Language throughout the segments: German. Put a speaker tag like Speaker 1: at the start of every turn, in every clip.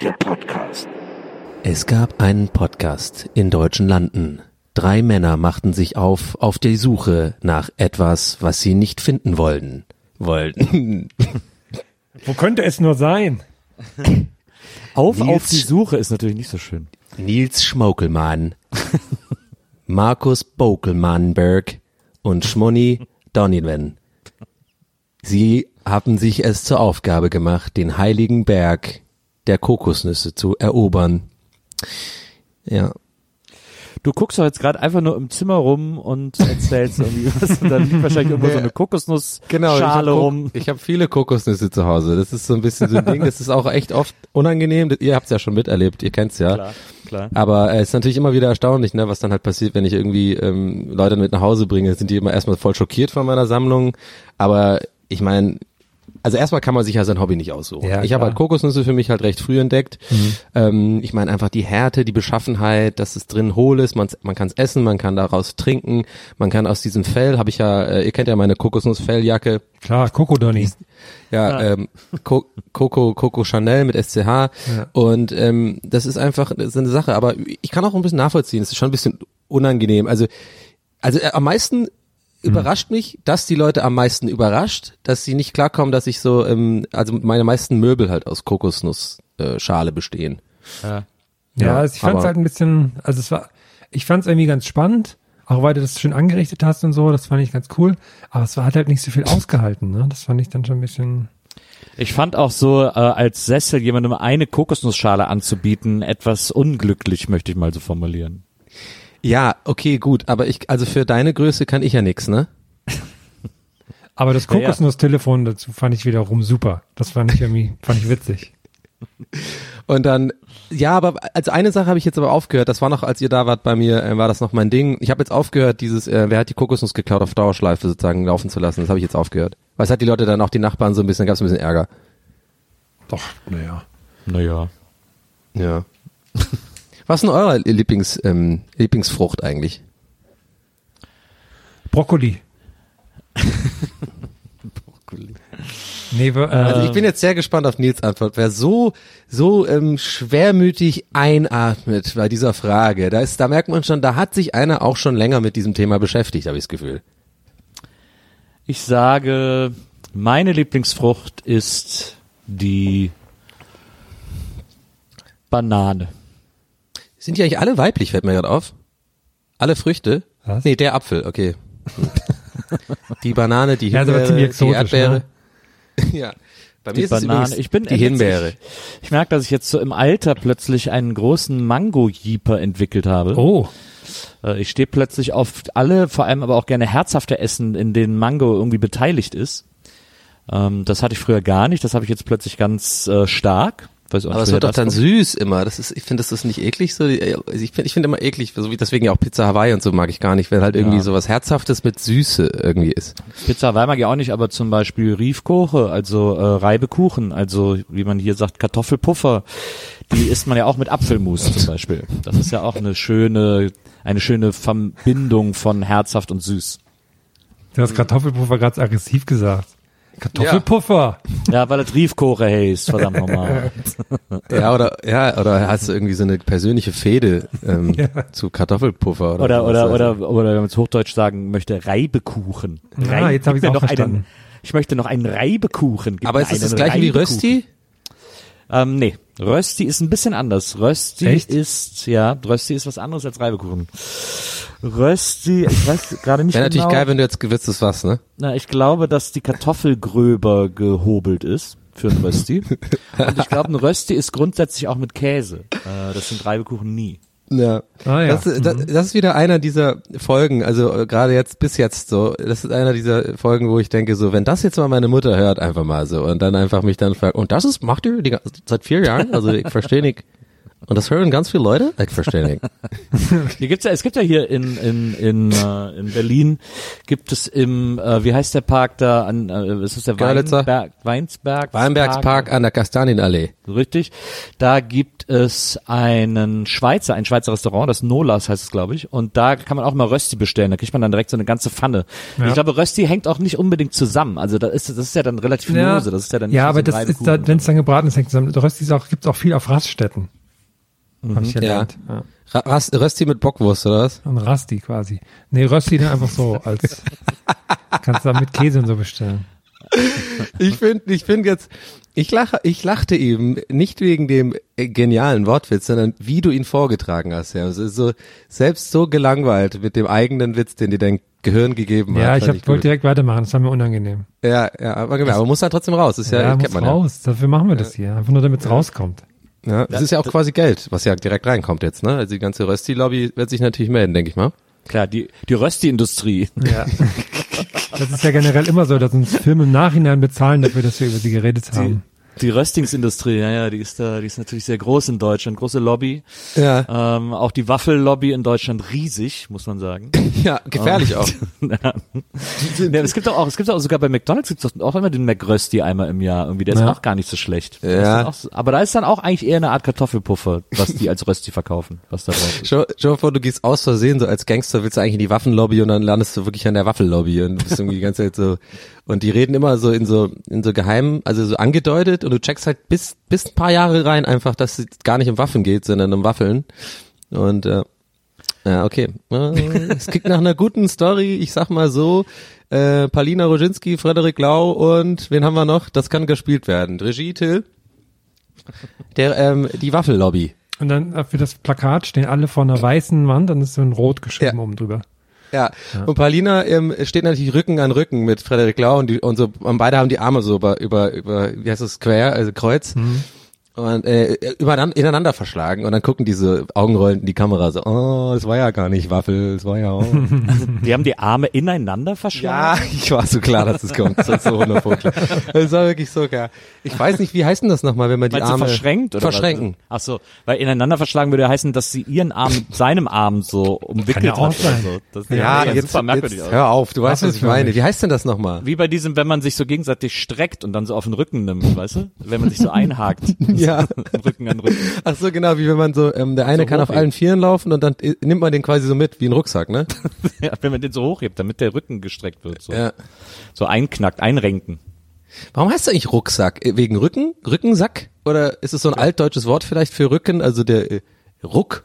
Speaker 1: Der Podcast.
Speaker 2: Es gab einen Podcast in deutschen Landen. Drei Männer machten sich auf auf die Suche nach etwas, was sie nicht finden wollten. Wollten.
Speaker 3: Wo könnte es nur sein?
Speaker 4: Auf,
Speaker 2: Nils-
Speaker 4: auf die Suche ist natürlich nicht so schön.
Speaker 2: Nils Schmokelmann, Markus Bokelmannberg und Schmonni Donovan. Sie haben sich es zur Aufgabe gemacht, den heiligen Berg der Kokosnüsse zu erobern. Ja,
Speaker 4: Du guckst doch jetzt gerade einfach nur im Zimmer rum und erzählst irgendwie was. Und dann liegt wahrscheinlich irgendwo so eine Kokosnussschale
Speaker 2: Genau, ich habe
Speaker 4: rum.
Speaker 2: ich hab viele Kokosnüsse zu Hause. Das ist so ein bisschen so ein Ding. Das ist auch echt oft unangenehm. Ihr habt's ja schon miterlebt, ihr kennt's ja.
Speaker 4: Klar, klar.
Speaker 2: Aber äh, es ist natürlich immer wieder erstaunlich, ne, was dann halt passiert, wenn ich irgendwie ähm, Leute mit nach Hause bringe. Sind die immer erstmal voll schockiert von meiner Sammlung. Aber ich meine, also erstmal kann man sich ja sein Hobby nicht aussuchen.
Speaker 3: Ja,
Speaker 2: ich habe halt Kokosnüsse für mich halt recht früh entdeckt. Ähm, ich meine einfach die Härte, die Beschaffenheit, dass es drin hohl ist, man, man kann es essen, man kann daraus trinken, man kann aus diesem Fell, habe ich ja, äh, ihr kennt ja meine Kokosnussfelljacke,
Speaker 3: Klar, Kokodoni.
Speaker 2: ja, ähm, Co Coco, Coco Chanel mit SCH. Und ähm, das ist einfach das ist eine Sache. Aber ich kann auch ein bisschen nachvollziehen. Es ist schon ein bisschen unangenehm. Also, also äh, am meisten überrascht mich, dass die Leute am meisten überrascht, dass sie nicht klarkommen, dass ich so, ähm, also meine meisten Möbel halt aus Kokosnussschale äh, bestehen.
Speaker 4: Ja.
Speaker 3: Ja,
Speaker 2: Ja,
Speaker 3: also ich fand es halt ein bisschen, also es war, ich fand es irgendwie ganz spannend, auch weil du das schön angerichtet hast und so, das fand ich ganz cool, aber es war hat halt nicht so viel ausgehalten, ne? Das fand ich dann schon ein bisschen,
Speaker 4: Ich fand auch so, äh, als Sessel jemandem eine Kokosnussschale anzubieten, etwas unglücklich, möchte ich mal so formulieren.
Speaker 2: Ja, okay, gut. Aber ich, also für deine Größe kann ich ja nix, ne?
Speaker 3: aber das
Speaker 4: Ja, ja.
Speaker 3: Kokosnuss-Telefon dazu fand ich wiederum super. Das fand ich irgendwie, fand ich witzig.
Speaker 2: Und dann, ja, aber also eine Sache habe ich jetzt aber aufgehört. Das war noch, als ihr da wart bei mir, äh, war das noch mein Ding. Ich habe jetzt aufgehört, dieses, äh, wer hat die Kokosnuss geklaut, auf Dauerschleife sozusagen laufen zu lassen. Das habe ich jetzt aufgehört. Weil es hat die Leute dann auch die Nachbarn so ein bisschen, gab es ein bisschen Ärger.
Speaker 3: Doch, naja.
Speaker 4: Naja.
Speaker 2: Ja. Was ist denn eure Lieblings, ähm, Lieblingsfrucht eigentlich?
Speaker 3: Brokkoli. Nee, wir,
Speaker 2: Also
Speaker 3: äh,
Speaker 2: ich bin jetzt sehr gespannt auf Nils Antwort. Wer so so ähm, schwermütig einatmet bei dieser Frage, da ist, da merkt man schon, da hat sich einer auch schon länger mit diesem Thema beschäftigt, habe ich das Gefühl.
Speaker 4: Ich sage, meine Lieblingsfrucht ist die Banane.
Speaker 2: Sind die eigentlich alle weiblich, fällt mir gerade auf? Alle Früchte?
Speaker 3: Was?
Speaker 2: Nee, der Apfel, okay. die Banane, die
Speaker 3: Ja,
Speaker 2: Himbeere,
Speaker 3: ziemlich
Speaker 2: die
Speaker 3: exotisch, ne?
Speaker 2: Erdbeere. ja. Bei mir
Speaker 4: Die
Speaker 2: ist es
Speaker 4: Banane. Ich bin
Speaker 2: die Himbeere.
Speaker 4: Ich, ich merke, dass ich jetzt so im Alter plötzlich einen großen Mango-Jeeper entwickelt habe.
Speaker 3: oh,
Speaker 4: Äh, Ich stehe plötzlich auf alle, vor allem aber auch gerne herzhafte Essen, in denen Mango irgendwie beteiligt ist. Ähm, das hatte ich früher gar nicht, das habe ich jetzt plötzlich ganz äh, stark. Weiß auch
Speaker 2: Aber es wird doch dann
Speaker 4: kommt.
Speaker 2: süß immer. Das ist, ich finde, das ist nicht eklig so. Die- also Ich finde, ich finde immer eklig, so wie deswegen ja auch Pizza Hawaii und so mag ich gar nicht, wenn halt irgendwie
Speaker 4: Ja.
Speaker 2: sowas Herzhaftes mit Süße irgendwie ist.
Speaker 4: Pizza Weimar ja auch nicht, aber zum Beispiel Riefkoche, also äh, Reibekuchen, also wie man hier sagt, Kartoffelpuffer, die isst man ja auch mit Apfelmus zum Beispiel. Das ist ja auch eine schöne, eine schöne Verbindung von herzhaft und süß.
Speaker 3: du hast Kartoffelpuffer gerade aggressiv gesagt. Kartoffelpuffer.
Speaker 4: Ja, weil es Riefkoche heißt, verdammt nochmal.
Speaker 2: Ja, oder ja, oder hast du irgendwie so eine persönliche Fehde ähm, zu Kartoffelpuffer oder
Speaker 4: Oder,
Speaker 2: sowas.
Speaker 4: oder,
Speaker 2: Also,
Speaker 4: oder, oder wenn man es Hochdeutsch sagen möchte, Reibekuchen.
Speaker 3: Ah, jetzt hab
Speaker 4: Gib
Speaker 3: ich's
Speaker 4: mir
Speaker 3: auch
Speaker 4: doch einen,
Speaker 3: verstanden.
Speaker 4: ich möchte noch einen Reibekuchen. Gib
Speaker 2: Aber ist es
Speaker 4: einen
Speaker 2: das gleiche wie. Rösti?
Speaker 4: Ähm, nee, Rösti ist ein bisschen anders. Rösti
Speaker 3: Echt?
Speaker 4: ist, ja, Rösti ist was anderes als Reibekuchen. Rösti, ich weiß gerade nicht
Speaker 2: Wäre
Speaker 4: genau.
Speaker 2: natürlich geil, wenn du jetzt gewitztes was, ne?
Speaker 4: Na, ich glaube, dass die Kartoffel gröber gehobelt ist für ein Rösti. Und ich glaube, ein Rösti ist grundsätzlich auch mit Käse. Äh, das sind Reibekuchen nie.
Speaker 2: Ja.
Speaker 3: Ah, ja.
Speaker 2: Das, das, das ist wieder einer dieser Folgen, also äh, gerade jetzt bis jetzt so, das ist einer dieser Folgen, wo ich denke so, wenn das jetzt mal meine Mutter hört, einfach mal so und dann einfach mich dann fragt, und das ist, macht ihr die, ganze- seit vier Jahren? Also ich verstehe nicht. Und das hören ganz viele Leute? Ich verstehe nicht.
Speaker 4: Hier gibt's ja, es gibt ja hier in in in, äh, in Berlin gibt es im äh, wie heißt der Park da an äh, ist es der? Weinberg Weinsberg
Speaker 2: Weinbergspark an der Kastanienallee.
Speaker 4: richtig da gibt es einen Schweizer ein Schweizer Restaurant das Nolas heißt es glaube ich und da kann man auch mal Rösti bestellen da kriegt man dann direkt so eine ganze Pfanne
Speaker 3: Ja.
Speaker 4: ich glaube Rösti hängt auch nicht unbedingt zusammen also da ist das ist ja dann relativ lose das ist ja dann nicht
Speaker 3: ja,
Speaker 4: so
Speaker 3: aber
Speaker 4: ein
Speaker 3: das ist da, wenn es dann gebraten ist, hängt zusammen. Rösti ist auch, gibt's auch viel auf Raststätten. Hab ich gelernt. Ja.
Speaker 2: Rast- Rösti mit Bockwurst, oder was?
Speaker 3: Ein Rasti quasi. Nee, Rösti dann einfach so als, kannst du da mit Käse und so bestellen.
Speaker 2: Ich finde, ich finde jetzt, ich lache, ich lachte eben nicht wegen dem äh, genialen Wortwitz, sondern wie du ihn vorgetragen hast. Ja, es ist so selbst so gelangweilt mit dem eigenen Witz, den dir dein Gehirn gegeben hat.
Speaker 3: Ja, ich hab, wollte
Speaker 2: gut.
Speaker 3: direkt weitermachen, das war mir unangenehm.
Speaker 2: Ja, ja, aber, genau, aber muss halt trotzdem raus. Das ist ja,
Speaker 3: Ja,
Speaker 2: kennt
Speaker 3: muss
Speaker 2: man
Speaker 3: raus. Dafür machen wir das hier. Einfach nur, damit es rauskommt.
Speaker 2: Ja. Das ist ja auch quasi Geld, was ja direkt reinkommt jetzt. Ne, also die ganze Rösti-Lobby wird sich natürlich melden, denke ich mal.
Speaker 4: klar die die Rösti-Industrie
Speaker 3: Ja. Das ist ja generell immer so, dass uns Firmen im Nachhinein bezahlen dafür, dass wir über sie geredet haben.
Speaker 4: Die Röstingsindustrie, ja, ja, die ist da, die ist natürlich sehr groß in Deutschland, große Lobby.
Speaker 2: Ja,
Speaker 4: Ähm, auch die Waffellobby in Deutschland riesig, muss man sagen.
Speaker 2: ja, gefährlich auch.
Speaker 4: ja, es gibt auch, es gibt auch sogar bei McDonalds gibt's auch immer den McRösti einmal im Jahr irgendwie. Der ist
Speaker 3: Ja.
Speaker 4: auch gar nicht so schlecht.
Speaker 2: Ja.
Speaker 4: Auch, aber da ist dann auch eigentlich eher eine Art Kartoffelpuffer, was die als Rösti verkaufen, was da drauf ist.
Speaker 2: Schau, schau vor, du gehst aus Versehen so als Gangster, willst du eigentlich in die Waffenlobby und dann landest du wirklich an der Waffellobby und bist irgendwie die ganze Zeit so und die reden immer so in so in so geheimen, also so angedeutet und du checkst halt bis bis ein paar Jahre rein einfach, dass es gar nicht um Waffen geht, sondern um Waffeln und äh, ja, okay. Es klingt nach einer guten Story, ich sag mal so, äh, Palina Roginski, Frederik Lau und wen haben wir noch? Das kann gespielt werden. Regie Till. Der, ähm, die Waffellobby.
Speaker 3: Und dann äh, für das Plakat stehen alle vor einer weißen Wand, dann ist so ein Rot geschrieben
Speaker 2: Ja.
Speaker 3: oben drüber.
Speaker 2: Ja, und Paulina ähm, steht natürlich Rücken an Rücken mit Frederik Lau und, die, und so und beide haben die Arme so über über über wie heißt das quer also Kreuz und äh, übereinander, ineinander verschlagen und dann gucken diese Augenrollen in die Kamera so oh es war ja gar nicht Waffel es war ja auch
Speaker 4: Die haben die Arme ineinander
Speaker 2: ja
Speaker 4: verschlagen.
Speaker 2: ich war so klar dass es kommt das ist so 100 Pro klar es war wirklich so klar ich weiß nicht wie heißt denn das nochmal wenn man die
Speaker 4: Meinst
Speaker 2: Arme
Speaker 4: verschränkt oder
Speaker 2: verschränken
Speaker 4: Was? Ach so, weil ineinander verschlagen würde heißen, dass sie ihren Arm mit seinem Arm so umwickelt
Speaker 3: ja
Speaker 4: hat so. Das
Speaker 2: ja,
Speaker 4: sieht
Speaker 2: jetzt,
Speaker 4: super merkwürdig
Speaker 2: jetzt hör auf du weißt was ich meine wie heißt denn das nochmal
Speaker 4: Wie bei diesem, wenn man sich so gegenseitig streckt und dann so auf den Rücken nimmt, weißt du? Wenn man sich so einhakt.
Speaker 2: Ja.
Speaker 4: Rücken an Rücken.
Speaker 2: Ach so, genau, wie wenn man so, ähm, der eine
Speaker 4: So
Speaker 2: kann auf allen Vieren laufen und dann äh, nimmt man den quasi so mit, wie ein Rucksack, ne?
Speaker 4: Ja, wenn man den so hochhebt, damit der Rücken gestreckt wird. So,
Speaker 2: Ja.
Speaker 4: so einknackt, einrenken.
Speaker 2: Warum heißt das eigentlich Rucksack? Äh, Wegen Rücken? Rückensack? Oder ist es so ein altdeutsches Wort vielleicht für Rücken, also der äh, Ruck?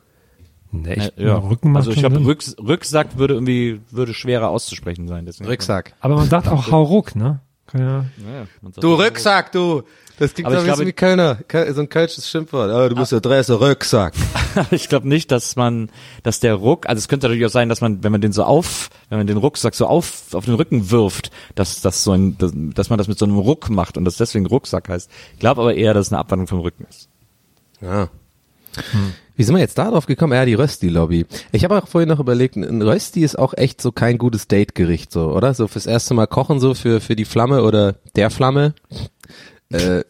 Speaker 3: Nee, ich,
Speaker 4: Ja,
Speaker 3: Rücken macht
Speaker 4: Also ich glaube. Rücks Rücksack würde irgendwie, würde schwerer auszusprechen sein. Deswegen
Speaker 2: Rücksack.
Speaker 3: Aber man sagt auch Hauruck, ne? Kann ja,
Speaker 4: Ja,
Speaker 2: Du Rücksack, du! Das klingt
Speaker 4: Aber ich
Speaker 2: ein bisschen
Speaker 4: glaube-
Speaker 2: wie Kölner, Köl- so ein kölsches Schimpfwort. Oh, du bist der Dresse Rücksack.
Speaker 4: ich glaube nicht, dass man, dass der Ruck, also es könnte natürlich auch sein, dass man, wenn man den so auf, wenn man den Rucksack so auf, auf den Rücken wirft, dass das so ein, dass, dass man das mit so einem Ruck macht und das deswegen Rucksack heißt. Ich glaube aber eher, dass es eine Abwandlung vom Rücken ist.
Speaker 2: Ja. Wie sind wir jetzt da drauf gekommen? Ja, die Rösti-Lobby. Ich habe auch vorhin noch überlegt, ein Rösti ist auch echt so kein gutes Date-Gericht, so, oder? So fürs erste Mal kochen, so für, für die Flamme oder der Flamme. Äh,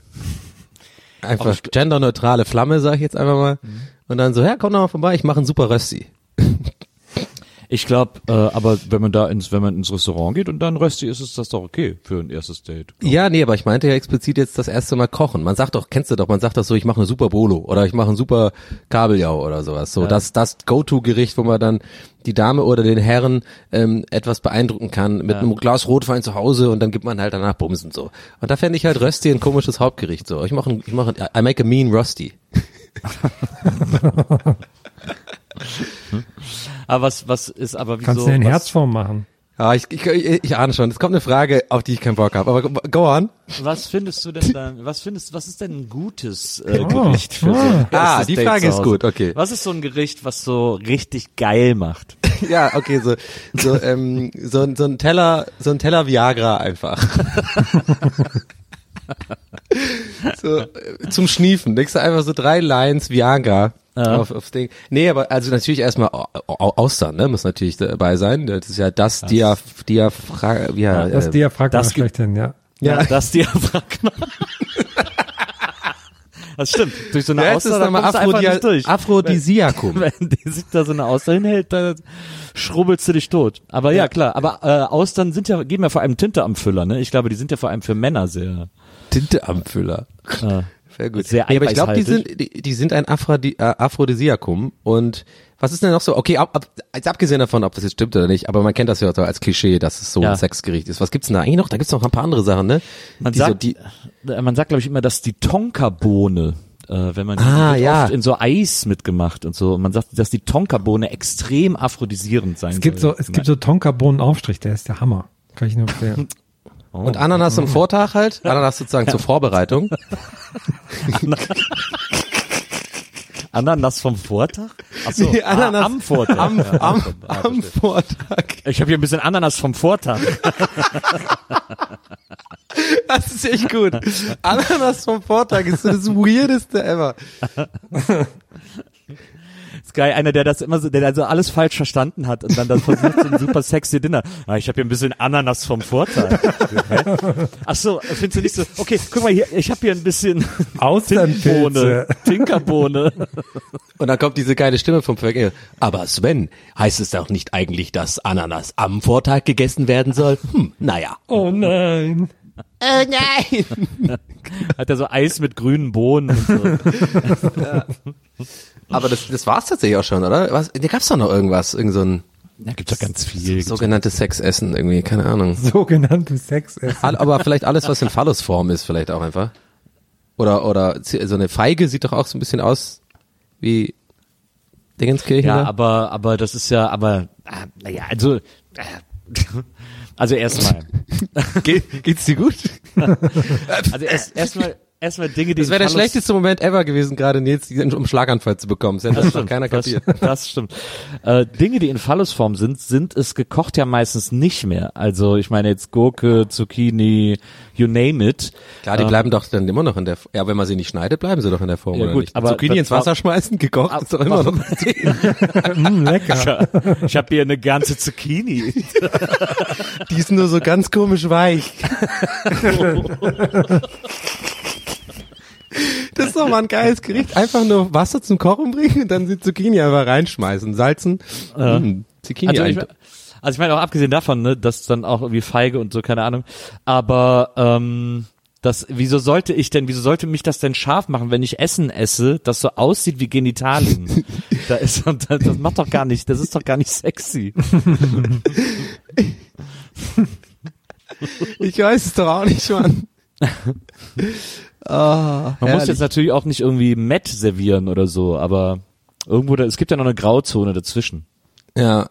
Speaker 2: einfach genderneutrale Flamme, sag ich jetzt einfach mal. Und dann so, ja, komm doch mal vorbei, ich mache einen super Rösti.
Speaker 4: Ich glaube, äh, aber wenn man da ins, wenn man ins Restaurant geht und dann Rösti ist, ist das doch okay für ein erstes Date.
Speaker 2: Ja, nee, aber ich meinte ja explizit jetzt das erste Mal kochen. Man sagt doch, kennst du doch, man sagt das so, ich mache eine super Bolo oder ich mache einen super Kabeljau oder sowas. So, das, das Go-To-Gericht, wo man dann die Dame oder den Herren ähm, etwas beeindrucken kann mit einem Glas Rotwein zu Hause und dann gibt man halt danach Bumsen so. Und da fände ich halt Rösti ein komisches Hauptgericht so. Ich mache, ein- ich mache, ein- I make a mean Rösti.
Speaker 4: Aber was, was ist aber wieso?
Speaker 3: kannst du eine Herzform machen.
Speaker 2: Ja, ich, ich, ich, ich ahne schon. Es kommt eine Frage, auf die ich keinen Bock habe. Aber go- on.
Speaker 4: Was findest du denn dann, was findest, was ist denn ein gutes äh,
Speaker 3: Oh,
Speaker 4: Gericht für ein
Speaker 2: Ah, die
Speaker 4: Date
Speaker 2: Frage ist gut, okay.
Speaker 4: Was ist so ein Gericht, was so richtig geil macht?
Speaker 2: Ja, okay, so, so, ähm, so, ein- so ein Teller, so ein Teller Viagra einfach. so, äh, zum Schniefen. Legst du einfach so drei Lines Viagra auf, aufs Ding. Nee, aber also natürlich erstmal Au- Au- Austern, ne, muss natürlich dabei sein. Das ist ja das, Diaph Diaphragma, ja,
Speaker 3: Das
Speaker 2: äh,
Speaker 3: Diaphragma
Speaker 4: das
Speaker 3: schlechthin, ja.
Speaker 2: ja.
Speaker 4: Das Diaphragma. Das stimmt. Durch so eine
Speaker 2: Ja,
Speaker 4: Auster, da kommst du einfach
Speaker 2: Aphrodia
Speaker 4: nicht durch.
Speaker 2: Aphrodisiakum.
Speaker 4: Wenn die sich da so eine Auster hinhält, da schrubbelst du dich tot. Aber ja, klar. Aber äh, Austern sind ja, geben ja vor allem Tinte am Füller, ne? Ich glaube, die sind ja vor allem für Männer sehr.
Speaker 2: Tinte am Füller.
Speaker 4: Äh,
Speaker 2: Sehr gut.
Speaker 4: Sehr
Speaker 2: nee, aber ich glaube, die sind, die, die sind ein Aphrodi äh, Aphrodisiakum. Und was ist denn noch so? Okay, ab, ab, jetzt abgesehen davon, ob das jetzt stimmt oder nicht, aber man kennt das ja auch so als Klischee, dass es so
Speaker 4: Ja.
Speaker 2: ein Sexgericht ist. Was gibt's denn da eigentlich noch? Da gibt's noch ein paar andere Sachen, ne?
Speaker 4: Man
Speaker 2: die
Speaker 4: sagt,
Speaker 2: so, die,
Speaker 4: äh, man sagt, glaube ich, immer, dass die Tonkabohne, äh, wenn man die
Speaker 2: Ah, ja.
Speaker 4: oft in so Eis mitgemacht und so. Und man sagt, dass die Tonkabohne extrem aphrodisierend sein
Speaker 3: Es gibt so,
Speaker 4: soll.
Speaker 3: es gibt so Tonkabohnenaufstrich, der ist der Hammer. Kann ich nur empfehlen.
Speaker 2: und Ananas zum Vortag halt, Ananas sozusagen zur Vorbereitung.
Speaker 4: Ananas vom Vortag? Achso,
Speaker 2: Nee, Ananas
Speaker 4: ah, am Vortag.
Speaker 2: Am,
Speaker 4: Ja,
Speaker 2: am.
Speaker 4: Ah,
Speaker 2: am. Vortag.
Speaker 4: Ich habe hier ein bisschen Ananas vom Vortag.
Speaker 2: Das ist echt gut. Ananas vom Vortag ist das weirdeste ever.
Speaker 4: geil, einer, der das immer so, der also alles falsch verstanden hat und dann das versucht, so ein super sexy Dinner. Ah, ich habe hier ein bisschen Ananas vom Vortag. Hä? Ach so, findest du nicht so, okay, guck mal hier, ich habe hier ein bisschen
Speaker 3: Austernpilze.
Speaker 4: Tinkerbohne. Tinkerbohne.
Speaker 2: Und dann kommt diese geile Stimme vom Verkehr. Aber Sven, heißt es doch nicht eigentlich, dass Ananas am Vortag gegessen werden soll? Hm, naja.
Speaker 3: Oh nein.
Speaker 2: Oh nein.
Speaker 4: Hat er so Eis mit grünen Bohnen und so.
Speaker 2: Aber das, das war's tatsächlich auch schon, oder? Was, da gab's doch noch irgendwas, irgend so ein
Speaker 4: Da gibt's doch ganz viel.
Speaker 2: sogenanntes Sexessen irgendwie, keine Ahnung.
Speaker 3: Sogenannte Sexessen.
Speaker 2: Aber vielleicht alles, was in Phallusform ist, vielleicht auch einfach. Oder, oder so eine Feige sieht doch auch so ein bisschen aus wie Dingenskirchen.
Speaker 4: Ja,
Speaker 2: da.
Speaker 4: aber, aber das ist ja, aber, ah, naja, also, äh, also erstmal,
Speaker 2: Ge geht's dir gut?
Speaker 4: also erst, erstmal, Dinge, die
Speaker 2: Das wäre der schlechteste Moment ever gewesen, gerade Nils, um Schlaganfall zu bekommen. Das hätte einfach keiner
Speaker 4: das,
Speaker 2: kapiert.
Speaker 4: das stimmt. Äh, Dinge, die in Phallusform sind, sind es gekocht ja meistens nicht mehr. Also ich meine jetzt Gurke, Zucchini, you name it.
Speaker 2: Klar, die
Speaker 4: Ähm,
Speaker 2: bleiben doch dann immer noch in der, ja, wenn man sie nicht schneidet, bleiben sie doch in der Form,
Speaker 4: Ja,
Speaker 2: oder
Speaker 4: gut,
Speaker 2: nicht?
Speaker 4: aber
Speaker 2: Zucchini ins
Speaker 4: das-
Speaker 2: Wasser schmeißen, gekocht, ist doch immer noch.
Speaker 3: Mm, lecker.
Speaker 4: Ich habe hier eine ganze Zucchini.
Speaker 2: Die ist nur so ganz komisch weich. Das ist doch mal ein geiles Gericht. Einfach nur Wasser zum Kochen bringen und dann die Zucchini einfach reinschmeißen, salzen. Mm, Zucchini
Speaker 4: Also ich, also ich meine auch abgesehen davon, ne, dass dann auch irgendwie Feige und so, keine Ahnung. Aber ähm, das, wieso sollte ich denn, wieso sollte mich das denn scharf machen, wenn ich Essen esse, das so aussieht wie Genitalien? da ist, das, das macht doch gar nicht, das ist doch gar nicht sexy.
Speaker 2: Ich weiß es doch auch nicht, Mann. Ah,
Speaker 4: Man muss
Speaker 2: herrlich.
Speaker 4: jetzt natürlich auch nicht irgendwie Met servieren oder so, aber irgendwo, da, es gibt ja noch eine Grauzone dazwischen.
Speaker 2: Ja.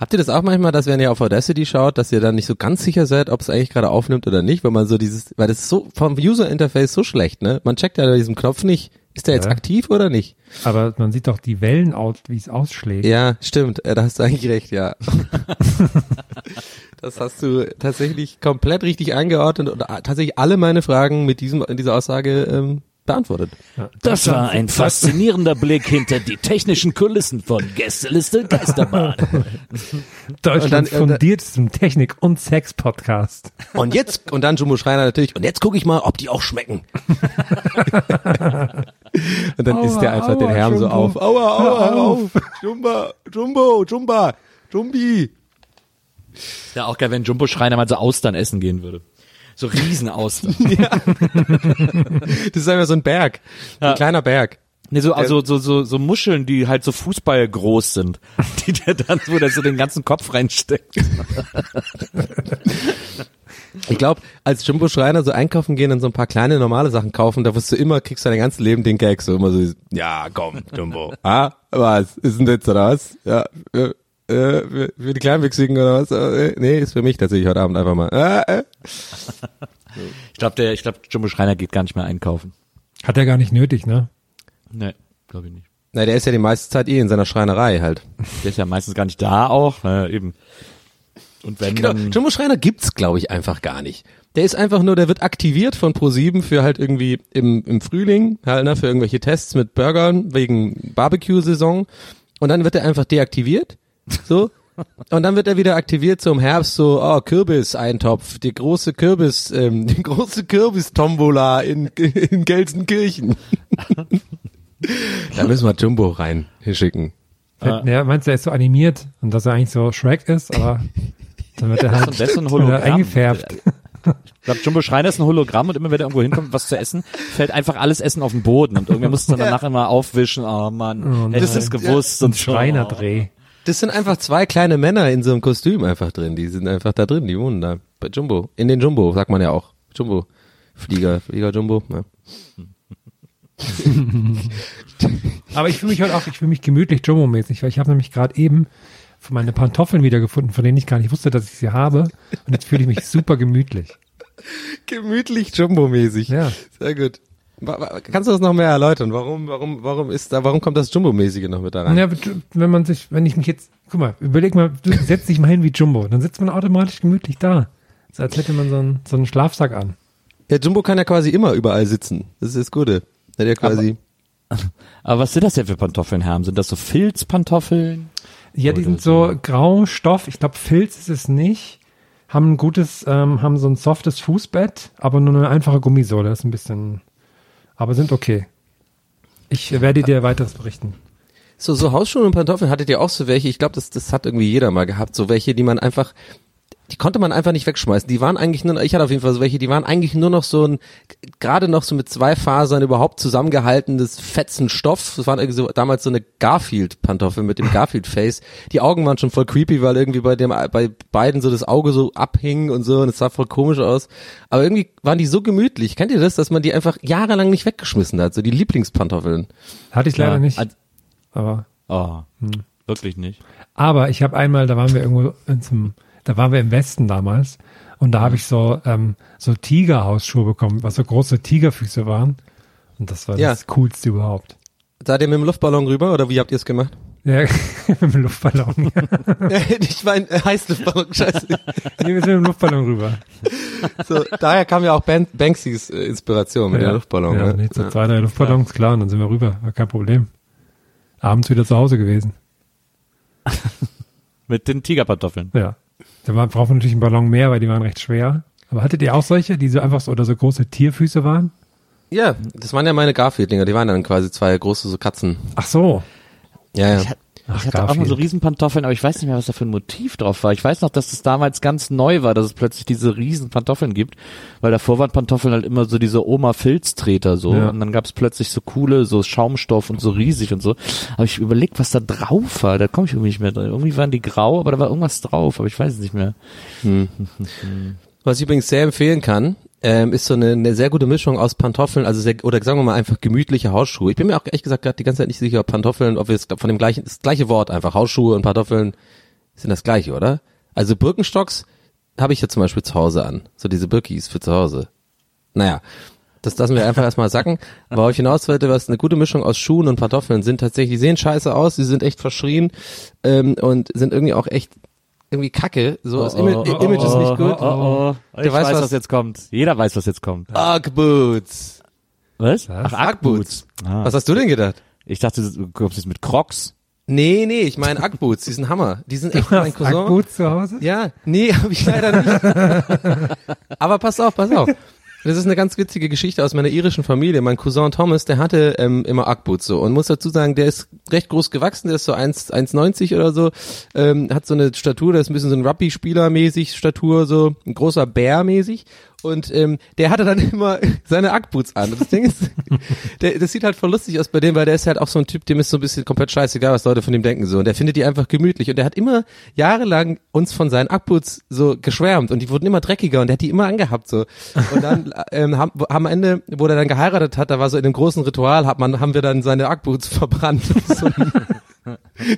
Speaker 2: Habt ihr das auch manchmal, dass wenn ihr auf Audacity schaut, dass ihr dann nicht so ganz sicher seid, ob es eigentlich gerade aufnimmt oder nicht, weil man so dieses, weil das ist so vom User Interface so schlecht, ne? Man checkt ja bei diesem Knopf nicht, ist der jetzt
Speaker 3: Ja.
Speaker 2: aktiv oder nicht?
Speaker 3: Aber man sieht doch die Wellen aus, wie es ausschlägt.
Speaker 2: Ja, stimmt, da hast du eigentlich recht, ja. das hast du tatsächlich komplett richtig eingeordnet und tatsächlich alle meine Fragen mit diesem in dieser Aussage ähm, beantwortet.
Speaker 3: Ja.
Speaker 4: Das war ein faszinierender Blick hinter die technischen Kulissen von Gästeliste Geisterbahn.
Speaker 3: Deutschlands
Speaker 2: Und dann-
Speaker 3: fundiertestem Technik- und Sex-Podcast.
Speaker 2: Und jetzt und dann Jumbo Schreiner natürlich und jetzt gucke ich mal, ob die auch schmecken. und dann
Speaker 3: Aua,
Speaker 2: isst der einfach den
Speaker 3: aua,
Speaker 2: Herm so
Speaker 3: Jumbo.
Speaker 2: auf. Aua, aua,
Speaker 3: hör
Speaker 2: auf. Jumba, Jumbo, Jumba, Jumbi.
Speaker 4: Ja, auch geil, wenn Jumbo Schreiner mal so Austern essen gehen würde. So Riesenaustern.
Speaker 2: Das ist einfach so ein Berg, ein kleiner Berg.
Speaker 4: Nee, so, also so, so, so Muscheln, die halt so Fußball groß sind, die der dann, wo der so den ganzen Kopf reinsteckt.
Speaker 2: Ich glaube, als Jumbo Schreiner so einkaufen gehen und so ein paar kleine normale Sachen kaufen, da wirst du immer, kriegst du dein ganzes Leben den Gag so immer so, ja komm, Jumbo. ah, was, ist ein Witz oder was? Ja, äh, für, für die Kleinwüchsigen oder was? Äh, nee, ist für mich tatsächlich heute Abend einfach mal. Äh, äh.
Speaker 4: Ich glaube, der, ich glaube, Jumbo Schreiner geht gar nicht mehr einkaufen.
Speaker 3: Hat er gar nicht nötig, ne?
Speaker 4: Nee, glaube ich nicht.
Speaker 2: Na, der ist ja die meiste Zeit eh in seiner Schreinerei halt.
Speaker 4: Der ist ja meistens gar nicht da auch, äh, eben. Und wenn
Speaker 2: Genau,
Speaker 4: dann,
Speaker 2: Jumbo Schreiner gibt's, glaube ich, einfach gar nicht. Der ist einfach nur, der wird aktiviert von Pro7 für halt irgendwie im, im Frühling, halt, ne, für irgendwelche Tests mit Burgern wegen Barbecue-Saison. Und dann wird er einfach deaktiviert. So. Und dann wird er wieder aktiviert so im Herbst, so, oh, Kürbis-Eintopf, die große Kürbis, ähm, die große Kürbis-Tombola in, in Gelsenkirchen. da müssen wir Jumbo rein hinschicken.
Speaker 3: Ja. ja, meinst du, er ist so animiert und dass er eigentlich so Shrek ist, aber dann wird er
Speaker 4: das
Speaker 3: halt
Speaker 4: ist, das ist ein Hologramm.
Speaker 3: eingefärbt.
Speaker 4: Ich glaube, Jumbo Schreiner ist ein Hologramm und immer wenn er irgendwo hinkommt, was zu essen, fällt einfach alles Essen auf den Boden und irgendwer muss es dann danach immer aufwischen. Oh Mann,
Speaker 3: Oh
Speaker 4: hätte ich das gewusst und schon.
Speaker 3: Schreinerdreh.
Speaker 2: Das sind einfach zwei kleine Männer in so einem Kostüm einfach drin. Die sind einfach da drin, die wohnen da. Bei Jumbo. In den Jumbo, sagt man ja auch. Jumbo. Flieger, Flieger Jumbo. Ja.
Speaker 3: Aber ich fühle mich heute auch, ich fühle mich gemütlich Jumbo-mäßig, weil ich habe nämlich gerade eben meine Pantoffeln wiedergefunden, von denen ich gar nicht wusste, dass ich sie habe. Und jetzt fühle ich mich super gemütlich.
Speaker 2: Gemütlich Jumbo-mäßig.
Speaker 3: Ja.
Speaker 2: Sehr gut. Kannst du das noch mehr erläutern? Warum, warum, warum ist da, warum kommt das Jumbo-mäßige noch mit da rein?
Speaker 3: Ja, wenn man sich, wenn ich mich jetzt, guck mal, überleg mal, du setzt dich mal hin wie Jumbo, dann sitzt man automatisch gemütlich da. So als hätte man so einen, so einen Schlafsack an.
Speaker 2: Ja, Jumbo kann ja quasi immer überall sitzen. Das ist das Gute. Der hat ja quasi.
Speaker 4: Aber was sind das denn für Pantoffeln, Herm? Sind das so Filzpantoffeln?
Speaker 3: Ja, die sind so grau Stoff, ich glaube Filz ist es nicht. Haben ein gutes, ähm, haben so ein softes Fußbett, aber nur eine einfache Gummisohle, das ist ein bisschen, aber sind okay. Ich werde dir weiteres berichten.
Speaker 2: So, so Hausschuhe und Pantoffeln hattet ihr auch so welche? Ich glaube, das, das hat irgendwie jeder mal gehabt. So welche, die man einfach, die konnte man einfach nicht wegschmeißen. Die waren eigentlich nur, ich hatte auf jeden Fall so welche, die waren eigentlich nur noch so ein, gerade noch so mit zwei Fasern überhaupt zusammengehaltenes fetzen Stoff. Das waren irgendwie so, damals so eine Garfield-Pantoffel mit dem Garfield-Face. Die Augen waren schon voll creepy, weil irgendwie bei dem, bei beiden so das Auge so abhing und so und es sah voll komisch aus. Aber irgendwie waren die so gemütlich. Kennt ihr das, dass man die einfach jahrelang nicht weggeschmissen hat? So die Lieblingspantoffeln.
Speaker 3: Hatte ich leider
Speaker 4: Ja,
Speaker 3: nicht,
Speaker 4: als-
Speaker 3: aber,
Speaker 4: Oh, wirklich nicht.
Speaker 3: aber ich habe einmal, da waren wir irgendwo in zum, da waren wir im Westen damals und da habe ich so, ähm, so Tigerhausschuhe bekommen, was so große Tigerfüße waren. Und das war
Speaker 2: Ja.
Speaker 3: das coolste überhaupt.
Speaker 2: Seid ihr mit dem Luftballon rüber oder wie habt ihr es gemacht?
Speaker 3: Ja, mit dem Luftballon.
Speaker 2: ich meine, äh, Heißluftballon, scheiße.
Speaker 3: nee, wir sind mit dem Luftballon rüber.
Speaker 2: So, daher kam ja auch ben Banksys äh, Inspiration mit
Speaker 3: ja.
Speaker 2: dem Luftballon.
Speaker 3: Ja,
Speaker 2: ne?
Speaker 3: nee, so zwei, drei Luftballons, klar, und dann sind wir rüber. War kein Problem. Abends wieder zu Hause gewesen.
Speaker 4: Mit den Tigerpantoffeln.
Speaker 3: Ja. Da war, braucht man natürlich einen Ballon mehr, weil die waren recht schwer. Aber hattet ihr auch solche, die so einfach so oder so große Tierfüße waren?
Speaker 2: ja, das waren ja meine Garfield-Dinger, die waren dann quasi zwei große so Katzen.
Speaker 3: Ach so.
Speaker 2: Ja, ja.
Speaker 4: Ich,
Speaker 3: Ach,
Speaker 4: ich hatte auch mal so
Speaker 3: Garfield.
Speaker 4: Riesenpantoffeln, aber ich weiß nicht mehr, was da für ein Motiv drauf war. Ich weiß noch, dass es damals ganz neu war, dass es plötzlich diese Riesenpantoffeln gibt, weil davor waren Pantoffeln halt immer so diese Oma-Filztreter so
Speaker 3: Ja.
Speaker 4: und dann gab es plötzlich so coole, so Schaumstoff und so riesig und so. Aber ich überlegt, was da drauf war, da komme ich irgendwie nicht mehr drin. Irgendwie waren die grau, aber da war irgendwas drauf, aber ich weiß es nicht mehr.
Speaker 2: Was ich übrigens sehr empfehlen kann, ähm, ist so eine, eine sehr gute Mischung aus Pantoffeln, also sehr, oder sagen wir mal einfach gemütliche Hausschuhe. Ich bin mir auch ehrlich gesagt gerade die ganze Zeit nicht sicher, ob Pantoffeln, ob wir es von dem gleichen, das gleiche Wort einfach, Hausschuhe und Pantoffeln sind das gleiche, oder? Also Birkenstocks habe ich ja zum Beispiel zu Hause an. So diese Birkis für zu Hause. Naja, das lassen wir einfach erstmal sacken. Worauf ich hinaus wollte, was eine gute Mischung aus Schuhen und Pantoffeln sind tatsächlich, die sehen scheiße aus, sie sind echt verschrien ähm, und sind irgendwie auch echt irgendwie kacke. So, das Ima
Speaker 4: oh,
Speaker 2: Image ist nicht gut.
Speaker 4: Oh, oh, oh. Ich
Speaker 2: Der weiß,
Speaker 4: weiß,
Speaker 2: was-
Speaker 4: was, jetzt kommt. Jeder weiß, was jetzt kommt.
Speaker 2: Ugg Boots.
Speaker 4: Was?
Speaker 3: Was?
Speaker 4: Ach, Ackboots. Ah.
Speaker 2: Was hast du denn gedacht?
Speaker 4: Ich dachte, du kommst jetzt mit Crocs.
Speaker 2: Nee, nee, ich meine Ugg Boots, die sind Hammer. Die sind echt mein Cousin.
Speaker 3: Akku zu Hause?
Speaker 2: Ja, nee, habe ich leider nicht. Aber pass auf, pass auf. Das ist eine ganz witzige Geschichte aus meiner irischen Familie. Mein Cousin Thomas, der hatte ähm, immer Ackboots so und muss dazu sagen, der ist recht groß gewachsen, der ist so 1 1,90 oder so, ähm, hat so eine Statur, der ist ein bisschen so ein Rugby-Spieler mäßig Statur, so ein großer Bär mäßig und ähm, der hatte dann immer seine Ackboots an. Und das Ding ist, der, das sieht halt voll lustig aus bei dem, weil der ist halt auch so ein Typ, dem ist so ein bisschen komplett scheißegal, was Leute von ihm denken so. Und der findet die einfach gemütlich. Und der hat immer jahrelang uns von seinen Ackboots so geschwärmt und die wurden immer dreckiger und der hat die immer angehabt so. Und dann ähm, haben, am Ende, wo der dann geheiratet hat, da war so in dem großen Ritual, hat man, haben wir dann seine Ackboots verbrannt. so,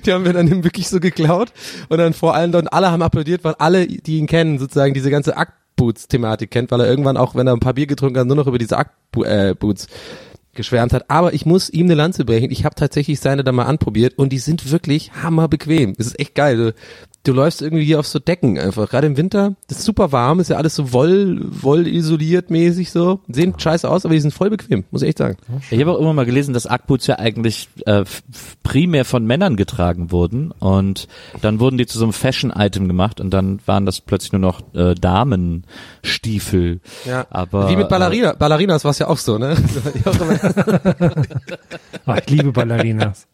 Speaker 2: Die haben wir dann wirklich so geklaut und dann vor allen dann alle haben applaudiert, weil alle, die ihn kennen, sozusagen diese ganze Ackboots-Thematik kennt, weil er irgendwann auch, wenn er ein paar Bier getrunken hat, nur noch über diese Ackboots geschwärmt hat. Aber ich muss ihm eine Lanze brechen. Ich habe tatsächlich seine da mal anprobiert und die sind wirklich hammerbequem. Es ist echt geil. Du, du läufst irgendwie hier auf so Decken einfach. Gerade im Winter, das ist super warm, ist ja alles so woll, woll isoliert mäßig so. Sehen scheiße aus, aber die sind voll bequem, muss ich echt sagen.
Speaker 4: Ich habe auch immer mal gelesen, dass Ackboots ja eigentlich äh, primär von Männern getragen wurden und dann wurden die zu so einem Fashion-Item gemacht und dann waren das plötzlich nur noch äh, Damenstiefel.
Speaker 2: Ja.
Speaker 4: Aber
Speaker 2: Wie mit
Speaker 4: äh,
Speaker 2: Ballerina. Ballerinas war es ja auch so, ne?
Speaker 3: Ah, ich liebe Ballerinas.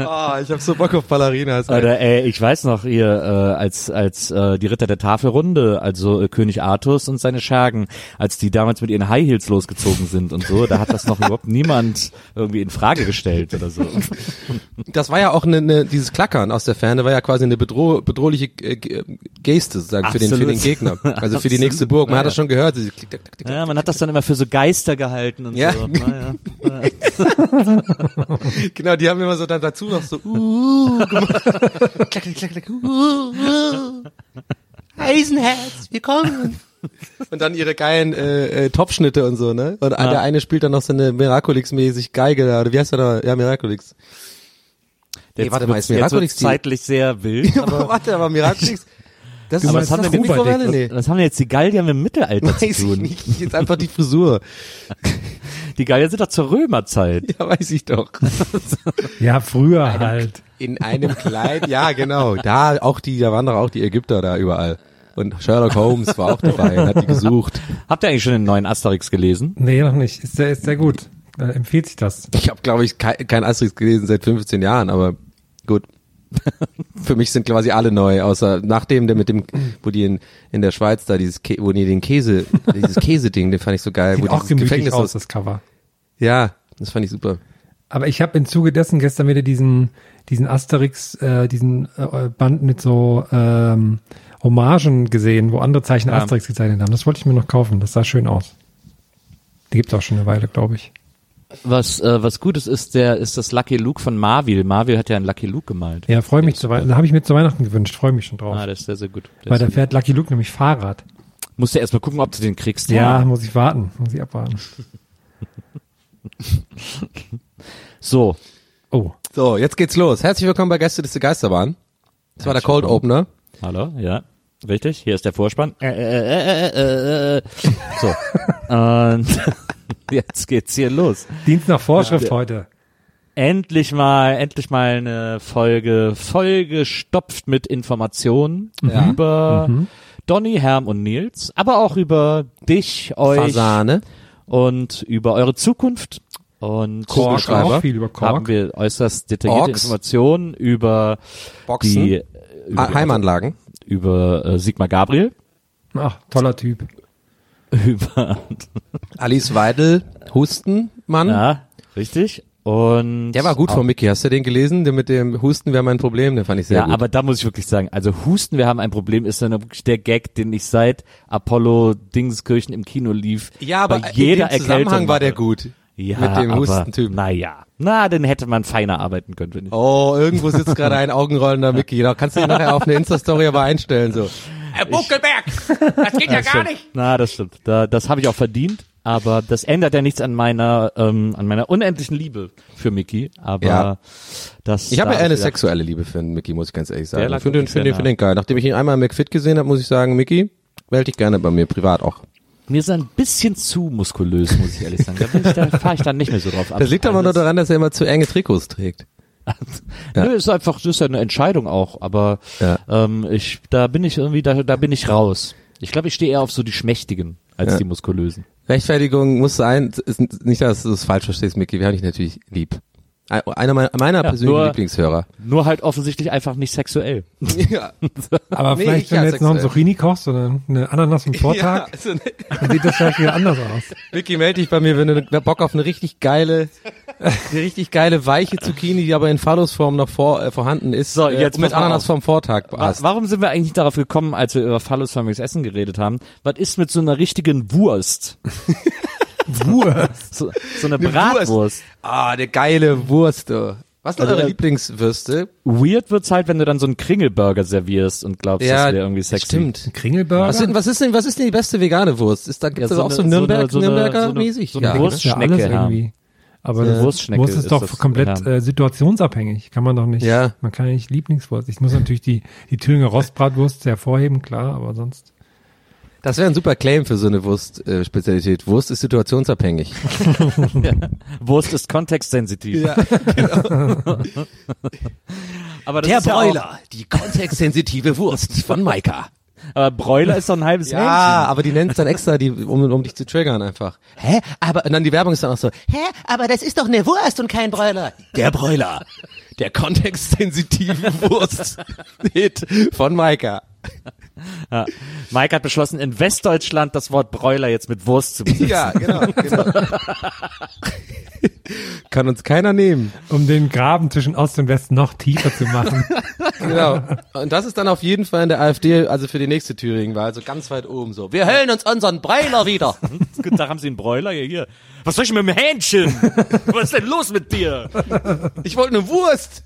Speaker 2: oh, ich habe so Bock auf Ballerinas. ey.
Speaker 4: Oder äh, ich weiß noch ihr äh, als als äh, die Ritter der Tafelrunde, also äh, König Artus und seine Schergen, als die damals mit ihren High Heels losgezogen sind und so, da hat das noch überhaupt niemand irgendwie in Frage gestellt oder so.
Speaker 2: Das war ja auch eine, eine, dieses Klackern aus der Ferne war ja quasi eine bedroh, bedrohliche äh, Geste sozusagen für den, für den Gegner. Also für die nächste Burg. Man
Speaker 4: Ja,
Speaker 2: hat das schon gehört.
Speaker 4: Ja, man hat das dann immer für so Geister gehalten und
Speaker 2: Ja.
Speaker 4: so. Naja.
Speaker 2: Genau, die haben immer so dann dazu noch so uh, gemacht. klack, klack, klack, klack, uh, uh. Eisenherz, wir kommen. Und dann ihre geilen äh, äh, Topschnitte und so, ne? Und der eine spielt dann noch so eine Miraculix-mäßig Geige da, oder wie heißt der da? Ja, Miraculix.
Speaker 4: Jetzt
Speaker 2: warte mal, ist Miraculix die-
Speaker 4: zeitlich sehr wild.
Speaker 2: aber
Speaker 4: Aber,
Speaker 2: warte, aber Miraculix, das das
Speaker 4: was haben
Speaker 2: eine
Speaker 4: wir denn-
Speaker 2: Mikrowelle? Nee.
Speaker 4: was haben denn jetzt die Gallier mit dem Mittelalter
Speaker 2: Weiß
Speaker 4: zu
Speaker 2: ich
Speaker 4: tun?
Speaker 2: nicht, jetzt einfach die Frisur.
Speaker 4: Die Gallier sind doch zur Römerzeit.
Speaker 2: Ja, weiß ich doch.
Speaker 3: Ja, früher halt.
Speaker 2: In einem Kleid, ja genau. Da auch die, da waren doch auch die Ägypter da überall. Und Sherlock Holmes war auch dabei und hat die gesucht.
Speaker 4: Habt ihr eigentlich schon den neuen Asterix gelesen?
Speaker 3: Nee, noch nicht. Ist sehr, ist sehr gut. Äh, empfiehlt sich das.
Speaker 2: Ich habe, glaube ich, kein, kein Asterix gelesen seit 15 Jahren, aber gut. Für mich sind quasi alle neu, außer nachdem der mit dem, wo die in, in der Schweiz da dieses, Kä wo die den Käse, dieses Käseding, den fand ich so geil,
Speaker 3: Sieht
Speaker 2: wo
Speaker 3: auch gemütlich
Speaker 2: Gefängnis
Speaker 3: aus. das Cover.
Speaker 2: Ja, das fand ich super.
Speaker 3: Aber ich habe im Zuge dessen gestern wieder diesen, diesen Asterix, äh, diesen äh, Band mit so ähm, Hommagen gesehen, wo andere Zeichner
Speaker 4: Ja.
Speaker 3: Asterix gezeichnet haben. Das wollte ich mir noch kaufen. Das sah schön aus. Die gibt's auch schon eine Weile, glaube ich.
Speaker 4: Was äh, was Gutes ist, der ist das Lucky Luke von Marvel. Marvel hat ja einen Lucky Luke gemalt.
Speaker 3: Ja, freue mich zu Weihnachten. Da habe ich mir zu Weihnachten gewünscht. Freue mich schon drauf.
Speaker 4: Ah, das ist sehr sehr gut. Der
Speaker 3: Weil da fährt Lucky Luke nämlich Fahrrad.
Speaker 4: Musst du erst mal gucken, ob du den kriegst.
Speaker 3: Ja, muss ich warten. Muss ich abwarten.
Speaker 4: So,
Speaker 3: Oh.
Speaker 2: So, jetzt geht's los. Herzlich willkommen bei Gäste des Geisterbahn. Das war der Cold Opener.
Speaker 4: hallo, ja, richtig. Hier ist der Vorspann. Äh, äh, äh, äh, äh. So und jetzt geht's hier los.
Speaker 3: Dienst nach Vorschrift heute.
Speaker 4: Endlich mal, endlich mal eine Folge vollgestopft mit Informationen
Speaker 2: Ja.
Speaker 4: über Donny, Herm und Nils, aber auch über dich, euch
Speaker 2: Fasane.
Speaker 4: Und über eure Zukunft. Und
Speaker 3: Kork auch viel über
Speaker 4: haben
Speaker 3: Kork.
Speaker 4: wir äußerst detaillierte
Speaker 2: Orks.
Speaker 4: Informationen über
Speaker 2: Boxen.
Speaker 4: die über,
Speaker 2: Heimanlagen.
Speaker 4: über äh, Sigmar Gabriel,
Speaker 3: Ach, toller Typ.
Speaker 4: über
Speaker 2: Alice Weidel, Hustenmann.
Speaker 4: ja, richtig. Und
Speaker 2: Der war gut von Mickey. Hast du den gelesen? Der mit dem Husten wäre mein Problem. Den fand ich sehr
Speaker 4: ja,
Speaker 2: gut.
Speaker 4: aber da muss ich wirklich sagen, also Husten, wir haben ein Problem, ist dann wirklich der Gag, den ich seit Apollo Dingskirchen im Kino lief.
Speaker 2: ja, aber
Speaker 4: bei jeder
Speaker 2: in dem Zusammenhang
Speaker 4: Erkältung
Speaker 2: war der gut.
Speaker 4: Ja,
Speaker 2: mit dem
Speaker 4: aber,
Speaker 2: Hustentypen.
Speaker 4: Naja, na, dann hätte man feiner arbeiten können, finde ich.
Speaker 2: Oh, irgendwo sitzt gerade ein augenrollender Mickey. Da kannst du ihn nachher auf eine Insta-Story aber einstellen, so. Herr Buckelberg, das geht ja gar nicht.
Speaker 4: Na, das stimmt. Da, das habe ich auch verdient. Aber das ändert ja nichts an meiner, ähm, an meiner unendlichen Liebe für Mickey. Aber
Speaker 2: Ja.
Speaker 4: das.
Speaker 2: Ich habe ja eine sexuelle Liebe für Mickey, muss ich ganz ehrlich sagen. Ich finde den, finde den, finde den geil. Nachdem ich ihn einmal im McFit gesehen habe, muss ich sagen, Mickey, melde dich gerne bei mir, privat auch.
Speaker 4: Mir ist er ein bisschen zu muskulös, muss ich ehrlich sagen. Da, ich- da fahre ich dann nicht mehr so drauf ab.
Speaker 2: Das liegt aber nur daran, dass er immer zu enge Trikots trägt. Ja.
Speaker 4: Nö, ist einfach, das ist ja eine Entscheidung auch, aber
Speaker 2: Ja.
Speaker 4: ähm, ich, da bin ich irgendwie, da, da bin ich raus. Ich glaube, ich stehe eher auf so die Schmächtigen als
Speaker 2: Ja.
Speaker 4: die muskulösen.
Speaker 2: Rechtfertigung muss sein, ist nicht, dass du es falsch verstehst, Mickey, wir haben dich natürlich lieb. Einer meiner, meiner persönlichen
Speaker 4: nur-
Speaker 2: Lieblingshörer.
Speaker 4: Nur halt offensichtlich einfach nicht sexuell.
Speaker 2: ja.
Speaker 3: Aber
Speaker 2: Nee,
Speaker 3: vielleicht,
Speaker 2: ich
Speaker 3: wenn
Speaker 2: ja
Speaker 3: du jetzt noch einen
Speaker 2: sexuell.
Speaker 3: Zucchini kochst oder eine Ananas im Vortag,
Speaker 2: also, ne,
Speaker 3: dann sieht das vielleicht wieder anders aus.
Speaker 2: Mickey, melde dich bei mir, wenn du Bock auf eine richtig geile, eine richtig geile weiche Zucchini, die aber in Phallusform noch vor, äh, vorhanden ist,
Speaker 4: So,
Speaker 2: äh,
Speaker 4: jetzt
Speaker 2: mit
Speaker 4: pass mal
Speaker 2: Ananas vom Vortag hast.
Speaker 4: Warum sind wir eigentlich darauf gekommen, als wir über phallusförmiges Essen geredet haben? Was ist mit so einer richtigen Wurst?
Speaker 3: Wurst.
Speaker 4: So, so eine
Speaker 2: Eine
Speaker 4: Bratwurst.
Speaker 2: Ah, der geile Wurst, du. Was sind
Speaker 4: Also,
Speaker 2: eure Lieblingswürste?
Speaker 4: Weird wird's halt, wenn du dann so einen Kringelburger servierst und glaubst, das wäre irgendwie sexy.
Speaker 2: Stimmt.
Speaker 3: Kringelburger?
Speaker 2: Was, was ist denn, was ist denn die beste vegane Wurst? Ist da gibt's
Speaker 4: Ja,
Speaker 2: das
Speaker 4: so
Speaker 2: auch
Speaker 4: eine-
Speaker 2: so
Speaker 4: so
Speaker 2: Nürnberg,
Speaker 4: eine- so eine-
Speaker 2: Nürnberger
Speaker 4: so eine-
Speaker 2: mäßig?
Speaker 4: so eine
Speaker 2: ja,
Speaker 4: Wurst-
Speaker 3: ist ja irgendwie. Aber
Speaker 4: Ja. Wurstschnecke
Speaker 3: Wurst ist
Speaker 4: ist
Speaker 3: doch
Speaker 4: das,
Speaker 3: komplett
Speaker 4: ja.
Speaker 3: äh, situationsabhängig. Kann man doch nicht.
Speaker 2: Ja.
Speaker 3: Man kann ja nicht Lieblingswurst. Ich muss natürlich die, die Thüringer Rostbratwurst hervorheben, klar, aber sonst.
Speaker 2: Das wäre ein super Claim für so eine Wurst-Spezialität. Wurst ist situationsabhängig.
Speaker 4: Wurst ist kontextsensitiv. aber das
Speaker 2: Der
Speaker 4: ist ja
Speaker 2: Broiler, die kontextsensitive Wurst von Maika.
Speaker 4: Auch, aber Broiler ist doch ein halbes
Speaker 2: Ja,
Speaker 4: Hähnchen.
Speaker 2: aber die nennt es dann extra, die, um, um dich zu triggern einfach. Hä? Aber, und dann die Werbung ist dann auch so, hä? Aber das ist doch eine Wurst und kein Broiler. Der Broiler. Der kontextsensitive Wurst-Hit von Maika.
Speaker 4: Ja. Mike hat beschlossen, in Westdeutschland das Wort Broiler jetzt mit Wurst zu besetzen.
Speaker 2: Ja, genau, genau. Kann uns keiner nehmen.
Speaker 3: Um den Graben zwischen Ost und West noch tiefer zu machen.
Speaker 2: Genau. Und das ist dann auf jeden Fall in der AfD, also für die nächste Thüringen-Wahl, also ganz weit oben so. Wir höllen uns unseren Broiler wieder.
Speaker 4: Guten Tag, haben Sie einen Broiler? Ja, hier. Was soll ich mit dem Hähnchen? Was ist denn los mit dir?
Speaker 2: Ich wollte eine Wurst.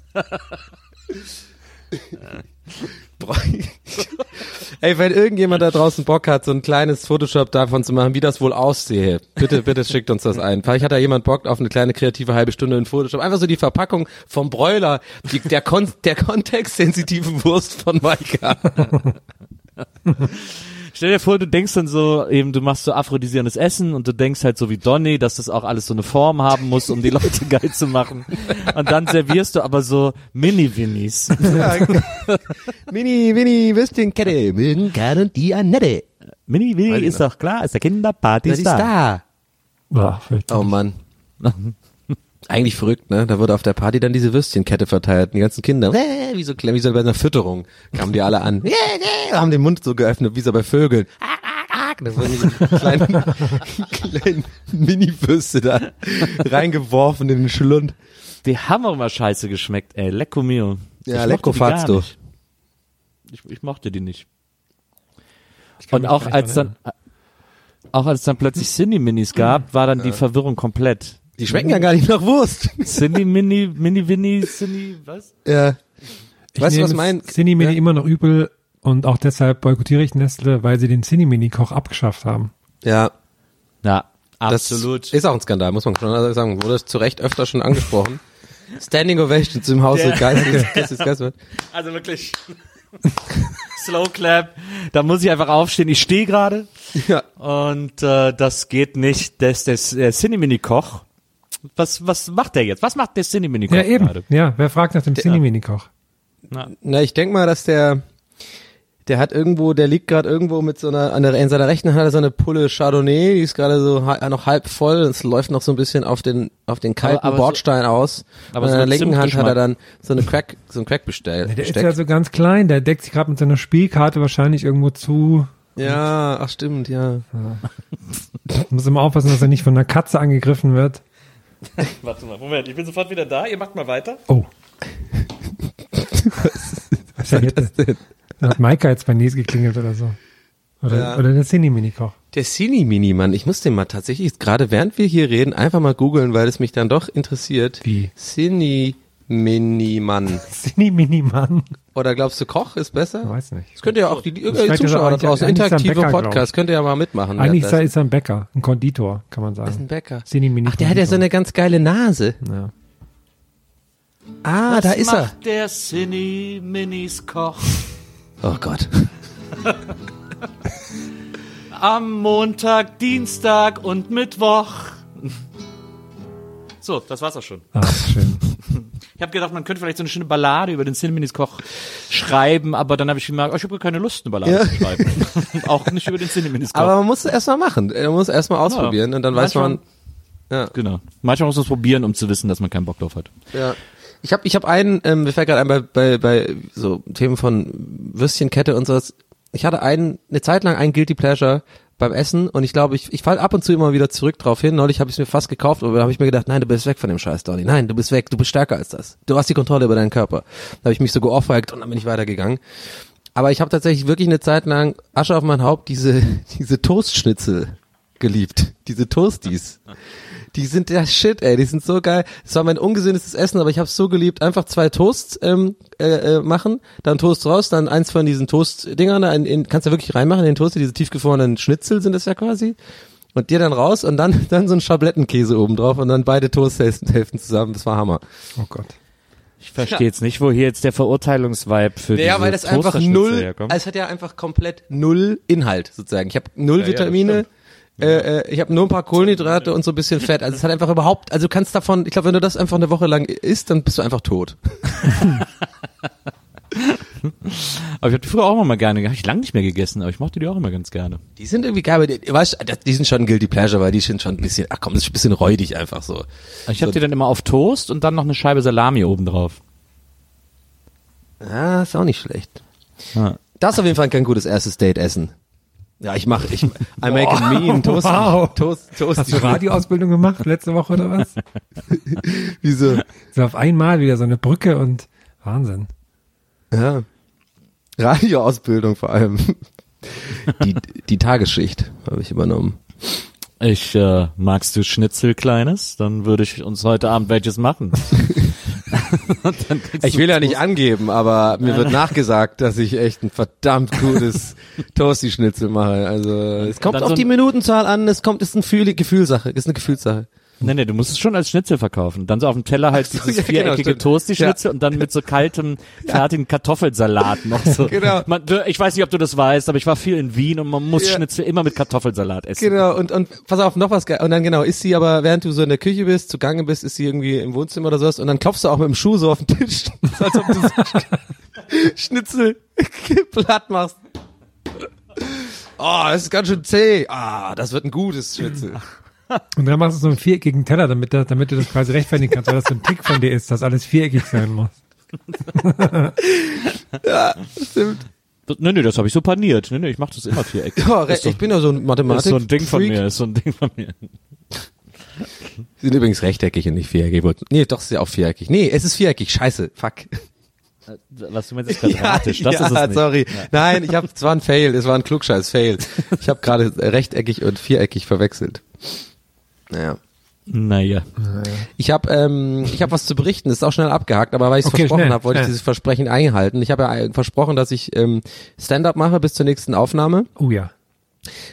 Speaker 2: Ey, wenn irgendjemand da draußen Bock hat, so ein kleines Photoshop davon zu machen, wie das wohl aussehe, bitte, bitte schickt uns das ein. Vielleicht hat da jemand Bock auf eine kleine kreative halbe Stunde in Photoshop. Einfach so die Verpackung vom Broiler, die, der, Kon der kontextsensitive Wurst von Maika.
Speaker 4: Stell dir vor, du denkst dann so, eben, du machst so aphrodisierendes Essen und du denkst halt so wie Donny, dass das auch alles so eine Form haben muss, um die Leute geil zu machen. Und dann servierst du aber so Mini-Winnies.
Speaker 2: Mini, Mini, Würstchenkette, mögen kann und die Annette.
Speaker 4: Mini-Winnie
Speaker 2: Weiß ich
Speaker 4: ist doch klar, ist der Kinderparty
Speaker 2: ist da.
Speaker 3: Ja, vielleicht.
Speaker 2: Oh Mann. Eigentlich verrückt, ne? Da wurde auf der Party dann diese Würstchenkette verteilt. Die ganzen Kinder, äh, wie so, klein- wie so bei einer Fütterung, kamen die alle an. Äh, äh, haben den Mund so geöffnet, wie so bei Vögeln. Ah, ah, ah. Da wurden diese kleinen, kleinen Mini-Würste da reingeworfen in den Schlund.
Speaker 4: Die haben auch immer scheiße geschmeckt, ey. Lecco mio.
Speaker 2: Ja,
Speaker 4: Ich mochte
Speaker 2: lecko
Speaker 4: die gar
Speaker 2: fatz du.
Speaker 4: nicht. Ich, ich mochte die nicht. Und auch als dann, auch als dann plötzlich Cindy-Minis gab, war dann die Verwirrung komplett.
Speaker 2: Die schmecken ja gar nicht nach Wurst.
Speaker 4: Cindy-Mini, Mini-Winnie, Cindy, was?
Speaker 2: Ja.
Speaker 3: Ich
Speaker 2: Weißt du, was mein...
Speaker 3: Cinemini
Speaker 2: Ja?
Speaker 3: immer noch übel und auch deshalb boykottiere ich Nestle, weil sie den Cinemini-Koch abgeschafft haben.
Speaker 2: Ja,
Speaker 4: Ja,
Speaker 2: das
Speaker 4: absolut.
Speaker 2: ist auch ein Skandal, muss man schon sagen. Wurde zu Recht öfter schon angesprochen. Standing Ovation zum Hause
Speaker 4: Der-
Speaker 2: Geistes.
Speaker 4: Also wirklich. Slow Clap. Da muss ich einfach aufstehen. Ich stehe gerade
Speaker 2: Ja.
Speaker 4: und äh, das geht nicht. Das ist der Cinemini-Koch. Was, was macht der jetzt? Was macht der Cinemini-Koch
Speaker 3: Ja, eben.
Speaker 4: gerade?
Speaker 3: Ja, wer fragt nach dem Cinemini-Koch?
Speaker 4: Na,
Speaker 2: Na, ich denk mal, dass der, der hat irgendwo, der liegt gerade irgendwo mit so einer, an der, in seiner rechten Hand hat er so eine Pulle Chardonnay, die ist gerade so ha- noch halb voll, es läuft noch so ein bisschen auf den, auf den kalten
Speaker 4: Aber- aber so-
Speaker 2: Bordstein aus.
Speaker 4: aber
Speaker 2: und
Speaker 4: so
Speaker 2: in der linken Hand hat er dann so eine Crack, so ein Crack bestellt.
Speaker 3: Der ist ja so ganz klein, der deckt sich gerade mit seiner Spielkarte wahrscheinlich irgendwo zu.
Speaker 2: ja, ach stimmt, ja.
Speaker 3: Muss immer aufpassen, dass er nicht von einer Katze angegriffen wird.
Speaker 4: warte mal, Moment, ich bin sofort wieder da. Ihr macht mal weiter.
Speaker 3: Oh. Was ist denn jetzt? Da hat Maika jetzt bei Nes geklingelt oder so. Oder,
Speaker 2: Ja.
Speaker 3: oder der Cinemini-Koch.
Speaker 2: Der Cine-Mini-Mann, ich muss den mal tatsächlich, gerade während wir hier reden, einfach mal googeln, weil es mich dann doch interessiert.
Speaker 3: Wie?
Speaker 2: Cine-Mini-Mann.
Speaker 3: Cinemini-Mann.
Speaker 2: Oder glaubst du, Koch ist besser?
Speaker 3: Weiß nicht.
Speaker 2: Das könnt ihr ja auch, die,
Speaker 3: ja
Speaker 2: Zuschauer da draußen,
Speaker 3: er
Speaker 2: interaktive
Speaker 3: Bäcker,
Speaker 2: Podcast, könnt ihr ja mal mitmachen.
Speaker 3: Eigentlich ist er, ist er ein Bäcker, ein Konditor, kann man
Speaker 2: Das ist ein
Speaker 3: sagen.
Speaker 2: Bäcker.
Speaker 3: Cinemini
Speaker 2: Ach, der hat ja so eine ganz geile Nase.
Speaker 3: Ja.
Speaker 2: Ah, da ist er.
Speaker 4: macht der Cine-Minis Koch
Speaker 2: Oh Gott.
Speaker 4: am Montag, Dienstag und Mittwoch? So, das war's auch schon.
Speaker 3: Ah, schön.
Speaker 4: Ich habe gedacht, man könnte vielleicht so eine schöne Ballade über den Cineminis Koch schreiben, aber dann habe ich gemerkt, oh, ich habe keine Lust, eine Ballade
Speaker 2: Ja.
Speaker 4: zu schreiben. auch nicht über den Cineminis Koch.
Speaker 2: Aber man muss es erstmal machen. Man muss erstmal ausprobieren und dann weiß
Speaker 4: Manchmal-
Speaker 2: man, ja.
Speaker 4: genau. Manchmal muss man es probieren, um zu wissen, dass man keinen Bock drauf hat.
Speaker 2: Ja. Ich habe ich hab einen, ähm, mir fällt gerade ein, bei, bei, bei so Themen von Würstchenkette und sowas, ich hatte einen, eine Zeit lang einen Guilty Pleasure beim Essen und ich glaube, ich, ich falle ab und zu immer wieder zurück drauf hin. Neulich habe ich es mir fast gekauft, aber da habe ich mir gedacht, nein, du bist weg von dem Scheiß, Donny. Nein, du bist weg, du bist stärker als das. Du hast die Kontrolle über deinen Körper. Da habe ich mich so geohrfeigt und dann bin ich weitergegangen. Aber ich habe tatsächlich wirklich eine Zeit lang Asche auf mein Haupt diese diese Toastschnitzel geliebt, diese Toasties. Die sind der Shit, ey. Die sind so geil. Es war mein ungesündestes Essen, aber ich habe so geliebt. Einfach zwei Toasts ähm, äh, äh, machen, dann Toast raus, dann eins von diesen Toast-Dingern, in, in, kannst du wirklich reinmachen in den Toast, diese tiefgefrorenen Schnitzel sind das ja quasi. Und dir dann raus und dann dann so ein Schablettenkäse oben drauf und dann beide Toasthälften zusammen. Das war Hammer.
Speaker 3: Oh Gott.
Speaker 4: Ich verstehe jetzt nicht, wo hier jetzt der Verurteilungsvibe für
Speaker 2: Ja,
Speaker 4: diese
Speaker 2: weil das einfach null,
Speaker 4: herkommt.
Speaker 2: es hat ja einfach komplett null Inhalt sozusagen. Ich habe null
Speaker 4: Ja, ja, das
Speaker 2: Vitamine, äh, äh, ich habe nur ein paar Kohlenhydrate und so ein bisschen Fett. Also es hat einfach überhaupt, also du kannst davon, ich glaube, wenn du das einfach eine Woche lang isst, dann bist du einfach tot.
Speaker 4: Aber ich habe die früher auch immer gerne, habe ich lange nicht mehr gegessen, aber ich mochte die auch immer ganz gerne.
Speaker 2: Die sind irgendwie geil, aber die, weißt, die sind schon guilty pleasure, weil die sind schon ein bisschen, ach komm, das ist ein bisschen räudig einfach so.
Speaker 4: Ich habe die dann immer auf Toast und dann noch eine Scheibe Salami oben drauf.
Speaker 2: Ja, ist auch nicht schlecht.
Speaker 4: Ja.
Speaker 2: Das ist auf jeden Fall kein gutes erstes Date essen. Ja, ich mache, ich, I make a mean toast,
Speaker 3: Wow.
Speaker 2: toast, toast.
Speaker 3: Hast du Radioausbildung gemacht letzte Woche oder was?
Speaker 2: Wieso?
Speaker 3: So auf einmal wieder so eine Brücke und Wahnsinn.
Speaker 2: Ja. Radioausbildung vor allem. Die, die Tagesschicht habe ich übernommen.
Speaker 4: Ich, äh, magst du Schnitzel, Kleines? Dann würde ich uns heute Abend welches machen.
Speaker 2: Ich will ja nicht angeben, aber mir wird nachgesagt, dass ich echt ein verdammt gutes Toasty-Schnitzel mache. Also es kommt auf
Speaker 4: so
Speaker 2: die Minütenzahl an, es kommt, ist eine Gefühl, Gefühlsache, ist eine Gefühlssache.
Speaker 4: Nee, nee, du musst es schon als Schnitzel verkaufen. Dann so auf dem Teller halt
Speaker 2: so,
Speaker 4: dieses
Speaker 2: ja, genau,
Speaker 4: viereckige
Speaker 2: stimmt.
Speaker 4: Toasty-Schnitzel und dann mit so kaltem, fertigen Kartoffelsalat noch so.
Speaker 2: Genau.
Speaker 4: Man, ich weiß nicht, ob du das weißt, aber ich war viel in Wien und man muss
Speaker 2: Ja.
Speaker 4: Schnitzel immer mit Kartoffelsalat essen.
Speaker 2: Genau, und, und pass auf, noch was geil. Und dann genau, ist sie aber, während du so in der Küche bist, zugange bist, ist sie irgendwie im Wohnzimmer oder sowas und dann klopfst du auch mit dem Schuh so auf den Tisch, als ob du so Schnitzel platt machst. Oh, das ist ganz schön zäh. Ah, das wird ein gutes Schnitzel.
Speaker 3: Und dann machst du so einen viereckigen Teller, damit, das, damit du das quasi rechtfertigen kannst, weil das so ein Tick von dir ist, dass alles viereckig sein muss.
Speaker 2: Stimmt.
Speaker 4: Das- Nee, nee, das habe ich so paniert. Nee, nee, ich mache das immer viereckig.
Speaker 2: Ja,
Speaker 4: Ist doch-
Speaker 2: ich bin ja so ein Mathematik.
Speaker 4: ist so ein Ding von
Speaker 2: Freak.
Speaker 4: mir, ist so ein Ding von mir.
Speaker 2: Sie sind übrigens rechteckig und nicht viereckig. Nee, doch, ist ja auch viereckig. Nee, es ist viereckig. Scheiße. Fuck.
Speaker 4: Was du meinst, ist quadratisch. das
Speaker 2: ja,
Speaker 4: ist es nicht.
Speaker 2: sorry. Nein, ich habe, es war ein Fail. Es war ein Klugscheiß-Fail. Ich habe gerade rechteckig und viereckig verwechselt. Naja.
Speaker 4: Naja.
Speaker 2: Ich habe ähm, ich hab was zu berichten, das ist auch schnell abgehakt, aber weil ich es
Speaker 3: Okay,
Speaker 2: versprochen habe, wollte ich dieses Versprechen einhalten. Ich habe ja äh, versprochen, dass ich ähm, Stand-up mache bis zur nächsten Aufnahme.
Speaker 3: Oh ja.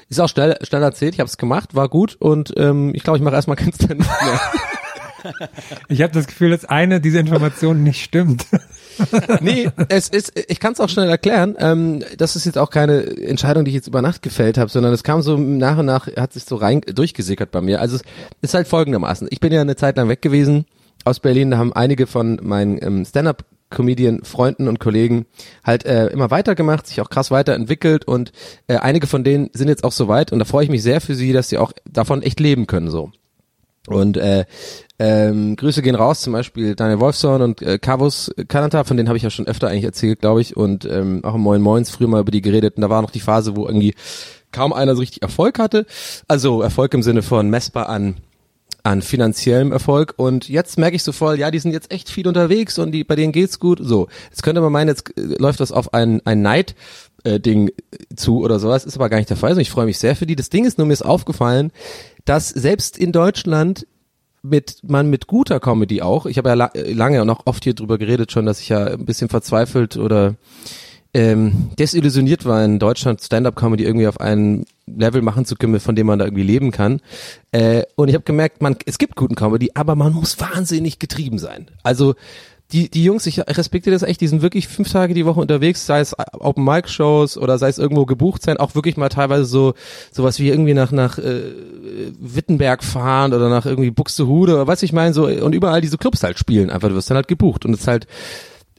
Speaker 2: Ist auch schnell, schnell erzählt, ich habe es gemacht, war gut und ähm, ich glaube, ich mache erstmal kein Stand-up mehr.
Speaker 3: Ich habe das Gefühl, dass eine dieser Informationen nicht stimmt.
Speaker 2: nee, es ist, ich kann es auch schnell erklären. Ähm, das ist jetzt auch keine Entscheidung, die ich jetzt über Nacht gefällt habe, sondern es kam so nach und nach, hat sich so rein durchgesickert bei mir. Also es ist halt folgendermaßen. Ich bin ja eine Zeit lang weg gewesen aus Berlin, da haben einige von meinen ähm, Stand-up Comedian Freunden und Kollegen halt äh, immer weitergemacht, sich auch krass weiterentwickelt und äh, einige von denen sind jetzt auch so weit und da freue ich mich sehr für sie, dass sie auch davon echt leben können so. Und äh, ähm, Grüße gehen raus, zum Beispiel Daniel Wolfson und äh, Kavus Kanata, von denen habe ich ja schon öfter eigentlich erzählt, glaube ich, und ähm, auch im Moin Moins früher mal über die geredet. Und da war noch die Phase, wo irgendwie kaum einer so richtig Erfolg hatte. Also Erfolg im Sinne von messbar an an finanziellem Erfolg und jetzt merke ich so voll, ja, die sind jetzt echt viel unterwegs und die, bei denen geht's gut. So, jetzt könnte man meinen, jetzt äh, läuft das auf ein, ein Neid äh, Ding zu oder sowas, ist aber gar nicht der Fall. Also ich freue mich sehr für die. Das Ding ist nur mir ist aufgefallen, dass selbst in Deutschland mit man mit guter Comedy auch. Ich habe ja la lange und auch oft hier drüber geredet schon, dass ich ja ein bisschen verzweifelt oder ähm, desillusioniert war, in Deutschland Stand-up-Comedy irgendwie auf ein Level machen zu können, von dem man da irgendwie leben kann. Äh, und ich habe gemerkt, man, es gibt guten Comedy, aber man muss wahnsinnig getrieben sein. Also die, die Jungs, ich respektiere das echt, die sind wirklich fünf Tage die Woche unterwegs, sei es Open Mic Shows oder sei es irgendwo gebucht sein, auch wirklich mal teilweise so sowas wie irgendwie nach nach äh, Wittenberg fahren oder nach irgendwie Buxtehude oder was ich meine so und überall diese Clubs halt spielen, einfach du wirst dann halt gebucht und es ist halt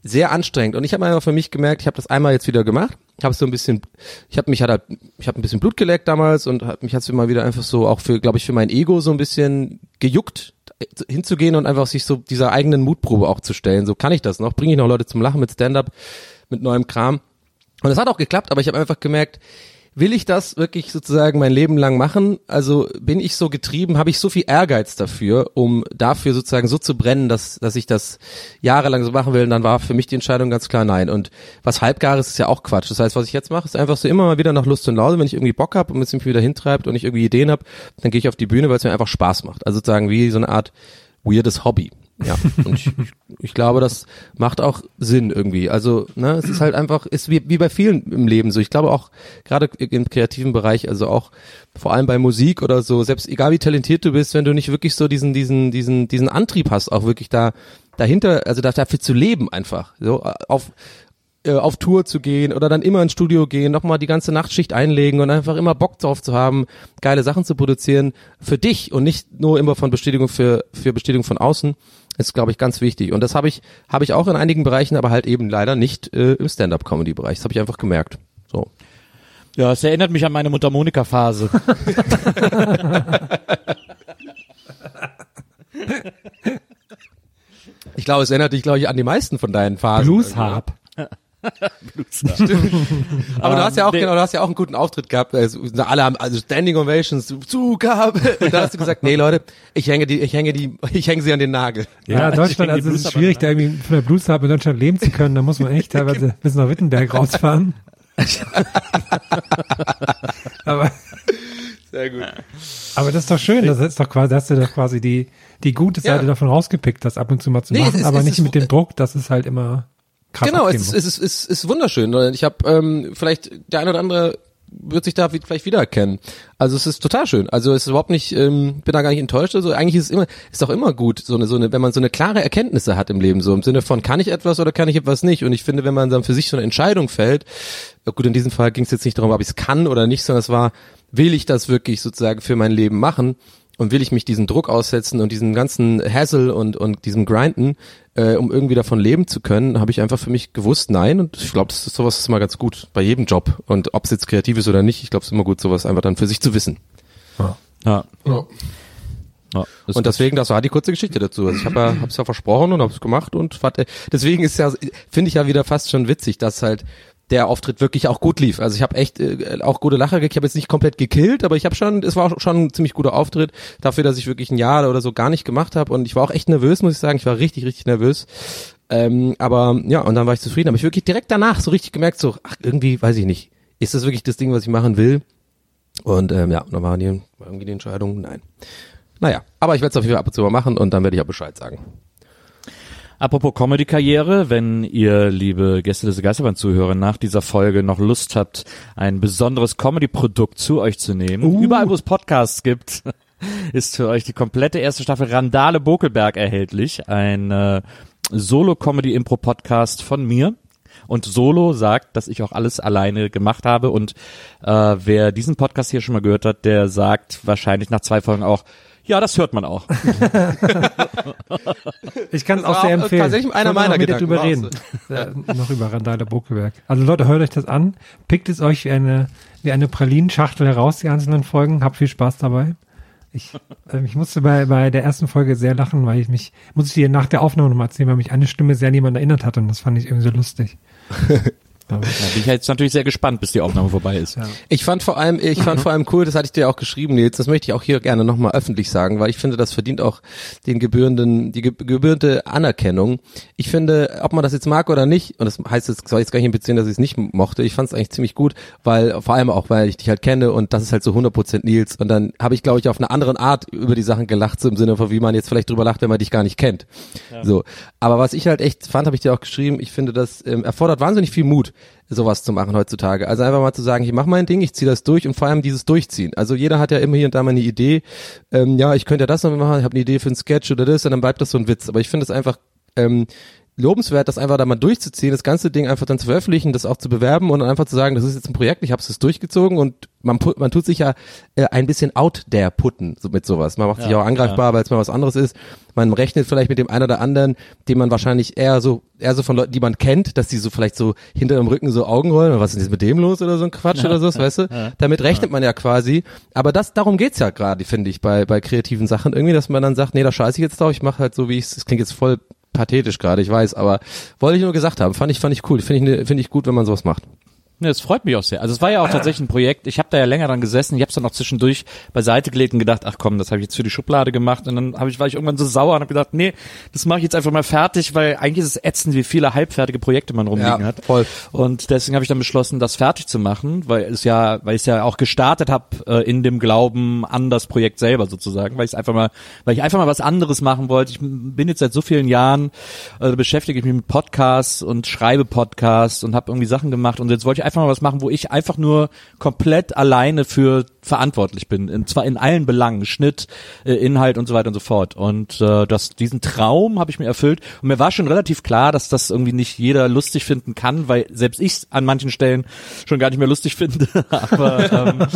Speaker 2: sehr anstrengend. Und ich habe einfach für mich gemerkt, ich habe das einmal jetzt wieder gemacht, habe so ein bisschen, ich habe mich halt, ich habe ein bisschen Blut geleckt damals und hab, mich hat's immer wieder einfach so auch für, glaube ich, für mein Ego so ein bisschen gejuckt hinzugehen und einfach sich so dieser eigenen Mutprobe auch zu stellen. So kann ich das noch, bringe ich noch Leute zum Lachen mit Stand-up, mit neuem Kram. Und es hat auch geklappt, aber ich habe einfach gemerkt, will ich das wirklich sozusagen mein Leben lang machen? Also bin ich so getrieben, habe ich so viel Ehrgeiz dafür, um dafür sozusagen so zu brennen, dass, dass ich das jahrelang so machen will? Und dann war für mich die Entscheidung ganz klar nein. Und was Halbgares ist ja auch Quatsch. Das heißt, was ich jetzt mache, ist einfach so immer mal wieder nach Lust und Laune, wenn ich irgendwie Bock habe und es mich wieder hintreibt und ich irgendwie Ideen habe, dann gehe ich auf die Bühne, weil es mir einfach Spaß macht. Also sozusagen wie so eine Art weirdes Hobby. Ja, und ich, ich glaube, das macht auch Sinn irgendwie. Also, ne, es ist halt einfach, ist wie, wie bei vielen im Leben so. Ich glaube auch, gerade im kreativen Bereich, also auch vor allem bei Musik oder so, selbst egal wie talentiert du bist, wenn du nicht wirklich so diesen, diesen, diesen, diesen Antrieb hast, auch wirklich da, dahinter, also dafür zu leben einfach. So, auf, äh, auf Tour zu gehen oder dann immer ins Studio gehen, nochmal die ganze Nachtschicht einlegen und einfach immer Bock drauf zu haben, geile Sachen zu produzieren für dich und nicht nur immer von Bestätigung für, für Bestätigung von außen ist, glaube ich, ganz wichtig. Und das habe ich, habe ich auch in einigen Bereichen, aber halt eben leider nicht äh, im Stand-up-Comedy-Bereich. Das habe ich einfach gemerkt. So.
Speaker 4: Ja, es erinnert mich an meine Mundharmonika-Phase.
Speaker 2: ich glaube, es erinnert dich, glaube ich, an die meisten von deinen Phasen.
Speaker 3: Blues Harp.
Speaker 2: Aber du hast ja auch, genau, du hast ja auch einen guten Auftritt gehabt. Also, alle haben also Standing Ovations, Zugabe. Und da hast du gesagt, nee Leute, ich hänge die, ich hänge die, ich hänge sie an den Nagel.
Speaker 3: Ja,
Speaker 4: Ja,
Speaker 3: Deutschland, also es ist schwierig, da irgendwie von der Blues Harp in Deutschland leben zu können. Da muss man echt teilweise bis nach Wittenberg rausfahren. aber,
Speaker 2: Sehr gut.
Speaker 3: aber das ist doch schön. Das ist doch quasi, da hast du doch quasi die, die gute Seite
Speaker 2: Ja.
Speaker 3: davon rausgepickt, das ab und zu mal zu
Speaker 2: Nee, es
Speaker 3: machen,
Speaker 2: ist-
Speaker 3: aber
Speaker 2: es
Speaker 3: nicht
Speaker 2: ist-
Speaker 3: mit dem Druck, dass es halt immer krass
Speaker 2: Genau, es, ist- es, ist, es ist wunderschön. Und Ich habe ähm, vielleicht der eine oder andere wird sich da vielleicht wiedererkennen. Also es ist total schön. Also es ist überhaupt nicht, ähm, bin da gar nicht enttäuscht. Also eigentlich ist es immer, ist doch immer gut, so eine, so eine, wenn man so eine klare Erkenntnisse hat im Leben, so im Sinne von kann ich etwas oder kann ich etwas nicht. Und ich finde, wenn man dann für sich so eine Entscheidung fällt, ja gut, in diesem Fall ging es jetzt nicht darum, ob ich es kann oder nicht, sondern es war, will ich das wirklich sozusagen für mein Leben machen? Und will ich mich diesen Druck aussetzen und diesen ganzen Hassel und, und diesem Grinden, äh, um irgendwie davon leben zu können, habe ich einfach für mich gewusst, nein. Und ich glaube, das ist sowas ist immer ganz gut bei jedem Job. Und ob es jetzt kreativ ist oder nicht, ich glaube, es ist immer gut, sowas einfach dann für sich zu wissen.
Speaker 4: Ja. Ja, ist
Speaker 2: und deswegen, das war die kurze Geschichte dazu. Also ich habe ja, hab's ja versprochen und habe es gemacht und warte, deswegen ist ja, finde ich ja wieder fast schon witzig, dass halt der Auftritt wirklich auch gut lief. Also ich habe echt äh, auch gute Lacher gekriegt. Ich habe jetzt nicht komplett gekillt, aber ich habe schon, es war auch schon ein ziemlich guter Auftritt dafür, dass ich wirklich ein Jahr oder so gar nicht gemacht habe und ich war auch echt nervös, muss ich sagen. Ich war richtig, richtig nervös. Ähm, aber ja, und dann war ich zufrieden. Aber ich wirklich direkt danach so richtig gemerkt, so, ach, irgendwie, weiß ich nicht, ist das wirklich das Ding, was ich machen will? Und ähm, ja, dann war die, war irgendwie die Entscheidung, nein. Naja, aber ich werde es auf jeden Fall ab und zu mal machen und dann werde ich auch Bescheid sagen.
Speaker 4: Apropos Comedy-Karriere, wenn ihr, liebe Gäste des Geisterbahn-Zuhörer, nach dieser Folge noch Lust habt, ein besonderes Comedy-Produkt zu euch zu nehmen, überall wo es Podcasts gibt, ist für euch die komplette erste Staffel Randale Bokelberg erhältlich, ein äh, Solo-Comedy-Impro-Podcast von mir. Und Solo sagt, dass ich auch alles alleine gemacht habe. Und äh, wer diesen Podcast hier schon mal gehört hat, der sagt wahrscheinlich nach zwei Folgen auch, ja, das hört man auch.
Speaker 3: Ich kann es auch sehr
Speaker 2: auch
Speaker 3: empfehlen.
Speaker 2: tatsächlich einer meiner
Speaker 3: noch mit
Speaker 2: Gedanken,
Speaker 3: drüber reden. Äh, noch über Randale Bokelberg. Also Leute, hört euch das an. Pickt es euch wie eine, wie eine Pralinschachtel heraus, die einzelnen Folgen. Habt viel Spaß dabei. Ich, ähm, ich musste bei, bei der ersten Folge sehr lachen, weil ich mich, muss ich dir nach der Aufnahme nochmal erzählen, weil mich eine Stimme sehr an jemanden erinnert hat und das fand ich irgendwie so lustig.
Speaker 4: Da bin ich jetzt natürlich sehr gespannt, bis die Aufnahme vorbei ist.
Speaker 3: Ja.
Speaker 2: Ich fand vor allem, ich fand vor allem cool, das hatte ich dir auch geschrieben, Nils, das möchte ich auch hier gerne nochmal öffentlich sagen, weil ich finde, das verdient auch den gebührenden, die ge- gebührende Anerkennung. Ich finde, ob man das jetzt mag oder nicht, und das heißt jetzt, soll jetzt gar nicht beziehen, dass ich es nicht mochte, ich fand es eigentlich ziemlich gut, weil, vor allem auch, weil ich dich halt kenne und das ist halt so 100% Nils und dann habe ich, glaube ich, auf eine andere Art über die Sachen gelacht, so im Sinne von, wie man jetzt vielleicht drüber lacht, wenn man dich gar nicht kennt. So. Aber was ich halt echt fand, habe ich dir auch geschrieben, ich finde, das ähm, erfordert wahnsinnig viel Mut, sowas zu machen heutzutage. Also einfach mal zu sagen, ich mache mein Ding, ich ziehe das durch und vor allem dieses Durchziehen. Also jeder hat ja immer hier und da mal eine Idee, ähm, ja, ich könnte ja das noch machen, ich habe eine Idee für einen Sketch oder das und dann bleibt das so ein Witz. Aber ich finde es einfach ähm, lobenswert, das einfach da mal durchzuziehen, das ganze Ding einfach dann zu veröffentlichen, das auch zu bewerben und dann einfach zu sagen, das ist jetzt ein Projekt, ich habe es durchgezogen und man, pu- man tut sich ja äh, ein bisschen out there putten so mit sowas. Man macht sich
Speaker 4: Ja,
Speaker 2: auch angreifbar, weil es mal was anderes ist. Man rechnet vielleicht mit dem einen oder anderen, den man wahrscheinlich eher so, eher so von Leuten, die man kennt, dass die so vielleicht so hinter dem Rücken so Augen rollen, was ist jetzt mit dem los oder so ein Quatsch oder so, weißt du? Damit rechnet man ja quasi. Aber das, darum geht's ja gerade, finde ich, bei, bei kreativen Sachen. Irgendwie, dass man dann sagt, nee, da scheiße ich jetzt drauf, ich mache halt so, wie ich es klingt jetzt voll pathetisch gerade, ich weiß, aber wollte ich nur gesagt haben, fand ich, fand ich cool. Finde ich, ne- finde ich gut, wenn man sowas macht.
Speaker 4: Ja, das freut mich auch sehr. Also es war ja auch tatsächlich ein Projekt. Ich habe da ja länger dran gesessen. Ich habe es dann auch zwischendurch beiseite gelegt und gedacht, ach komm, das habe ich jetzt für die Schublade gemacht. Und dann hab ich, war ich irgendwann so sauer und habe gedacht, nee, das mache ich jetzt einfach mal fertig, weil eigentlich ist es ätzend, wie viele halbfertige Projekte man rumliegen
Speaker 2: Ja,
Speaker 4: hat.
Speaker 2: voll.
Speaker 4: Und deswegen habe ich dann beschlossen, das fertig zu machen, weil es ja, weil ich es ja auch gestartet habe äh, in dem Glauben an das Projekt selber sozusagen, weil ich einfach mal, weil ich einfach mal was anderes machen wollte. Ich bin jetzt seit so vielen Jahren äh, beschäftige ich mich mit Podcasts und schreibe Podcasts und habe irgendwie Sachen gemacht und jetzt wollte ich einfach mal was machen, wo ich einfach nur komplett alleine für verantwortlich bin, und zwar in allen Belangen, Schnitt, äh, Inhalt und so weiter und so fort. Und äh, das, diesen Traum habe ich mir erfüllt und mir war schon relativ klar, dass das irgendwie nicht jeder lustig finden kann, weil selbst ich an manchen Stellen schon gar nicht mehr lustig finde. aber, ähm,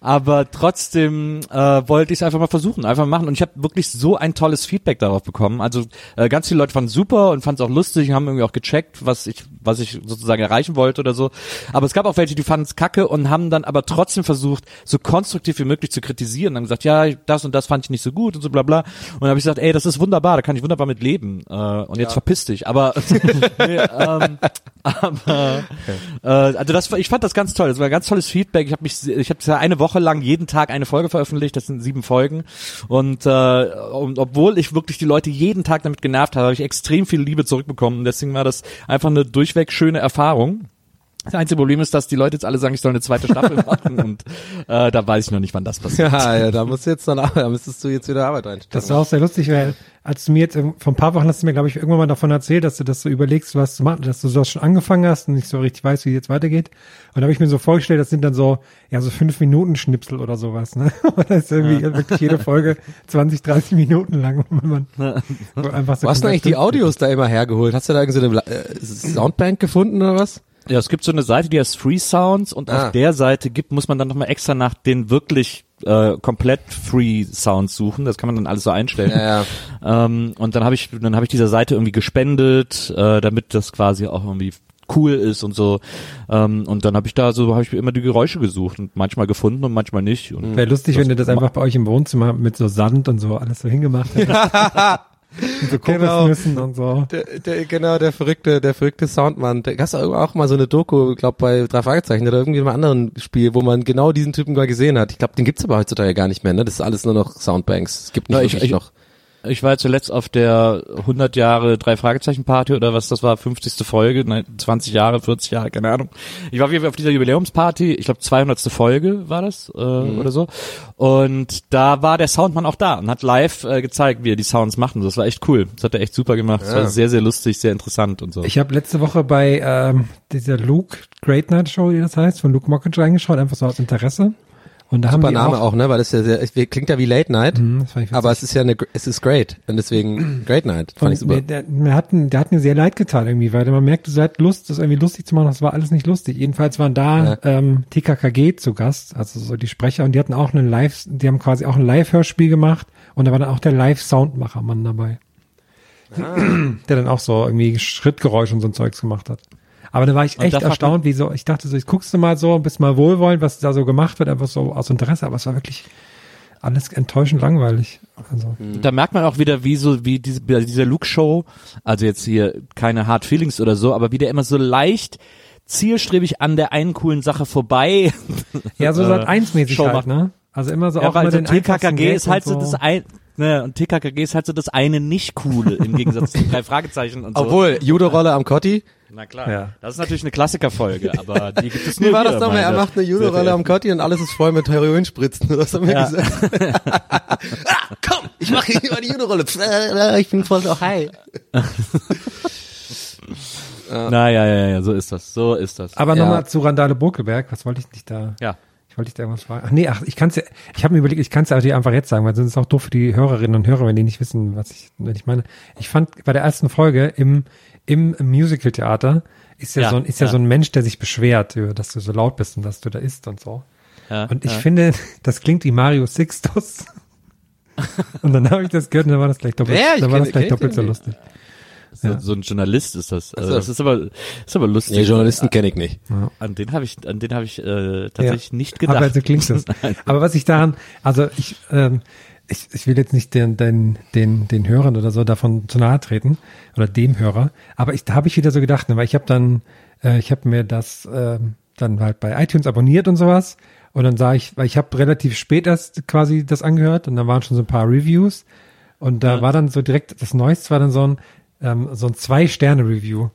Speaker 4: aber trotzdem äh, wollte ich es einfach mal versuchen, einfach machen. Und ich habe wirklich so ein tolles Feedback darauf bekommen. Also äh, ganz viele Leute fanden super und fanden es auch lustig, haben irgendwie auch gecheckt, was ich, was ich sozusagen erreichen wollte oder so. Aber es gab auch welche, die fanden es kacke und haben dann aber trotzdem versucht, so konstruktiv wie möglich zu kritisieren. Und haben gesagt, ja, das und das fand ich nicht so gut und so bla bla. Und dann habe ich gesagt, ey, das ist wunderbar, da kann ich wunderbar mit leben. Äh, und jetzt verpiss dich. Aber, nee, ähm, aber äh, also das, ich fand das ganz toll. Das war ein ganz tolles Feedback. Ich habe mich, ich habe ja eine Woche lang jeden Tag eine Folge veröffentlicht. Das sind sieben Folgen. Und, äh, und obwohl ich wirklich die Leute jeden Tag damit genervt habe, habe ich extrem viel Liebe zurückbekommen. Deswegen war das einfach eine durchweg schöne Erfahrung. Das einzige Problem ist, dass die Leute jetzt alle sagen, ich soll eine zweite Staffel machen und äh, da weiß ich noch nicht, wann das passiert.
Speaker 2: Ja, ja, da musst du jetzt dann, da müsstest du jetzt wieder Arbeit reinstecken.
Speaker 3: Das war auch sehr lustig, weil als du mir jetzt vor ein paar Wochen hast du mir, glaube ich, irgendwann mal davon erzählt, dass du das so überlegst, was zu machen, dass du sowas schon angefangen hast und nicht so richtig weißt, wie es jetzt weitergeht. Und da habe ich mir so vorgestellt, das sind dann so, ja, so fünf Minuten Schnipsel oder sowas, ne? Und das ist irgendwie wirklich jede Folge 20, 30 Minuten lang, wenn man so einfach so
Speaker 2: Wo hast du eigentlich die Audios da immer hergeholt? Hast du da irgendeine äh, Soundbank gefunden oder was?
Speaker 4: Ja, es gibt so eine Seite, die heißt Free Sounds und
Speaker 2: Ah.
Speaker 4: auf der Seite gibt, muss man dann nochmal extra nach den wirklich äh, komplett Free Sounds suchen. Das kann man dann alles so einstellen.
Speaker 2: Ja, ja.
Speaker 4: Ähm, und dann habe ich, dann habe ich dieser Seite irgendwie gespendet, äh, damit das quasi auch irgendwie cool ist und so. Ähm, und dann habe ich da so, habe ich mir immer die Geräusche gesucht und manchmal gefunden und manchmal nicht. Und
Speaker 3: Wäre lustig, wenn du das einfach bei euch im Wohnzimmer mit so Sand und so alles so hingemacht hättest. und so
Speaker 2: Genau.
Speaker 3: Kokosnüssen und so.
Speaker 2: Der, der, genau, der verrückte, der verrückte Soundmann. Der, hast du auch mal so eine Doku, glaub bei drei Fragezeichen oder irgendwie in einem anderen Spiel, wo man genau diesen Typen mal gesehen hat. Ich glaube, den gibt's aber heutzutage gar nicht mehr, ne? Das ist alles nur noch Soundbanks. Es gibt nicht
Speaker 4: Na, ich-
Speaker 2: wirklich
Speaker 4: ich-
Speaker 2: noch.
Speaker 4: Ich war zuletzt auf der 100 Jahre drei Fragezeichen Party oder was das war, 50. Folge, nein, 20 Jahre, 40 Jahre, keine Ahnung. Ich war auf dieser Jubiläumsparty, ich glaube 200. Folge war das äh, oder so. Und da war der Soundmann auch da und hat live äh, gezeigt, wie er die Sounds macht. Und das war echt cool. Das hat er echt super gemacht. Das war sehr, sehr lustig, sehr interessant und so.
Speaker 3: Ich habe letzte Woche bei ähm, dieser Luke Great Night Show, wie das heißt, von Luke Mockridge reingeschaut, einfach so aus Interesse. Und da haben
Speaker 2: Super
Speaker 3: die
Speaker 2: Name
Speaker 3: auch,
Speaker 2: auch, ne? Weil das ja sehr, es klingt ja wie Late Night,
Speaker 3: Mhm,
Speaker 2: aber es ist ja eine, es ist great und deswegen Great Night. Fand ich super.
Speaker 3: der, der, mir hat, der hat mir sehr leid getan irgendwie, weil man merkt, du seid Lust, das irgendwie lustig zu machen, das war alles nicht lustig. Jedenfalls waren da
Speaker 2: Ja.
Speaker 3: ähm, TKKG zu Gast, also so die Sprecher, und die hatten auch einen Live, die haben quasi auch ein Live-Hörspiel gemacht und da war dann auch der Live-Soundmacher-Mann dabei.
Speaker 2: Ah.
Speaker 3: der dann auch so irgendwie Schrittgeräusche und so ein Zeugs gemacht hat. Aber da war ich echt erstaunt, wie so, ich dachte so, ich guckst du mal so, bist mal wohlwollend, was da so gemacht wird, einfach so aus Interesse, aber es war wirklich alles enttäuschend langweilig. Also,
Speaker 4: Da merkt man auch wieder, wie so, wie diese, bei dieser Luke-Show, also jetzt hier keine Hard Feelings oder so, aber wie der immer so leicht zielstrebig an der einen coolen Sache vorbei.
Speaker 3: ja, so
Speaker 4: äh,
Speaker 3: Sat 1 mäßig halt, ne? Also immer so
Speaker 4: Ja,
Speaker 3: auch
Speaker 4: weil
Speaker 3: immer
Speaker 4: so
Speaker 3: den
Speaker 4: TKKG ist halt so das ein, ne, und TKKG ist halt so das eine nicht coole im Gegensatz zu drei Fragezeichen und so.
Speaker 2: Obwohl, Judo-Rolle am Kotti.
Speaker 4: Na klar.
Speaker 3: Ja.
Speaker 4: Das ist natürlich eine Klassikerfolge, aber die gibt es nur
Speaker 2: Wie war das nochmal? Er macht eine Judo-Rolle am Kotti und alles ist voll mit Heroinspritzen. Hast doch mir
Speaker 4: Ja.
Speaker 2: gesagt. ah, komm, ich mache hier mal die Judo-Rolle. Ich bin voll so high.
Speaker 4: Na ja, ja, ja, so ist das. So ist das.
Speaker 3: Aber
Speaker 2: Ja.
Speaker 3: nochmal zu Randale Burkelberg, was wollte ich nicht da?
Speaker 4: ja.
Speaker 3: Ich wollte dich da irgendwas fragen. Ach nee, ach, ich kann's ja, ich habe mir überlegt, ich kann's ja dir einfach jetzt sagen, weil sonst ist es auch doof für die Hörerinnen und Hörer, wenn die nicht wissen, was ich, wenn ich meine. Ich fand bei der ersten Folge im, im Musical-Theater ist ja,
Speaker 4: Ja,
Speaker 3: so ein, ist ja,
Speaker 4: ja.
Speaker 3: so ein Mensch, der sich beschwert, dass du so laut bist und dass du da isst und so.
Speaker 4: ja
Speaker 3: Und ich
Speaker 4: ja.
Speaker 3: finde, das klingt wie Mario Sixtus. und dann habe ich das gehört und dann war das gleich doppelt?
Speaker 2: Ich
Speaker 3: dann war das gleich doppelt so lustig.
Speaker 4: So,
Speaker 3: ja.
Speaker 4: so ein Journalist ist das. Also
Speaker 2: so.
Speaker 4: das ist aber, ist aber lustig.
Speaker 2: Nee, Journalisten kenne ich nicht.
Speaker 4: An den habe ich, an den habe ich äh, tatsächlich
Speaker 3: Ja.
Speaker 4: nicht gedacht.
Speaker 3: Aber so klingt das. Aber was ich daran, also ich, ähm, ich, ich will jetzt nicht den, den, den, den Hörern oder so davon zu nahe treten oder dem Hörer, aber ich, da habe ich wieder so gedacht, ne, weil ich habe dann, äh, ich habe mir das, ähm, dann halt bei iTunes abonniert und sowas. Und dann sah ich, weil ich habe relativ spät erst quasi das angehört und da waren schon so ein paar Reviews. Und da war dann so direkt, das Neueste war dann so ein, ähm, so ein Zwei-Sterne-Review.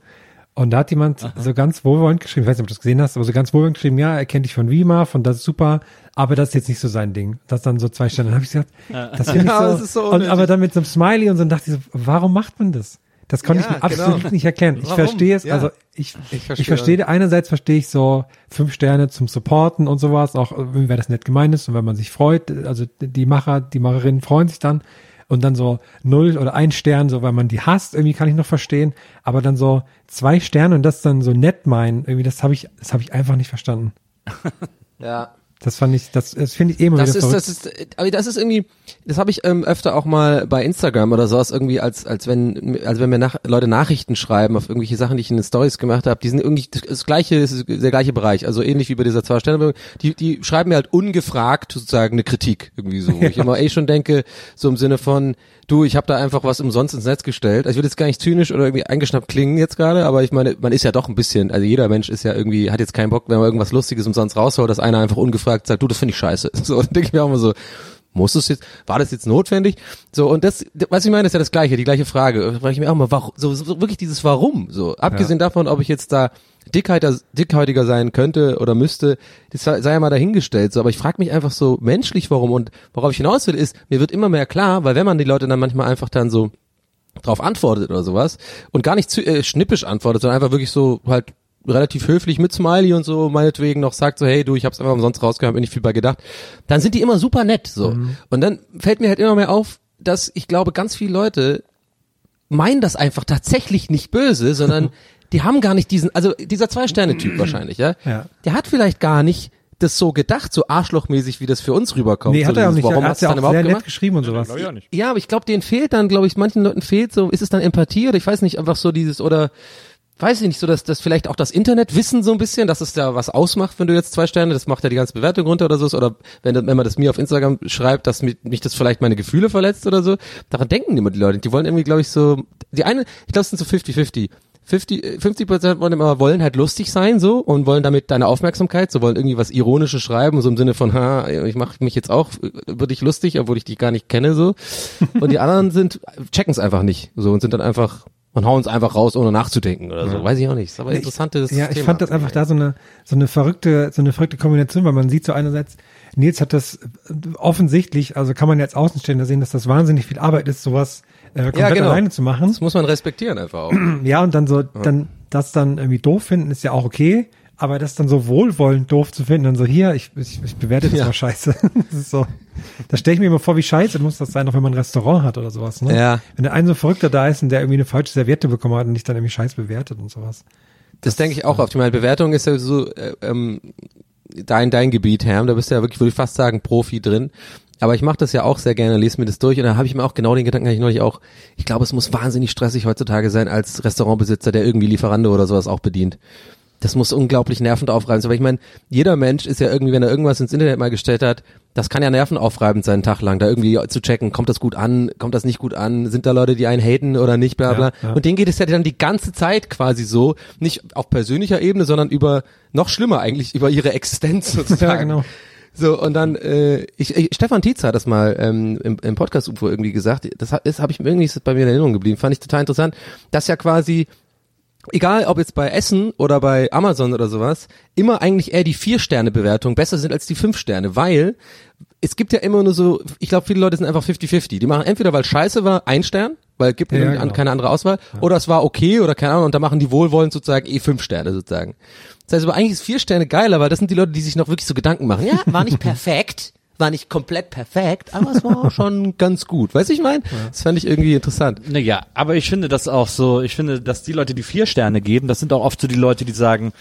Speaker 3: Und da hat jemand so ganz wohlwollend geschrieben, ich weiß nicht, ob du das gesehen hast, aber so ganz wohlwollend geschrieben, ja, er kennt dich von Vima, von das ist super, aber das ist jetzt nicht so sein Ding. Das dann so zwei Sterne. Dann habe ich gesagt, das finde ich
Speaker 2: Ja,
Speaker 3: so,
Speaker 2: das ist so
Speaker 3: und, aber dann mit so einem Smiley und so, und dachte ich so, warum macht man das? Das konnte
Speaker 2: Ja,
Speaker 3: ich mir absolut
Speaker 2: genau.
Speaker 3: nicht erklären. Ich
Speaker 2: Warum?
Speaker 3: verstehe es,
Speaker 2: Ja.
Speaker 3: also ich,
Speaker 2: Ich
Speaker 3: ich
Speaker 2: verstehe
Speaker 3: verstehe, einerseits verstehe ich so fünf Sterne zum Supporten und sowas, auch wenn das nett gemeint ist und wenn man sich freut, also die Macher, die Macherinnen freuen sich dann und dann so null oder ein Stern, so weil man die hasst, irgendwie kann ich noch verstehen, aber dann so zwei Sterne und das dann so nett meinen, irgendwie das habe ich, das habe ich einfach nicht verstanden.
Speaker 2: Ja.
Speaker 3: Das fand ich, das, das finde ich eh immer
Speaker 2: Das
Speaker 3: wieder
Speaker 2: ist,
Speaker 3: verrückt.
Speaker 2: das ist, aber das ist irgendwie, das habe ich ähm, öfter auch mal bei Instagram oder sowas irgendwie, als als wenn, als wenn mir nach, Leute Nachrichten schreiben auf irgendwelche Sachen, die ich in den Stories gemacht habe, die sind irgendwie das, das gleiche, das ist der gleiche Bereich, also ähnlich wie bei dieser zwei Sterne, die die schreiben mir halt ungefragt sozusagen eine Kritik irgendwie so, wo ich immer eh schon denke, so im Sinne von, du, ich habe da einfach was umsonst ins Netz gestellt. Also ich will jetzt gar nicht zynisch oder irgendwie eingeschnappt klingen jetzt gerade, aber ich meine, man ist ja doch ein bisschen, also jeder Mensch ist ja irgendwie, hat jetzt keinen Bock, wenn man irgendwas Lustiges umsonst rausholt, dass einer einfach ungefragt sagt, du, das finde ich scheiße. So, denke ich mir auch mal so, muss es jetzt, war das jetzt notwendig? So, und das, was ich meine, ist ja das Gleiche, die gleiche Frage. Da frage ich mir auch mal, warum, so, so wirklich dieses Warum, so. Abgesehen davon, ob ich jetzt da dickhäutiger, dickhäutiger sein könnte oder müsste, das sei sei ja mal dahingestellt, so. Aber ich frage mich einfach so menschlich, warum. Und worauf ich hinaus will, ist, mir wird immer mehr klar, weil wenn man die Leute dann manchmal einfach dann so drauf antwortet oder sowas und gar nicht zu, äh, schnippisch antwortet, sondern einfach wirklich so halt relativ höflich mit Smiley und so meinetwegen noch sagt so hey du ich hab's einfach umsonst rausgehört hab mir nicht viel bei gedacht dann sind die immer super nett so und dann fällt mir halt immer mehr auf dass ich glaube ganz viele Leute meinen das einfach tatsächlich nicht böse sondern die haben gar nicht diesen also dieser zwei Sterne Typ wahrscheinlich ja?
Speaker 3: Ja.
Speaker 2: der hat vielleicht gar nicht das so gedacht so arschlochmäßig wie das für uns rüberkommt
Speaker 3: Nee,
Speaker 2: so
Speaker 3: hat er auch nicht.
Speaker 2: warum
Speaker 3: er
Speaker 2: hast
Speaker 3: hat
Speaker 2: du
Speaker 3: ja
Speaker 2: dann
Speaker 3: auch sehr
Speaker 2: überhaupt
Speaker 3: nett
Speaker 2: gemacht
Speaker 3: geschrieben und sowas.
Speaker 4: Ja, nicht.
Speaker 2: ja, aber ich glaube, denen fehlt dann, glaube ich, manchen Leuten fehlt so, ist es dann Empathie oder ich weiß nicht, einfach so dieses oder weiß ich nicht, so dass das vielleicht auch das Internetwissen so ein bisschen, dass es da was ausmacht, wenn du jetzt zwei Sterne, das macht ja die ganze Bewertung runter oder so, oder wenn, wenn man das mir auf Instagram schreibt, dass mich, mich das vielleicht meine Gefühle verletzt oder so, daran denken immer die Leute, die wollen irgendwie, glaube ich, so, die eine, ich glaube, es sind so 50-50. 50, äh, 50 Prozent wollen immer wollen halt lustig sein so und wollen damit deine Aufmerksamkeit, so wollen irgendwie was ironisches schreiben, so im Sinne von, ha, ich mache mich jetzt auch äh, über dich lustig, obwohl ich dich gar nicht kenne so. Und die anderen sind checken es einfach nicht so und sind dann einfach und hauen es einfach raus, ohne nachzudenken oder so. Weiß ich auch nicht. Ist aber interessantes
Speaker 3: Ja, ich
Speaker 2: Thema.
Speaker 3: fand das einfach da so eine so eine verrückte so eine verrückte Kombination, weil man sieht so einerseits Nils hat das äh, offensichtlich, also kann man jetzt Außenstehender sehen, dass das wahnsinnig viel Arbeit ist, sowas äh, komplett
Speaker 2: genau.
Speaker 3: alleine zu machen.
Speaker 2: Das muss man respektieren einfach auch.
Speaker 3: Ja, und dann so, dann das dann irgendwie doof finden, ist ja auch okay. Aber das dann so wohlwollend doof zu finden, dann so hier, ich, ich, ich bewerte das
Speaker 2: Ja.
Speaker 3: mal scheiße. das ist so. Da stelle ich mir immer vor, wie scheiße muss das sein, auch wenn man ein Restaurant hat oder sowas. Ne?
Speaker 2: Ja.
Speaker 3: Wenn der ein so Verrückter da ist und der irgendwie eine falsche Serviette bekommen hat und dich dann irgendwie scheiß bewertet und sowas.
Speaker 2: Das denke ich auch oft. Ich meine, Bewertung ist ja so äh, ähm, dein dein Gebiet, Herr. Da bist du ja wirklich, würde ich fast sagen, Profi drin. Aber ich mache das ja auch sehr gerne, lese mir das durch und da habe ich mir auch genau den Gedanken, hatte ich neulich auch, ich glaube, es muss wahnsinnig stressig heutzutage sein als Restaurantbesitzer, der irgendwie Lieferando oder sowas auch bedient. Das muss unglaublich nervend aufreibend sein. Aber ich meine, jeder Mensch ist ja irgendwie, wenn er irgendwas ins Internet mal gestellt hat, das kann ja nervenaufreibend sein, Tag lang, da irgendwie zu checken, kommt das gut an, kommt das nicht gut an, sind da Leute, die einen haten oder nicht, bla bla.
Speaker 3: Ja, ja.
Speaker 2: Und denen geht es ja dann die ganze Zeit quasi so, nicht auf persönlicher Ebene, sondern über, noch schlimmer eigentlich, über ihre Existenz sozusagen.
Speaker 3: Ja, genau.
Speaker 2: So, und dann, äh, ich, ich, Stefan Tietz hat das mal ähm, im, im Podcast UFO irgendwie gesagt, das ist, habe ich irgendwie ist bei mir in Erinnerung geblieben, fand ich total interessant, dass ja quasi, egal ob jetzt bei Essen oder bei Amazon oder sowas, immer eigentlich eher die Vier-Sterne-Bewertung besser sind als die Fünf-Sterne, weil es gibt ja immer nur so, ich glaube, viele Leute sind einfach 50-50. Die machen entweder, weil scheiße war, ein Stern, weil es gibt
Speaker 3: Ja, genau.
Speaker 2: keine andere Auswahl, oder es war okay oder keine Ahnung, und da machen die wohlwollend sozusagen eh fünf Sterne sozusagen. Das heißt aber eigentlich ist vier Sterne geiler, weil das sind die Leute, die sich noch wirklich so Gedanken machen. Ja, war nicht perfekt, war nicht komplett perfekt, aber es war schon ganz gut. Weißt du, ich meine? Das fand ich irgendwie interessant.
Speaker 4: Naja, aber ich finde das auch so, ich finde, dass die Leute, die vier Sterne geben, das sind auch oft so die Leute, die sagen,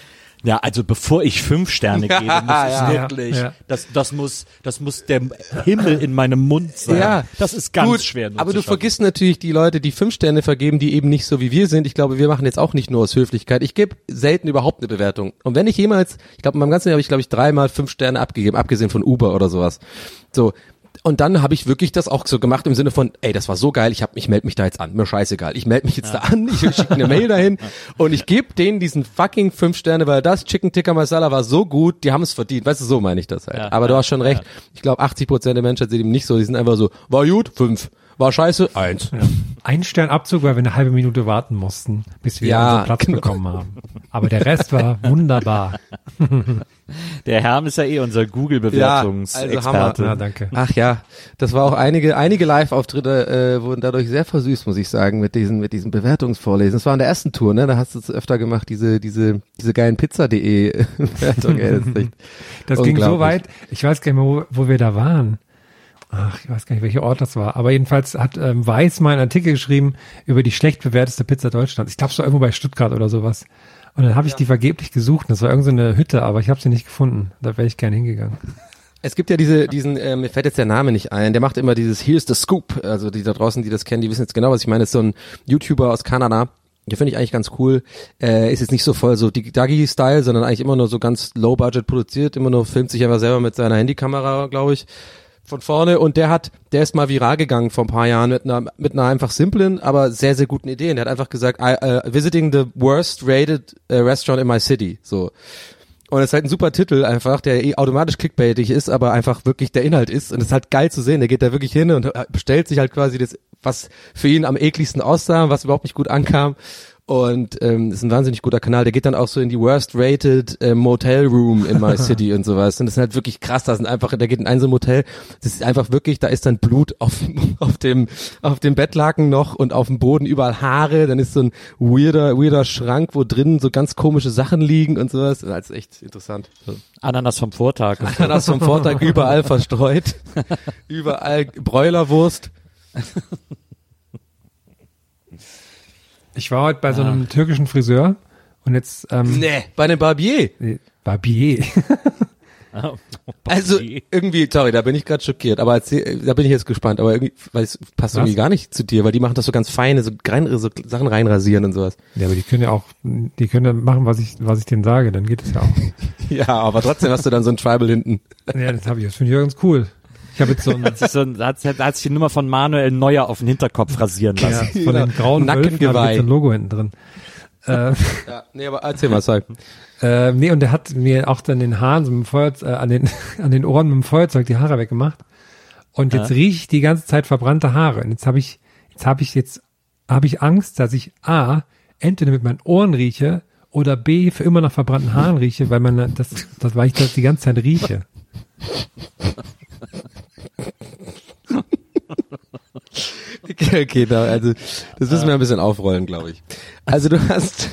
Speaker 4: ja, also bevor ich fünf Sterne gebe, muss
Speaker 2: ja.
Speaker 4: wirklich,
Speaker 3: Ja.
Speaker 4: das, das muss, das muss der Himmel in meinem Mund sein.
Speaker 2: Ja,
Speaker 4: das ist ganz
Speaker 2: Gut,
Speaker 4: schwer.
Speaker 2: Aber du
Speaker 4: schaffen.
Speaker 2: vergisst natürlich die Leute, die fünf Sterne vergeben, die eben nicht so wie wir sind. Ich glaube, wir machen jetzt auch nicht nur aus Höflichkeit. Ich gebe selten überhaupt eine Bewertung. Und wenn ich jemals, ich glaube, in meinem ganzen Leben habe ich, glaube ich, dreimal fünf Sterne abgegeben, abgesehen von Uber oder sowas. So, und dann habe ich wirklich das auch so gemacht im Sinne von, ey, das war so geil, ich hab, ich melde mich da jetzt an, mir scheißegal, ich melde mich jetzt da an, ich schicke eine Mail dahin. Und ich gebe denen diesen fucking fünf Sterne, weil das Chicken Tikka Masala war so gut, die haben es verdient, weißt du, so meine ich das halt.
Speaker 4: Ja,
Speaker 2: Aber du
Speaker 4: ja,
Speaker 2: hast schon recht, ich glaube 80 Prozent der Menschheit sind eben nicht so, die sind einfach so, war gut, fünf, war scheiße, eins.
Speaker 3: Ja. Ein Stern Abzug, weil wir eine halbe Minute warten mussten, bis wir
Speaker 2: Ja,
Speaker 3: unseren Platz
Speaker 2: genau.
Speaker 3: bekommen haben. Aber der Rest war wunderbar.
Speaker 4: Der Herm ist ja eh unser
Speaker 2: also
Speaker 4: Google-Bewertungsexperte.
Speaker 3: Ja, danke.
Speaker 2: Ach ja, das war auch einige, einige Live-Auftritte äh, wurden dadurch sehr versüßt, muss ich sagen, mit diesen, mit diesen Bewertungsvorlesen. Das war an der ersten Tour, ne? Da hast du es öfter gemacht, diese, diese, diese geilen Pizza.de Bewertung, ey, das ist echt
Speaker 3: Das ging so weit, ich weiß gar nicht mehr, wo, wo wir da waren. Ach, ich weiß gar nicht, welcher Ort das war. Aber jedenfalls hat ähm, Weiß mal einen Artikel geschrieben über die schlecht bewerteste Pizza Deutschlands. Ich glaube, so irgendwo bei Stuttgart oder sowas. Und dann habe ich die vergeblich gesucht. Das war irgendeine so Hütte, aber ich habe sie nicht gefunden. Da wäre ich gerne hingegangen.
Speaker 2: Es gibt ja diese, diesen, äh, mir fällt jetzt der Name nicht ein, der macht immer dieses Here's the Scoop. Also die da draußen, die das kennen, die wissen jetzt genau, was ich meine. Das ist so ein YouTuber aus Kanada. Den finde ich eigentlich ganz cool. Äh, ist jetzt nicht so voll so Dagi-Style, sondern eigentlich immer nur so ganz low-budget produziert, immer nur filmt sich einfach selber mit seiner Handykamera, glaube ich, von vorne. Und der hat, der ist mal viral gegangen vor ein paar Jahren mit einer, mit einer einfach simplen, aber sehr, sehr guten Idee. Und der hat einfach gesagt, I, uh, visiting the worst rated uh, restaurant in my city. So. Und es ist halt ein super Titel einfach, der eh automatisch clickbaitig ist, aber einfach wirklich der Inhalt ist. Und es ist halt geil zu sehen. Der geht da wirklich hin und bestellt sich halt quasi das, was für ihn am ekligsten aussah, was überhaupt nicht gut ankam. Und ähm, ist ein wahnsinnig guter Kanal. Der geht dann auch so in die worst rated äh, Motel Room in my city und sowas. Und das ist halt wirklich krass. Das sind einfach, der geht in ein so Motel. Das ist einfach wirklich, da ist dann Blut auf, auf dem auf dem Bettlaken noch und auf dem Boden überall Haare. Dann ist so ein weirder weirder Schrank, wo drinnen so ganz komische Sachen liegen und sowas. Das ist echt interessant.
Speaker 4: Ananas vom Vortag.
Speaker 2: Ananas vom Vortag überall verstreut. überall Bräulerwurst.
Speaker 3: Ich war heute bei so einem türkischen Friseur und jetzt ähm,
Speaker 2: Nee, bei einem Barbier.
Speaker 3: nee, Barbier.
Speaker 2: Also irgendwie, sorry, da bin ich gerade schockiert, aber erzähl, da bin ich jetzt gespannt, aber irgendwie, weil es passt
Speaker 3: Was?
Speaker 2: irgendwie gar nicht zu dir, weil die machen das so ganz feine, so, rein, so Sachen reinrasieren und sowas.
Speaker 3: ja, aber die können ja auch, die können ja machen, was ich, was ich denen sage, dann geht es ja auch.
Speaker 2: Ja, aber trotzdem hast du dann so ein Tribal hinten.
Speaker 3: ja, das habe ich, das finde ich ganz cool. Ich habe jetzt so ein,
Speaker 4: so ein, da hat, hat sich die Nummer von Manuel Neuer auf den Hinterkopf rasieren
Speaker 3: ja,
Speaker 4: lassen.
Speaker 3: von den grauen Wölfen
Speaker 2: Nackengeweih.
Speaker 3: jetzt ein Logo hinten drin. Äh,
Speaker 2: Ja, nee, aber erzähl mal, sag.
Speaker 3: äh, nee, und der hat mir auch dann den Haaren so mit dem Feuerzeug, äh, an den, an den Ohren mit dem Feuerzeug die Haare weggemacht. Und jetzt
Speaker 4: Ja.
Speaker 3: rieche ich die ganze Zeit verbrannte Haare. Und jetzt habe ich, jetzt habe ich jetzt, habe ich Angst, dass ich A, entweder mit meinen Ohren rieche oder B, für immer nach verbrannten Haaren rieche, weil man das, das, weil ich das die ganze Zeit rieche.
Speaker 2: Okay, da, also das müssen wir ein bisschen aufrollen, glaube ich. Also du hast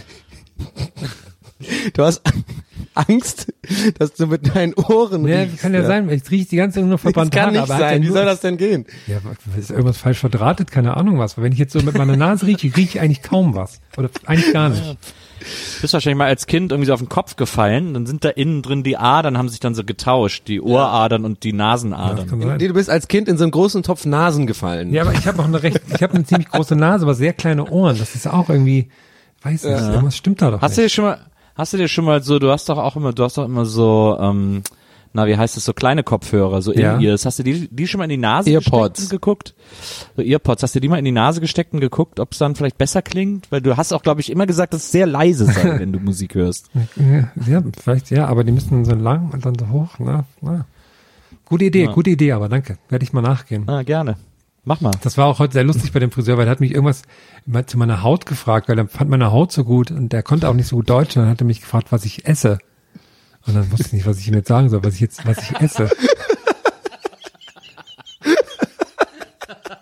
Speaker 2: du hast Angst, dass du mit deinen Ohren
Speaker 3: Ja,
Speaker 2: riechst,
Speaker 3: kann ja, sein, ich rieche die ganze Zeit nur
Speaker 2: Das
Speaker 3: verbrannte
Speaker 2: kann
Speaker 3: Haare.
Speaker 2: nicht
Speaker 3: ja
Speaker 2: sein. Wie soll das denn gehen?
Speaker 3: Ja, ist irgendwas falsch verdrahtet? Keine Ahnung was. Weil wenn ich jetzt so mit meiner Nase rieche, rieche ich eigentlich kaum was. Oder eigentlich gar nicht.
Speaker 4: Du bist wahrscheinlich mal als Kind irgendwie so auf den Kopf gefallen, dann sind da innen drin die Adern, haben sich dann so getauscht, die Ohradern und die Nasenadern.
Speaker 3: sein.
Speaker 2: Nee, du bist als Kind in so einen großen Topf Nasen gefallen.
Speaker 3: Ja, aber ich habe auch eine recht, ich habe eine ziemlich große Nase, aber sehr kleine Ohren. Das ist auch irgendwie, weiß nicht, irgendwas stimmt da doch
Speaker 4: Hast du
Speaker 3: nicht.
Speaker 4: dir schon mal, hast du dir schon mal so, du hast doch auch immer, du hast doch immer so, ähm, na, wie heißt das, so kleine Kopfhörer, so
Speaker 3: Ja.
Speaker 4: In-Ears. Hast du die, die schon mal in die Nase
Speaker 2: Earpods.
Speaker 4: gesteckt und geguckt? So Earpods. Hast du die mal in die Nase gesteckt und geguckt, ob es dann vielleicht besser klingt? Weil du hast auch, glaube ich, immer gesagt, dass es sehr leise sei, wenn du Musik hörst.
Speaker 3: Ja, vielleicht, ja, aber die müssen so lang und dann so hoch. Na, na. Gute Idee,
Speaker 4: Ja.
Speaker 3: gute Idee, aber danke. Werde ich mal nachgehen.
Speaker 4: Ah, gerne. Mach mal.
Speaker 3: Das war auch heute sehr lustig bei dem Friseur, weil er hat mich irgendwas zu meiner Haut gefragt, weil er fand meine Haut so gut und der konnte auch nicht so gut Deutsch und dann hat er mich gefragt, was ich esse. Und dann wusste ich nicht, was ich ihm jetzt sagen soll, was ich jetzt, was ich esse.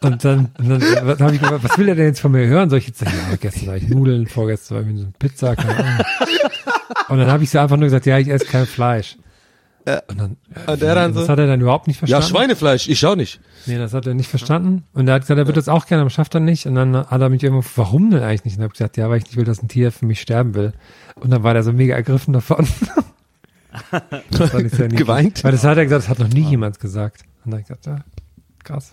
Speaker 3: Und dann, und dann was, hab ich gefragt, was will er denn jetzt von mir hören? Soll ich jetzt sagen, ja, gestern habe ich Nudeln, vorgestern war ich so eine Pizza, keine Ahnung. Und dann habe ich so einfach nur gesagt, ja, ich esse kein Fleisch. Und dann,
Speaker 2: Und der dann
Speaker 3: das
Speaker 2: so,
Speaker 3: hat er dann überhaupt nicht
Speaker 2: ja,
Speaker 3: verstanden.
Speaker 2: Schweinefleisch, ich schau nicht.
Speaker 3: Nee, das hat er nicht verstanden. Und er hat gesagt, er wird das auch gerne, aber schafft er nicht. Und dann hat er mich irgendwo, warum denn eigentlich nicht? Und ich habe gesagt, ja, weil ich nicht will, dass ein Tier für mich sterben will. Und dann war der so mega ergriffen davon. Das fand ich sehr niedlich.
Speaker 2: Geweint?
Speaker 3: Weil das hat er gesagt, das hat noch nie jemand gesagt. Und dann habe ich gesagt, ja, krass.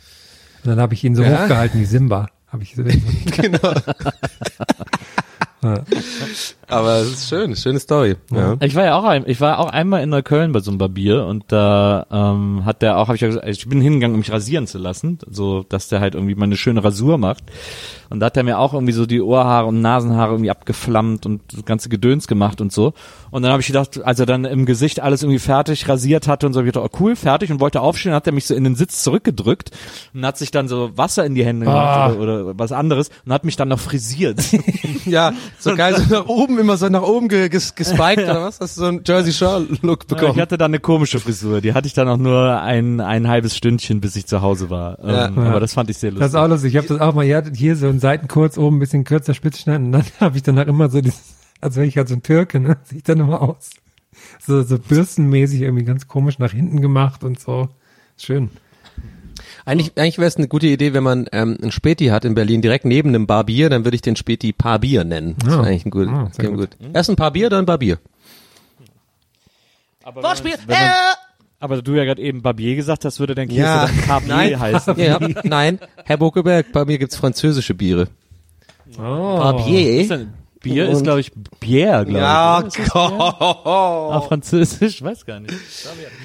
Speaker 3: Und dann habe ich ihn so
Speaker 2: Ja.
Speaker 3: hochgehalten wie Simba. Habe ich so
Speaker 2: Genau.
Speaker 3: ja.
Speaker 2: Aber es ist schön, schöne Story. Ja.
Speaker 4: Ich war ja auch, ein, ich war auch einmal in Neukölln bei so einem Barbier und da ähm, hat der auch, habe ich ja gesagt, ich bin hingegangen, um mich rasieren zu lassen, so dass der halt irgendwie mal eine schöne Rasur macht. Und da hat er mir auch irgendwie so die Ohrhaare und Nasenhaare irgendwie abgeflammt und das ganze Gedöns gemacht und so. Und dann habe ich gedacht, als er dann im Gesicht alles irgendwie fertig rasiert hatte und so, hab ich gedacht, oh cool, fertig und wollte aufstehen, hat er mich so in den Sitz zurückgedrückt und hat sich dann so Wasser in die Hände gemacht
Speaker 3: Ah.
Speaker 4: oder, oder was anderes und hat mich dann noch frisiert.
Speaker 2: ja, so geil, so nach oben, immer so nach oben ge ges gespiked oder was? Hast du so einen Jersey Shore Look bekommen?
Speaker 4: Ich hatte dann eine komische Frisur, die hatte ich dann auch nur ein, ein halbes Stündchen, bis ich zu Hause war.
Speaker 2: Ja.
Speaker 4: Ähm, Aber das fand ich sehr lustig.
Speaker 3: Das ist auch lustig. Ich habe das auch mal, ja, hier so einen Seiten kurz oben, ein bisschen kürzer, spitz schneiden und dann habe ich danach immer so dieses, als wenn ich halt so ein Türke, ne, sieht dann immer aus. So, so bürstenmäßig irgendwie ganz komisch nach hinten gemacht und so. Schön.
Speaker 2: Eigentlich, eigentlich wäre es eine gute Idee, wenn man ähm, ein Späti hat in Berlin, direkt neben einem Barbier, dann würde ich den Späti Parbier nennen. Das
Speaker 3: Ja.
Speaker 2: ist eigentlich ein gut,
Speaker 3: Ah, sehr
Speaker 2: sehr gut. Erst ein Barbier, dann Barbier.
Speaker 4: Aber Wortspiel. Wenn man, aber du ja gerade eben Barbier gesagt hast, würde dein Käse
Speaker 2: Ja.
Speaker 4: dann Carbier
Speaker 2: Nein.
Speaker 4: heißen.
Speaker 2: Ja, nein, Herr Bokeberg, bei mir gibt's französische Biere.
Speaker 3: Oh.
Speaker 2: Barbier?
Speaker 4: Ist denn- Bier ist, glaube ich, Bier, glaube
Speaker 2: Ja,
Speaker 4: ich. Bier? Ah, Französisch, weiß gar nicht.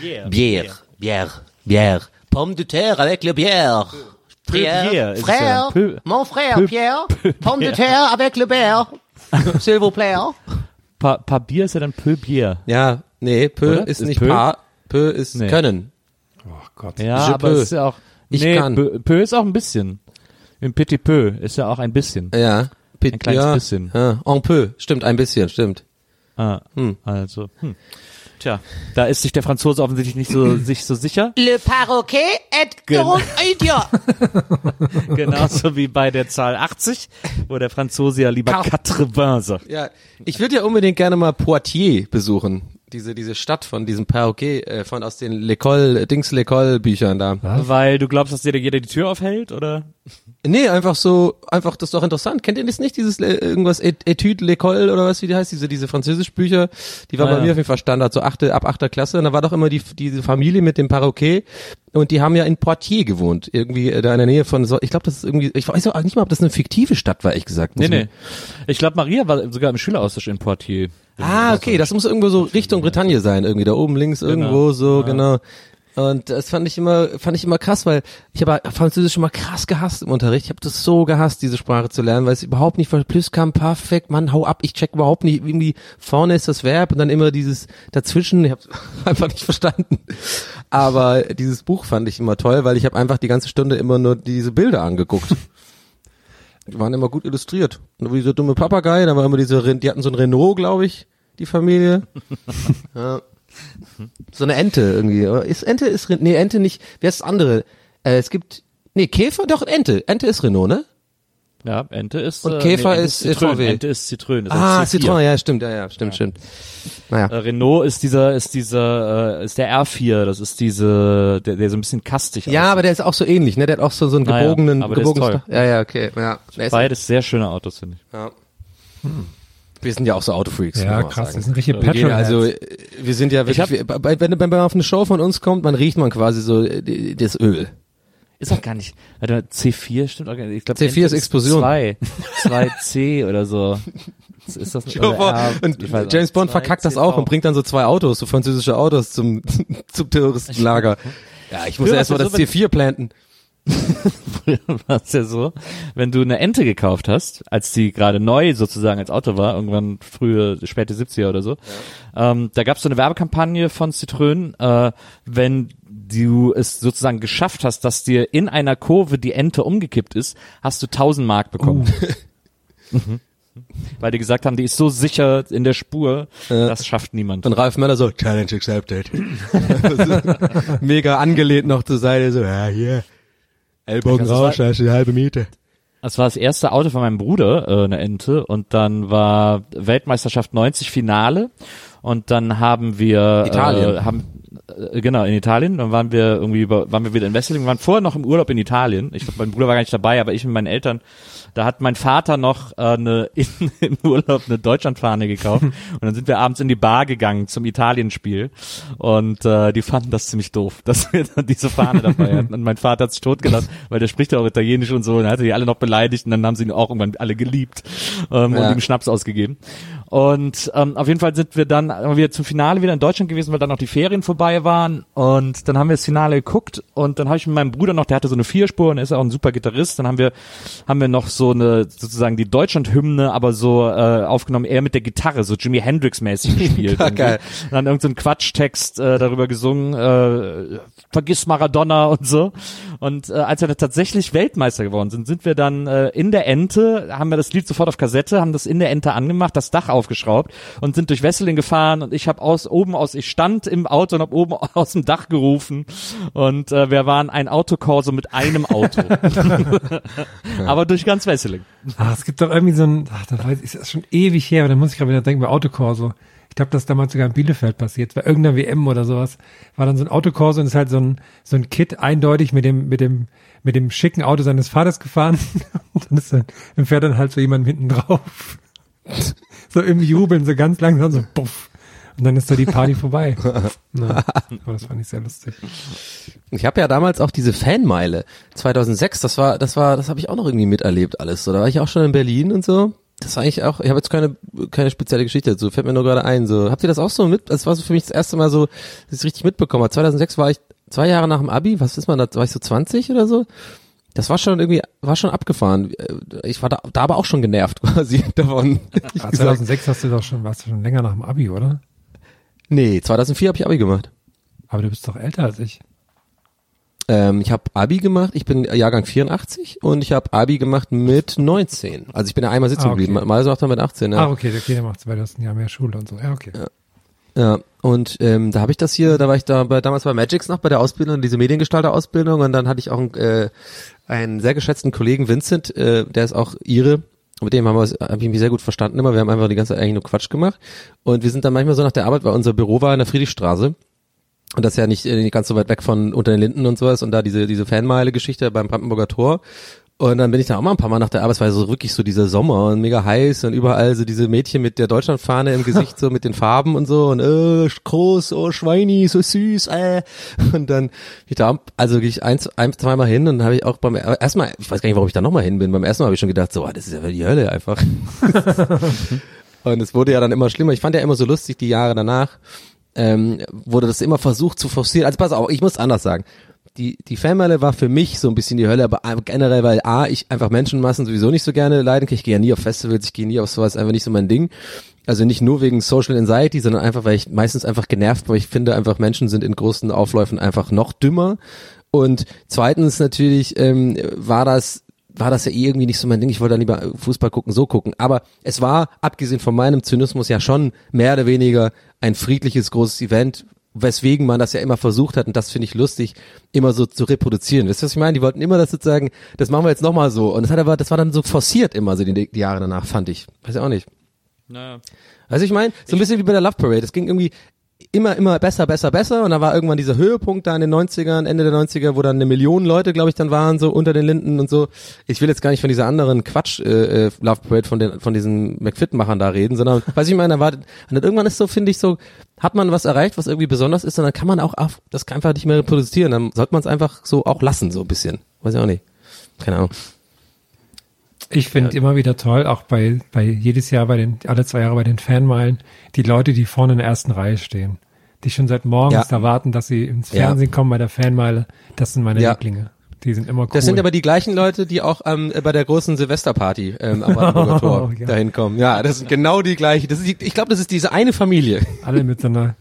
Speaker 4: Ja, Bier.
Speaker 2: Bière, bière, bière. Pomme de terre avec le bière.
Speaker 4: Ja Peu-
Speaker 2: mon frère
Speaker 4: Peu-
Speaker 2: Pierre, pomme de terre avec le bière. S'il vous plaît.
Speaker 4: Pa, pa Bier ist ja dann Peu Bier.
Speaker 2: Ja, nee, peu
Speaker 4: Oder?
Speaker 2: ist,
Speaker 4: Ist
Speaker 2: nicht
Speaker 4: peu?
Speaker 2: paar, peu ist
Speaker 4: Nee.
Speaker 2: können.
Speaker 3: Oh Gott.
Speaker 4: Ja,
Speaker 2: Je
Speaker 4: aber
Speaker 2: peux.
Speaker 4: es ist ja auch.
Speaker 2: Ich
Speaker 4: nee,
Speaker 2: kann.
Speaker 4: Peu, peu ist auch ein bisschen. Im Petit Peu ist ja auch ein bisschen.
Speaker 2: Ja.
Speaker 4: Ein kleines
Speaker 2: ja,
Speaker 4: bisschen.
Speaker 2: Ja, en peu, stimmt, ein bisschen, stimmt.
Speaker 4: Ah,
Speaker 2: Hm.
Speaker 4: also, hm. Tja, da ist sich der Franzose offensichtlich nicht so, sich so sicher.
Speaker 5: Le Paroquet est
Speaker 4: Genau.
Speaker 5: idiot.
Speaker 4: Genauso wie bei der Zahl 80, wo der Franzose ja lieber 80 sagt.
Speaker 2: Ja, ich würde ja unbedingt gerne mal Poitiers besuchen. Diese, diese Stadt von diesem Perroquet, äh, von aus den L'École, Dings L'École Büchern da.
Speaker 4: Weil du glaubst, dass dir jeder die Tür aufhält, oder?
Speaker 2: Nee, einfach so, einfach, das ist doch interessant. Kennt ihr das nicht, dieses äh, irgendwas Et- Etude L'École oder was, wie die heißt, diese, diese Französisch-Bücher? Die war
Speaker 4: Ah,
Speaker 2: bei
Speaker 4: ja.
Speaker 2: mir auf jeden Fall Standard, so achte, ab achter Klasse. Und da war doch immer die, diese Familie mit dem Perroquet. Und die haben ja in Poitiers gewohnt. Irgendwie äh, da in der Nähe von, so, ich glaube, das ist irgendwie, ich weiß auch nicht mal, ob das eine fiktive Stadt war, ehrlich gesagt.
Speaker 4: Nee, nee. Ich glaube, Maria war sogar im Schüleraustausch in Poitiers.
Speaker 2: Ah, okay, das muss irgendwo so Richtung Bretagne sein, irgendwie da oben links irgendwo so, genau. Und das fand ich immer, fand ich immer krass, weil ich habe Französisch immer krass gehasst im Unterricht. Ich habe das so gehasst, diese Sprache zu lernen, weil es überhaupt nicht plus kam perfekt, Mann, hau ab, ich check überhaupt nicht, irgendwie vorne ist das Verb und dann immer dieses dazwischen, ich habe einfach nicht verstanden. Aber dieses Buch fand ich immer toll, weil ich habe einfach die ganze Stunde immer nur diese Bilder angeguckt. Die waren immer gut illustriert. Und wie dieser dumme Papagei, da war immer diese, die hatten so ein Renault, glaube ich, die Familie. ja. So eine Ente irgendwie. Ist Ente ist nee Ente nicht. Wer ist das andere? Äh, es gibt nee Käfer, doch Ente. Ente ist Renault, ne?
Speaker 4: Ja, Ente ist.
Speaker 2: Und
Speaker 4: äh,
Speaker 2: Käfer
Speaker 4: Ente
Speaker 2: ist
Speaker 4: Zitrön.
Speaker 2: VW.
Speaker 4: Ente ist Zitrön. Ist
Speaker 2: Ah,
Speaker 4: ein C4.
Speaker 2: Citroën, ja, stimmt, ja, ja, stimmt, stimmt. Naja.
Speaker 4: Äh, Renault ist dieser, ist dieser, äh, ist der R4. Das ist diese, der, der so ein bisschen kastig
Speaker 2: Ja,
Speaker 4: aussieht.
Speaker 2: aber der ist auch so ähnlich, ne? Der hat auch so, so einen
Speaker 4: Ah, ja,
Speaker 2: gebogenen,
Speaker 4: ist
Speaker 2: gebogenes
Speaker 4: toll.
Speaker 2: Ja, ja, okay. Ja. Ist,
Speaker 4: Beides sehr schöne Autos, finde ich.
Speaker 2: ja. Wir sind ja auch so Autofreaks.
Speaker 3: Ja, krass.
Speaker 2: sagen.
Speaker 3: Das sind richtige Petrol.
Speaker 2: also, wir sind ja wirklich,
Speaker 4: hab-
Speaker 2: wir- bei, wenn, wenn man auf eine Show von uns kommt, man riecht man quasi so äh, das Öl.
Speaker 4: Ist auch gar nicht. Warte mal, C4 stimmt auch gar nicht. Ich glaub,
Speaker 2: C4
Speaker 4: Ente
Speaker 2: ist Explosion.
Speaker 4: 2. 2C oder so. Ist das
Speaker 2: vor, und James
Speaker 4: nicht.
Speaker 2: Bond
Speaker 4: 2
Speaker 2: verkackt das auch und bringt dann so zwei Autos, so französische Autos zum, zum Terroristenlager. Ja, ich muss
Speaker 4: Früher
Speaker 2: erst mal
Speaker 4: war's
Speaker 2: das
Speaker 4: ja so,
Speaker 2: C4 planten.
Speaker 4: Früher war es ja so, wenn du eine Ente gekauft hast, als die gerade neu sozusagen als Auto war, irgendwann frühe, späte 70er oder so, ähm, da gab es so eine Werbekampagne von Citroën, äh, wenn du es sozusagen geschafft hast, dass dir in einer Kurve die Ente umgekippt ist, hast du 1000 Mark bekommen. Mhm. Weil die gesagt haben, die ist so sicher in der Spur, das schafft niemand.
Speaker 2: Und Ralf Möller so, Challenge accepted. Mega angelehnt noch zur Seite, so, ja, hier. Ellbogen
Speaker 4: Das
Speaker 2: raus, da ist die halbe Miete.
Speaker 4: Das war das erste Auto von meinem Bruder, äh, eine Ente, und dann war Weltmeisterschaft 90 Finale und dann haben wir
Speaker 2: Italien.
Speaker 4: Äh, haben äh, genau in Italien, dann waren wir irgendwie über, waren wir wieder in Wesseling, wir waren vorher noch im Urlaub in Italien. Ich glaube, mein Bruder war gar nicht dabei, aber ich mit meinen Eltern. Da hat mein Vater noch äh, eine in, im Urlaub eine Deutschlandfahne gekauft und dann sind wir abends in die Bar gegangen zum Italienspiel und äh, die fanden das ziemlich doof, dass wir dann diese Fahne dabei hatten. Und mein Vater hat sich totgelassen, weil der spricht ja auch Italienisch und so und er hatte die alle noch beleidigt und dann haben sie ihn auch irgendwann alle geliebt ähm,
Speaker 2: Ja.
Speaker 4: und ihm Schnaps ausgegeben. Und ähm, auf jeden Fall sind wir dann haben wir zum Finale wieder in Deutschland gewesen, weil dann auch die Ferien vorbei waren. Und dann haben wir das Finale geguckt und dann habe ich mit meinem Bruder noch, der hatte so eine Vierspur und ist auch ein super Gitarrist. Dann haben wir haben wir noch so eine sozusagen die Deutschland-Hymne, aber so äh, aufgenommen, eher mit der Gitarre, so Jimi Hendrix-mäßig gespielt.
Speaker 2: Ja, geil.
Speaker 4: Und dann irgendein so Quatschtext äh, darüber gesungen, äh, vergiss Maradona und so. Und äh, als wir dann tatsächlich Weltmeister geworden sind, sind wir dann äh, in der Ente, haben wir das Lied sofort auf Kassette, haben das in der Ente angemacht, das Dach aufgeschraubt und sind durch Wesseling gefahren und ich habe aus oben aus, ich stand im Auto und habe oben aus dem Dach gerufen und äh, wir waren ein Autokorso mit einem Auto. Aber durch ganz Wesseling.
Speaker 3: Ah, es gibt doch irgendwie so ein, ach, das weiß ich, ist schon ewig her, aber da muss ich gerade wieder denken, bei Autokorso. Ich glaube, das ist damals sogar in Bielefeld passiert, bei irgendeiner WM oder sowas, war dann so ein Autokorso und ist halt so ein, so ein Kid eindeutig mit dem, mit dem, mit dem schicken Auto seines Vaters gefahren. und dann ist dann, dann fährt dann halt so jemand hinten drauf. so im Jubeln, so ganz langsam, so puff. Und dann ist da die Party vorbei. Na, aber das fand ich sehr lustig.
Speaker 2: Ich habe ja damals auch diese Fanmeile 2006, das war, das war, das habe ich auch noch irgendwie miterlebt alles. So, da war ich auch schon in Berlin und so. Das war eigentlich auch, ich habe jetzt keine keine spezielle Geschichte dazu, fällt mir nur gerade ein. So, habt ihr das auch so mit? Das war so für mich das erste Mal so, dass ich richtig mitbekommen habe. 2006 war ich zwei Jahre nach dem Abi, was ist man da? War ich so 20 oder so? Das war schon irgendwie, war schon abgefahren. Ich war da, da aber auch schon genervt quasi davon.
Speaker 3: Ah, 2006 hast du doch schon, warst du schon länger nach dem Abi, oder?
Speaker 2: Nee, 2004 habe ich Abi gemacht.
Speaker 3: Aber du bist doch älter als ich.
Speaker 2: Ähm, ich habe Abi gemacht, ich bin Jahrgang 84 und ich habe Abi gemacht mit 19. Also ich bin ja einmal sitzen
Speaker 3: Ah, okay.
Speaker 2: geblieben. Mal macht er mit 18. Ja.
Speaker 3: Ah, okay, okay, der macht's, weil du hast ein Jahr mehr Schule und so. Ja, okay.
Speaker 2: Ja, und ähm, da habe ich das hier, da war ich da bei, damals bei Magix noch bei der Ausbildung, diese Mediengestalter-Ausbildung und dann hatte ich auch einen, äh, einen sehr geschätzten Kollegen, Vincent, äh, der ist auch Ire, mit dem haben wir hab ich mich sehr gut verstanden immer, wir haben einfach die ganze Zeit eigentlich nur Quatsch gemacht. Und wir sind dann manchmal so nach der Arbeit, weil unser Büro war in der Friedrichstraße. Und das ist ja nicht, äh, nicht ganz so weit weg von unter den Linden und sowas. Und da diese, diese Fanmeile-Geschichte beim Brandenburger Tor und dann bin ich da auch mal ein paar Mal nach der Arbeit, es war so wirklich so dieser Sommer und mega heiß und überall so diese Mädchen mit der Deutschlandfahne im Gesicht, so mit den Farben und so und äh, groß, oh Schweini, so süß, äh. Und dann ich da, also gehe ich eins, ein, zweimal hin und dann habe ich auch beim ersten Mal, ich weiß gar nicht, warum ich da nochmal hin bin, beim ersten Mal habe ich schon gedacht, so, ah, das ist ja die Hölle einfach. und es wurde ja dann immer schlimmer. Ich fand ja immer so lustig, die Jahre danach, ähm, wurde das immer versucht zu forcieren. Also pass auf, ich muss anders sagen die, die Fanmeile war für mich so ein bisschen die Hölle, aber generell, weil A, ich einfach Menschenmassen sowieso nicht so gerne leiden kann. Ich gehe ja nie auf Festivals, ich gehe nie auf sowas, einfach nicht so mein Ding. Also nicht nur wegen Social Anxiety, sondern einfach, weil ich meistens einfach genervt, weil ich finde einfach Menschen sind in großen Aufläufen einfach noch dümmer. Und zweitens natürlich ähm, war das war das ja eh irgendwie nicht so mein Ding. Ich wollte dann lieber Fußball gucken, so gucken. Aber es war, abgesehen von meinem Zynismus, ja schon mehr oder weniger ein friedliches, großes Event, weswegen man das ja immer versucht hat, und das finde ich lustig, immer so zu reproduzieren. Wisst ihr, was ich meine? Die wollten immer das sozusagen, das machen wir jetzt nochmal so. Und das hat aber, das war dann so forciert immer so die, die Jahre danach, fand ich. Weiß ich auch nicht.
Speaker 4: Naja.
Speaker 2: Also ich meine, so ein bisschen wie bei der Love Parade. Es ging irgendwie immer, immer besser, besser, besser. Und da war irgendwann dieser Höhepunkt da in den 90ern, Ende der 90er, wo dann eine Million Leute, glaube ich, dann waren, so unter den Linden und so. Ich will jetzt gar nicht von dieser anderen Quatsch äh, äh, Love Parade von den von diesen McFit-Machern da reden, sondern, weiß ich meine, da war, und dann irgendwann ist so, finde ich, so, hat man was erreicht, was irgendwie besonders ist, und dann kann man auch das einfach nicht mehr reproduzieren. Dann sollte man es einfach so auch lassen, so ein bisschen. Weiß ich auch nicht. Keine Ahnung.
Speaker 3: Ich finde immer wieder toll, auch bei, bei jedes Jahr bei den, alle zwei Jahre bei den Fanmeilen, die Leute, die vorne in der ersten Reihe stehen, die schon seit morgens
Speaker 2: Ja.
Speaker 3: da warten, dass sie ins
Speaker 2: Ja.
Speaker 3: Fernsehen kommen bei der Fanmeile, das sind meine
Speaker 2: Ja.
Speaker 3: Lieblinge. Die sind immer cool.
Speaker 2: Das sind aber die gleichen Leute, die auch ähm, bei der großen Silvesterparty ähm, am Brandenburger Tor
Speaker 3: Ja.
Speaker 2: dahin kommen. Ja, das sind genau die gleichen. Das ist die, ich glaube, das ist diese eine Familie.
Speaker 3: alle mit so einer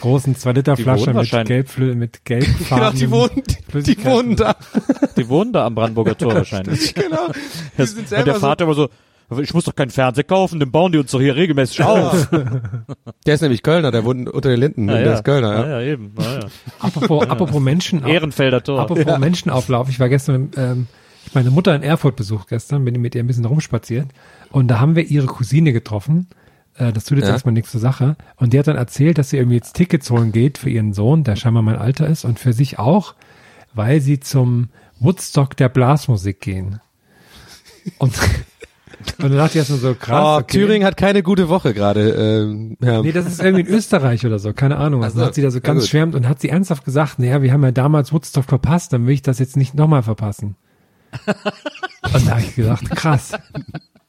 Speaker 3: großen 2 Liter
Speaker 4: Die
Speaker 3: Flasche
Speaker 4: wohnen
Speaker 3: mit
Speaker 4: wahrscheinlich-
Speaker 3: gelb, mit
Speaker 2: Genau,
Speaker 3: gelbfarben.
Speaker 2: die wohnen, die wohnen da.
Speaker 4: Die wohnen da am Brandenburger Tor wahrscheinlich.
Speaker 2: Genau. Die
Speaker 4: Das, und der Vater immer so, ich muss doch keinen Fernseher kaufen, den bauen die uns doch hier regelmäßig auf.
Speaker 2: der ist nämlich Kölner, der wohnt unter den Linden.
Speaker 4: Ja,
Speaker 2: der ist Kölner, ja.
Speaker 4: ja, ja eben. Ja, ja.
Speaker 3: Apropos, apropos Menschen.
Speaker 4: Ehrenfelder Tor.
Speaker 3: Apropos Menschenauflauf, ich war gestern, ähm, ich meine Mutter in Erfurt besucht gestern, bin mit ihr ein bisschen rumspaziert und da haben wir ihre Cousine getroffen. Äh, das tut jetzt
Speaker 2: Ja.
Speaker 3: erstmal nichts zur Sache. Und die hat dann erzählt, dass sie irgendwie jetzt Tickets holen geht für ihren Sohn, der scheinbar mein Alter ist, und für sich auch, weil sie zum Woodstock der Blasmusik gehen. Und, und dann dachte ich erst mal so krass.
Speaker 2: Oh,
Speaker 3: okay.
Speaker 2: Thüringen hat keine gute Woche gerade. Ähm, ja.
Speaker 3: Nee, das ist irgendwie in Österreich oder so, keine Ahnung. Also
Speaker 2: Ach so,
Speaker 3: hat sie da so
Speaker 2: ja
Speaker 3: ganz
Speaker 2: gut.
Speaker 3: schwärmt und hat sie ernsthaft gesagt, naja, wir haben ja damals Woodstock verpasst, dann will ich das jetzt nicht nochmal verpassen. und da habe ich gedacht, krass.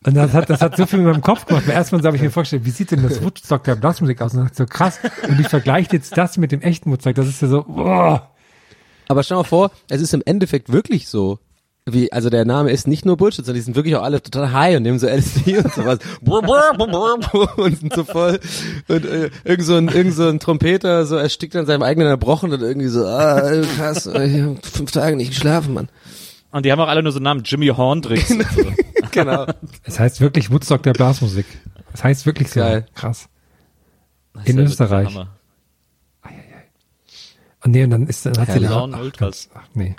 Speaker 3: Und das hat, das hat so viel in meinem Kopf gemacht. Erstmal habe ich mir vorgestellt, wie sieht denn das Woodstock der Blasmusik aus? Und das ist so krass. Und ich vergleiche jetzt das mit dem echten Woodstock. Das ist ja so, oh.
Speaker 2: Aber stell mal vor, es ist im Endeffekt wirklich so. Wie, also der Name ist nicht nur Bullshit, sondern die sind wirklich auch alle total high und nehmen so LSD und sowas und sind so voll und äh, irgend so ein irgend so ein Trompeter so erstickt an seinem eigenen Erbrochen und irgendwie so ah krass ich hab fünf Tage nicht geschlafen Mann
Speaker 4: Und die haben auch alle nur so einen Namen, Jimmy Horndricks. so.
Speaker 2: genau
Speaker 3: Es heißt wirklich Woodstock der Blasmusik. Es heißt wirklich so.
Speaker 2: Geil.
Speaker 3: Krass.
Speaker 4: Das
Speaker 3: In
Speaker 4: ja
Speaker 3: Österreich.
Speaker 4: wirklich Hammer.
Speaker 3: Und nee, und dann ist dann hat sie
Speaker 2: Herrlich.
Speaker 3: da,
Speaker 4: Laune
Speaker 3: ach. Gott, ach nee.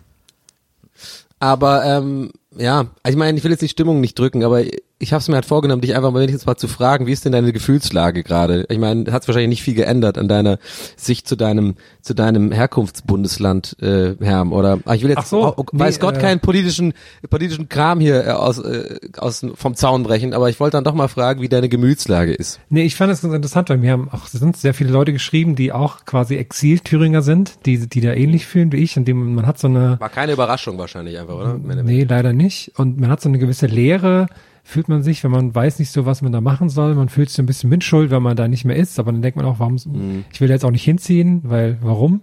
Speaker 2: Aber ähm, ja also ich meine ich will jetzt die Stimmung nicht drücken aber ich habe es mir halt vorgenommen dich einfach mal wenigstens mal zu fragen wie ist denn deine Gefühlslage gerade? Ich meine hat wahrscheinlich nicht viel geändert an deiner Sicht zu deinem zu deinem Herkunftsbundesland äh, Herm oder? Ah, ich will jetzt
Speaker 3: Ach so,
Speaker 2: oh, weiß
Speaker 3: nee,
Speaker 2: Gott
Speaker 3: äh,
Speaker 2: keinen politischen politischen Kram hier äh, aus äh, aus vom Zaun brechen aber ich wollte dann doch mal fragen wie deine Gemütslage ist.
Speaker 3: Nee, ich fand das ganz interessant, weil mir haben auch es sind sehr viele Leute geschrieben, die auch quasi Exil-Thüringer sind, die, die da ähnlich fühlen wie ich, und dem man hat so eine,
Speaker 2: war keine Überraschung wahrscheinlich einfach oder?
Speaker 3: Nee, leider nicht, und man hat so eine gewisse Leere, fühlt man sich, wenn man weiß nicht so, was man da machen soll, man fühlt sich ein bisschen mitschuld, wenn man da nicht mehr ist, aber dann denkt man auch, warum, ich will jetzt auch nicht hinziehen, weil, warum?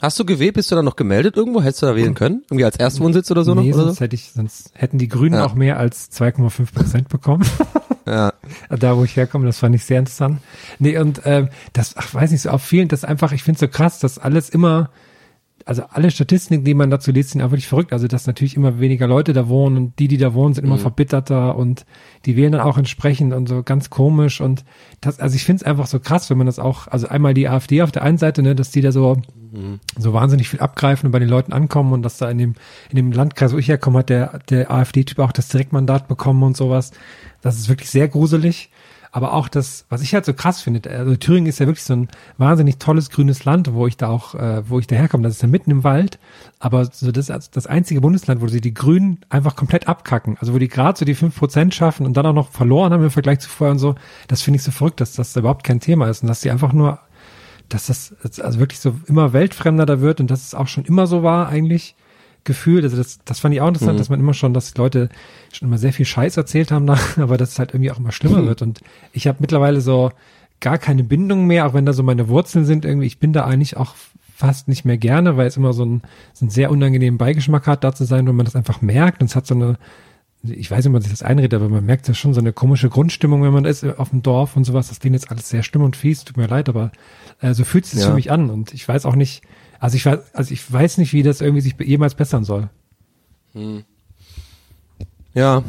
Speaker 2: hast du gewählt bist du da noch gemeldet irgendwo hättest du da wählen können irgendwie als Erstwohnsitz oder so
Speaker 3: nee,
Speaker 2: noch oder
Speaker 3: sonst
Speaker 2: so?
Speaker 3: hätte ich, sonst hätten die Grünen
Speaker 2: Ja.
Speaker 3: auch mehr als 2,5 Prozent bekommen.
Speaker 2: ja
Speaker 3: da wo ich herkomme, das fand ich sehr interessant. Nee, und ähm, das, ach, weiß nicht, so auf vielen, das einfach, ich finde so krass, dass alles immer, also alle Statistiken, die man dazu liest, sind auch wirklich verrückt. Also, dass natürlich immer weniger Leute da wohnen und die, die da wohnen, sind immer verbitterter und die wählen dann auch entsprechend und so ganz komisch und das, also ich finde es einfach so krass, wenn man das auch, also einmal die AfD auf der einen Seite, ne, dass die da so, so wahnsinnig viel abgreifen und bei den Leuten ankommen und dass da in dem, in dem Landkreis, wo ich herkomme, hat der, der AfD-Typ auch das Direktmandat bekommen und sowas. Das ist wirklich sehr gruselig. Aber auch das, was ich halt so krass finde, also Thüringen ist ja wirklich so ein wahnsinnig tolles grünes Land, wo ich da auch, äh, wo ich da herkomme. Das ist ja mitten im Wald, aber so das ist das einzige Bundesland, wo sie die Grünen einfach komplett abkacken. Also wo die gerade so die fünf Prozent schaffen und dann auch noch verloren haben im Vergleich zu vorher und so. Das finde ich so verrückt, dass das überhaupt kein Thema ist und dass sie einfach nur, dass das also wirklich so immer weltfremder da wird und dass es auch schon immer so war eigentlich gefühlt. Also das, das fand ich auch interessant, dass man immer schon, dass die Leute schon immer sehr viel Scheiß erzählt haben, da, aber dass es halt irgendwie auch immer schlimmer wird. Und ich habe mittlerweile so gar keine Bindung mehr, auch wenn da so meine Wurzeln sind irgendwie. Ich bin da eigentlich auch fast nicht mehr gerne, weil es immer so, ein, so einen sehr unangenehmen Beigeschmack hat, da zu sein, wenn man das einfach merkt. Und es hat so eine, ich weiß nicht, ob man sich das einredet, aber man merkt ja schon so eine komische Grundstimmung, wenn man ist auf dem Dorf und sowas. Das klingt jetzt alles sehr schlimm und fies, tut mir leid, aber äh, so fühlt es sich
Speaker 2: Ja.
Speaker 3: für mich an. Und ich weiß auch nicht, also ich weiß, also ich weiß nicht, wie das irgendwie sich jemals bessern soll.
Speaker 2: Ja,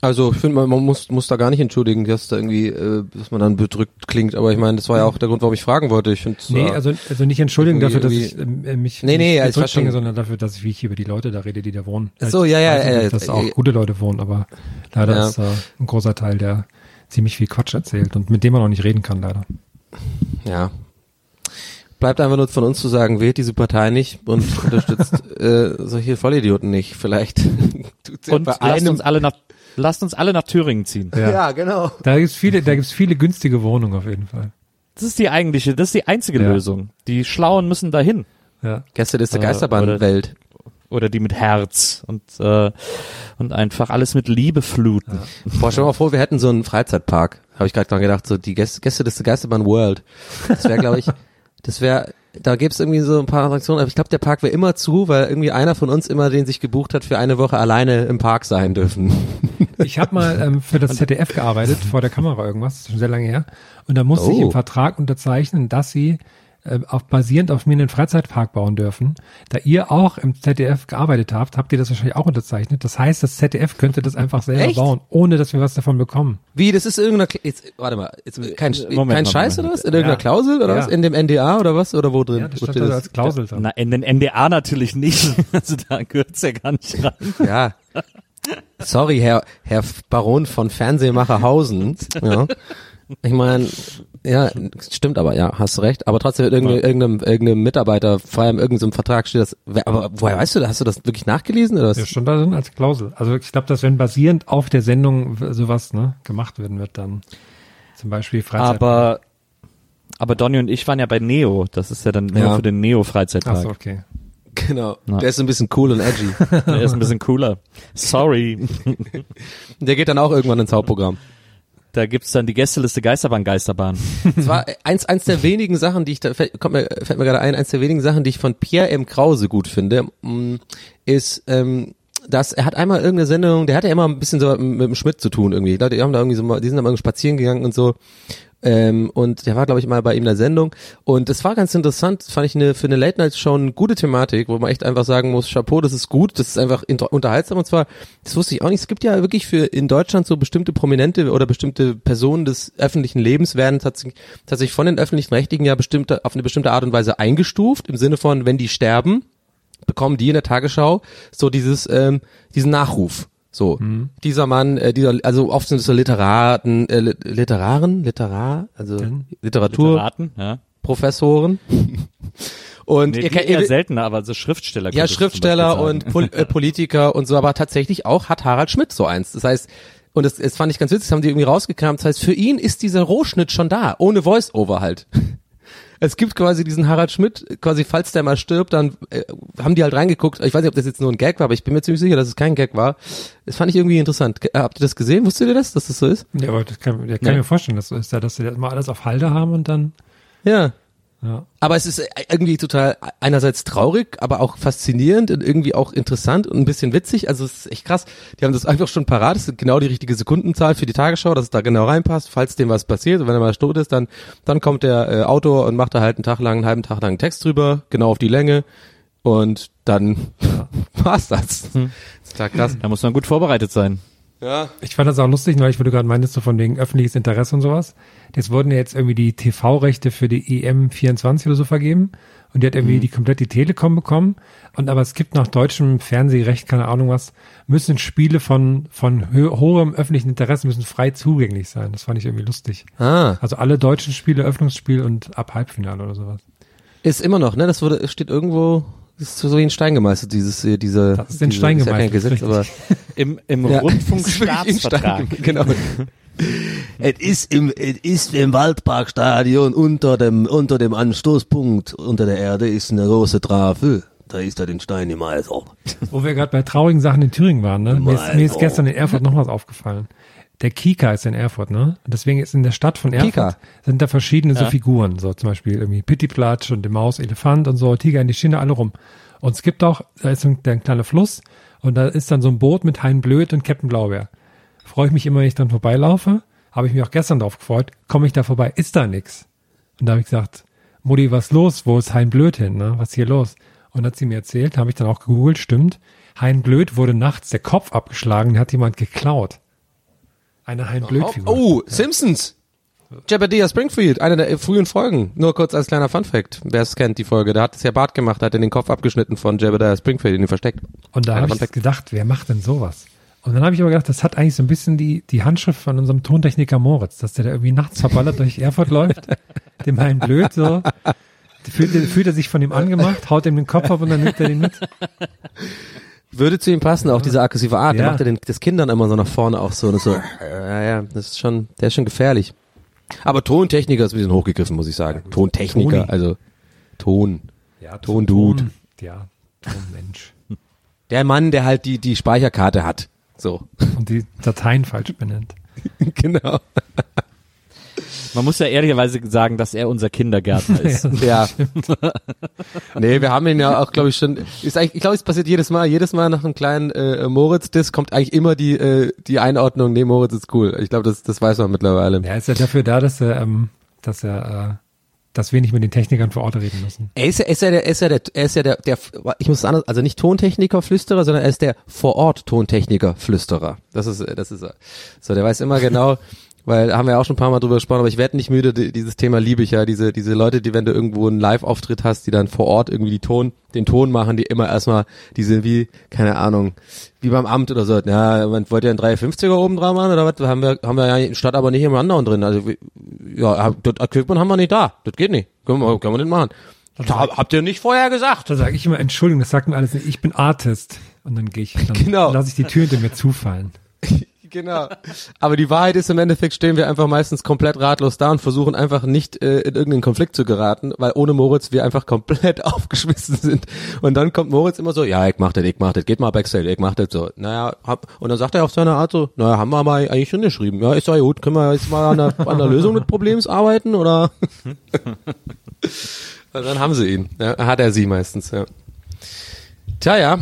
Speaker 2: also ich finde, man, man muss, muss da gar nicht entschuldigen, dass da irgendwie, äh, dass man dann bedrückt klingt. Aber ich meine, das war ja auch der Grund, warum ich fragen wollte. Ich finde,
Speaker 3: Nee, also, also nicht entschuldigen dafür, dass ich äh, mich
Speaker 2: Nee, nee, also
Speaker 3: bedrückt klinge, sondern dafür, dass ich wie ich über die Leute da rede, die da wohnen.
Speaker 2: Ach so, ja, ja, ja, ja,
Speaker 3: dass auch
Speaker 2: ja.
Speaker 3: gute Leute wohnen, aber leider
Speaker 2: Ja.
Speaker 3: ist äh, ein großer Teil, der ziemlich viel Quatsch erzählt und mit dem man auch nicht reden kann, leider.
Speaker 2: ja. Bleibt einfach nur von uns zu sagen, wählt diese Partei nicht und unterstützt äh, solche Vollidioten nicht. Vielleicht tut's ja
Speaker 4: Und
Speaker 2: bei
Speaker 4: lasst
Speaker 2: einem.
Speaker 4: uns alle nach, lasst uns alle nach Thüringen ziehen.
Speaker 2: ja. genau.
Speaker 3: Da gibt's viele, da gibt's viele günstige Wohnungen auf jeden Fall.
Speaker 4: Das ist die eigentliche, das ist die einzige
Speaker 3: Ja.
Speaker 4: Lösung. Die Schlauen müssen dahin.
Speaker 3: Ja.
Speaker 2: Gäste ist der
Speaker 4: Äh,
Speaker 2: Geisterbahnwelt.
Speaker 4: Oder die mit Herz und, äh, und einfach alles mit Liebe fluten.
Speaker 2: Boah, stell mal vor, wir hätten so einen Freizeitpark. Habe ich gerade dran gedacht, so die Gäste, Gäste des Geisterbahn World. Das wäre, glaube ich, das wäre, da gibt's irgendwie so ein paar Attraktionen, aber ich glaube, der Park wäre immer zu, weil irgendwie einer von uns immer den sich gebucht hat, für eine Woche alleine im Park sein dürfen.
Speaker 3: Ich habe mal ähm, für das ZDF gearbeitet, vor der Kamera irgendwas, schon sehr lange her. Und da musste ich
Speaker 2: Oh.
Speaker 3: im Vertrag unterzeichnen, dass sie äh, auf, basierend auf mir einen Freizeitpark bauen dürfen. Da ihr auch im ZDF gearbeitet habt, habt ihr das wahrscheinlich auch unterzeichnet. Das heißt, das ZDF könnte das einfach selber
Speaker 2: Echt?
Speaker 3: bauen, ohne dass wir was davon bekommen.
Speaker 2: Wie, das ist irgendeine, Kla- jetzt, warte mal, jetzt, kein,
Speaker 4: Moment,
Speaker 2: kein
Speaker 4: Moment,
Speaker 2: Scheiß
Speaker 4: Moment.
Speaker 2: oder was? In irgendeiner
Speaker 3: Ja.
Speaker 2: Klausel oder
Speaker 3: Ja.
Speaker 2: was? In dem NDA oder was? Oder wo drin?
Speaker 3: Ja, das stand
Speaker 2: steht
Speaker 3: da als Klausel drin.
Speaker 4: Na, in den NDA natürlich nicht. Also da gehört's ja gar nicht rein.
Speaker 2: Ja. Sorry, Herr, Herr Baron von Fernsehmacherhausen. Ja. Ich meine, ja, stimmt aber, ja, hast du recht. Aber trotzdem, irgendeinem, irgendeinem, irgendeinem Mitarbeiter, vor allem irgendeinem Vertrag steht das. Aber woher weißt du, hast du das wirklich nachgelesen oder was?
Speaker 3: Ja, schon da drin als Klausel. Also ich glaube, dass wenn basierend auf der Sendung sowas ne, gemacht werden wird, dann zum Beispiel Freizeit.
Speaker 4: Aber, aber Donny und ich waren ja bei Neo. Das ist ja dann nur
Speaker 2: Ja.
Speaker 4: für den Neo-Freizeitpark.
Speaker 3: Ach so, okay.
Speaker 2: Genau. Der ist ein bisschen cool und edgy.
Speaker 4: Der ist ein bisschen cooler. Sorry.
Speaker 2: Der geht dann auch irgendwann ins Hauptprogramm.
Speaker 4: Da gibt's dann die Gästeliste Geisterbahn, Geisterbahn.
Speaker 2: Das war eins, eins der wenigen Sachen, die ich da, kommt mir, fällt mir gerade ein, eins der wenigen Sachen, die ich von Pierre M. Krause gut finde, mm, ist, ähm, dass er hat einmal irgendeine Sendung, der hatte ja immer ein bisschen so mit dem Schmidt zu tun irgendwie. Die haben da irgendwie so mal, die sind da mal spazieren gegangen und so. Ähm, und der war, glaube ich, mal bei ihm in der Sendung. Und das war ganz interessant, fand ich eine, für eine Late-Night-Show eine gute Thematik, wo man echt einfach sagen muss, Chapeau, das ist gut, das ist einfach unterhaltsam. Und zwar, das wusste ich auch nicht, es gibt ja wirklich für in Deutschland so bestimmte Prominente oder bestimmte Personen des öffentlichen Lebens werden tatsächlich, tatsächlich von den öffentlichen Rechtlichen ja bestimmte, auf eine bestimmte Art und Weise eingestuft, im Sinne von, wenn die sterben, bekommen die in der Tagesschau so dieses, ähm, diesen Nachruf. So, dieser Mann, äh, dieser, also oft sind es so Literaten, äh, Li- Literaren, Literar, also
Speaker 4: Literaten, ja.
Speaker 2: Literaturprofessoren. Und
Speaker 4: Nee,
Speaker 2: ihr kennt
Speaker 4: eher
Speaker 2: ihr,
Speaker 4: seltener, aber so Schriftsteller.
Speaker 2: ja, Schriftsteller und. Pol äh, Politiker und so, aber tatsächlich auch hat Harald Schmidt so eins. Das heißt, und das, das fand ich ganz witzig, das haben die irgendwie rausgekramt. Das heißt, für ihn ist dieser Rohschnitt schon da, ohne Voice-Over halt. Es gibt quasi diesen Harald Schmidt, quasi falls der mal stirbt, dann äh, haben die halt reingeguckt. Ich weiß nicht, ob das jetzt nur ein Gag war, aber ich bin mir ziemlich sicher, dass es kein Gag war. Das fand ich irgendwie interessant. Ge- Habt ihr das gesehen? Wusstet ihr das, dass das so ist?
Speaker 3: Ja, aber das kann, der kann
Speaker 2: Nee.
Speaker 3: mir vorstellen, dass so ist, ja, dass sie das mal alles auf Halde haben und dann,
Speaker 2: Ja.
Speaker 3: Ja.
Speaker 2: Aber es ist irgendwie total einerseits traurig, aber auch faszinierend und irgendwie auch interessant und ein bisschen witzig. Also es ist echt krass. Die haben das einfach schon parat. Das ist genau die richtige Sekundenzahl für die Tagesschau, dass es da genau reinpasst. Falls dem was passiert und wenn er mal tot ist, dann, dann kommt der äh, Autor und macht da halt einen Tag lang, einen halben Tag lang einen Text drüber, genau auf die Länge. Und dann war's das. Das ist klar krass.
Speaker 4: Da muss man gut vorbereitet sein.
Speaker 2: Ja.
Speaker 3: Ich fand das auch lustig, weil ich, du gerade meintest, so von wegen öffentliches Interesse und sowas. Das wurden ja jetzt irgendwie die TV-Rechte für die EM24 oder so vergeben. Und die hat irgendwie die komplett die Telekom bekommen. Und aber es gibt nach deutschem Fernsehrecht, keine Ahnung was, müssen Spiele von, von hohem öffentlichen Interesse müssen frei zugänglich sein. Das fand ich irgendwie lustig.
Speaker 2: Ah,
Speaker 3: Also alle deutschen Spiele, Öffnungsspiel und ab Halbfinale oder sowas.
Speaker 2: ist immer noch, ne? Das wurde, steht irgendwo, das ist so wie in Stein gemeißelt, dieses, äh, diese,
Speaker 3: Das ist in
Speaker 2: diese,
Speaker 3: Stein
Speaker 2: ist ja kein
Speaker 3: gemeißelt,
Speaker 2: Gesetz, aber
Speaker 4: Im, im
Speaker 2: Ja.
Speaker 4: Rundfunkstaatsvertrag.
Speaker 2: Genau. Es ist im, es ist im Waldparkstadion unter dem, unter dem Anstoßpunkt unter der Erde ist eine große Trafel. Da ist er den Stein im Eisel.
Speaker 3: Wo wir gerade bei traurigen Sachen in Thüringen waren, ne? Mir ist, mir ist
Speaker 2: Mein
Speaker 3: gestern in Erfurt noch was aufgefallen. Der Kika ist in Erfurt, ne? Und deswegen ist in der Stadt von Erfurt
Speaker 2: Kika.
Speaker 3: sind da verschiedene so Figuren, so zum Beispiel irgendwie Pittiplatsch und die Maus, Elefant und so, Tiger in die Schiene, alle rum. Und es gibt auch, da ist so ein, ein kleiner Fluss und da ist dann so ein Boot mit Hein Blöd und Captain Blaubeer. Freue ich mich immer, wenn ich dann vorbeilaufe. Habe ich mich auch gestern drauf gefreut. Komme ich da vorbei, ist da nix. Und da habe ich gesagt, Mutti, was los? Wo ist Hein Blöd hin? Ne? Was ist hier los? Und hat sie mir erzählt, habe ich dann auch gegoogelt, stimmt. Hein Blöd wurde nachts der Kopf abgeschlagen, den hat jemand geklaut. Eine Hein Blöd-Figur.
Speaker 2: Oh, Simpsons! Jebediah Springfield, eine der frühen Folgen. Nur kurz als kleiner Funfact, wer es kennt, die Folge. Da hat es ja Bart gemacht, hat er den Kopf abgeschnitten von Jebediah Springfield in ihn versteckt.
Speaker 3: Und da habe ich gedacht, wer macht denn sowas? Und dann habe ich aber gedacht, das hat eigentlich so ein bisschen die, die Handschrift von unserem Tontechniker Moritz, dass der da irgendwie nachts verballert durch Erfurt läuft, dem Hein Blöd so, fühlt, er- fühlt er sich von ihm angemacht, haut ihm den Kopf ab und dann nimmt er den mit.
Speaker 2: Würde zu ihm passen, auch diese aggressive Art. Der
Speaker 3: Ja.
Speaker 2: macht ja den, das Kindern immer so nach vorne auch so. Das so ja, ja, das ist schon, der ist schon gefährlich. Aber Tontechniker ist ein bisschen hochgegriffen, muss ich sagen. Tontechniker,
Speaker 3: Toni.
Speaker 2: also Ton.
Speaker 3: Ja,
Speaker 2: Tondude.
Speaker 3: Ton- Ja, Tonmensch.
Speaker 2: Der Mann, der halt die, die Speicherkarte hat. So.
Speaker 3: Und die Dateien falsch benennt.
Speaker 2: genau.
Speaker 4: Man muss ja ehrlicherweise sagen, dass er unser Kindergärtner ist.
Speaker 2: Ja. nee, wir haben ihn ja auch, glaube ich, schon. Ist eigentlich, ich glaube, es passiert jedes Mal. Jedes Mal nach einem kleinen äh, Moritz-Diss kommt eigentlich immer die, äh, die Einordnung, nee, Moritz ist cool. Ich glaube, das, das weiß man mittlerweile.
Speaker 3: Er ist ja dafür da, dass er, ähm, dass er, äh, dass wir nicht mit den Technikern vor Ort reden müssen.
Speaker 2: Er ist ja, er ist ja der, er ist ja der, er ist ja der, der, ich muss es anders, also nicht Tontechniker Flüsterer, sondern er ist der vor Ort Tontechniker Flüsterer. Das ist, das ist er. So, der weiß immer genau, weil haben wir ja auch schon ein paar Mal drüber gesprochen, aber ich werde nicht müde, die- dieses Thema liebe ich ja, diese, diese Leute, die, wenn du irgendwo einen Live-Auftritt hast, die dann vor Ort irgendwie die Ton, den Ton machen, die immer erstmal diese wie, keine Ahnung, wie beim Amt oder so, ja, man wollte ja einen 350er oben dran machen oder was, haben wir, haben wir ja in der Stadt aber nicht im anderen drin, also, ja, das Equipment haben wir nicht da, das geht nicht, können wir, können wir nicht machen. Da, habt ihr nicht vorher gesagt?
Speaker 3: Da sage ich immer, Entschuldigung, das sagt mir alles nicht, ich bin Artist. Und dann gehe ich, dann
Speaker 2: Genau.
Speaker 3: lasse ich die Tür hinter mir zufallen.
Speaker 2: Genau. Aber die Wahrheit ist, im Endeffekt stehen wir einfach meistens komplett ratlos da und versuchen einfach nicht äh, in irgendeinen Konflikt zu geraten, weil ohne Moritz wir einfach komplett aufgeschmissen sind. Und dann kommt Moritz immer so, ja, ich mach das, ich mach das, geht mal Backstage, ich mach das so. Naja, hab, und dann sagt er auf seine Art so, naja, haben wir mal eigentlich schon geschrieben. Ja, ist ja gut, können wir jetzt mal an der, an der Lösung des Problems arbeiten, oder? und dann haben sie ihn. Ja, hat er sie meistens, ja. Tja, ja.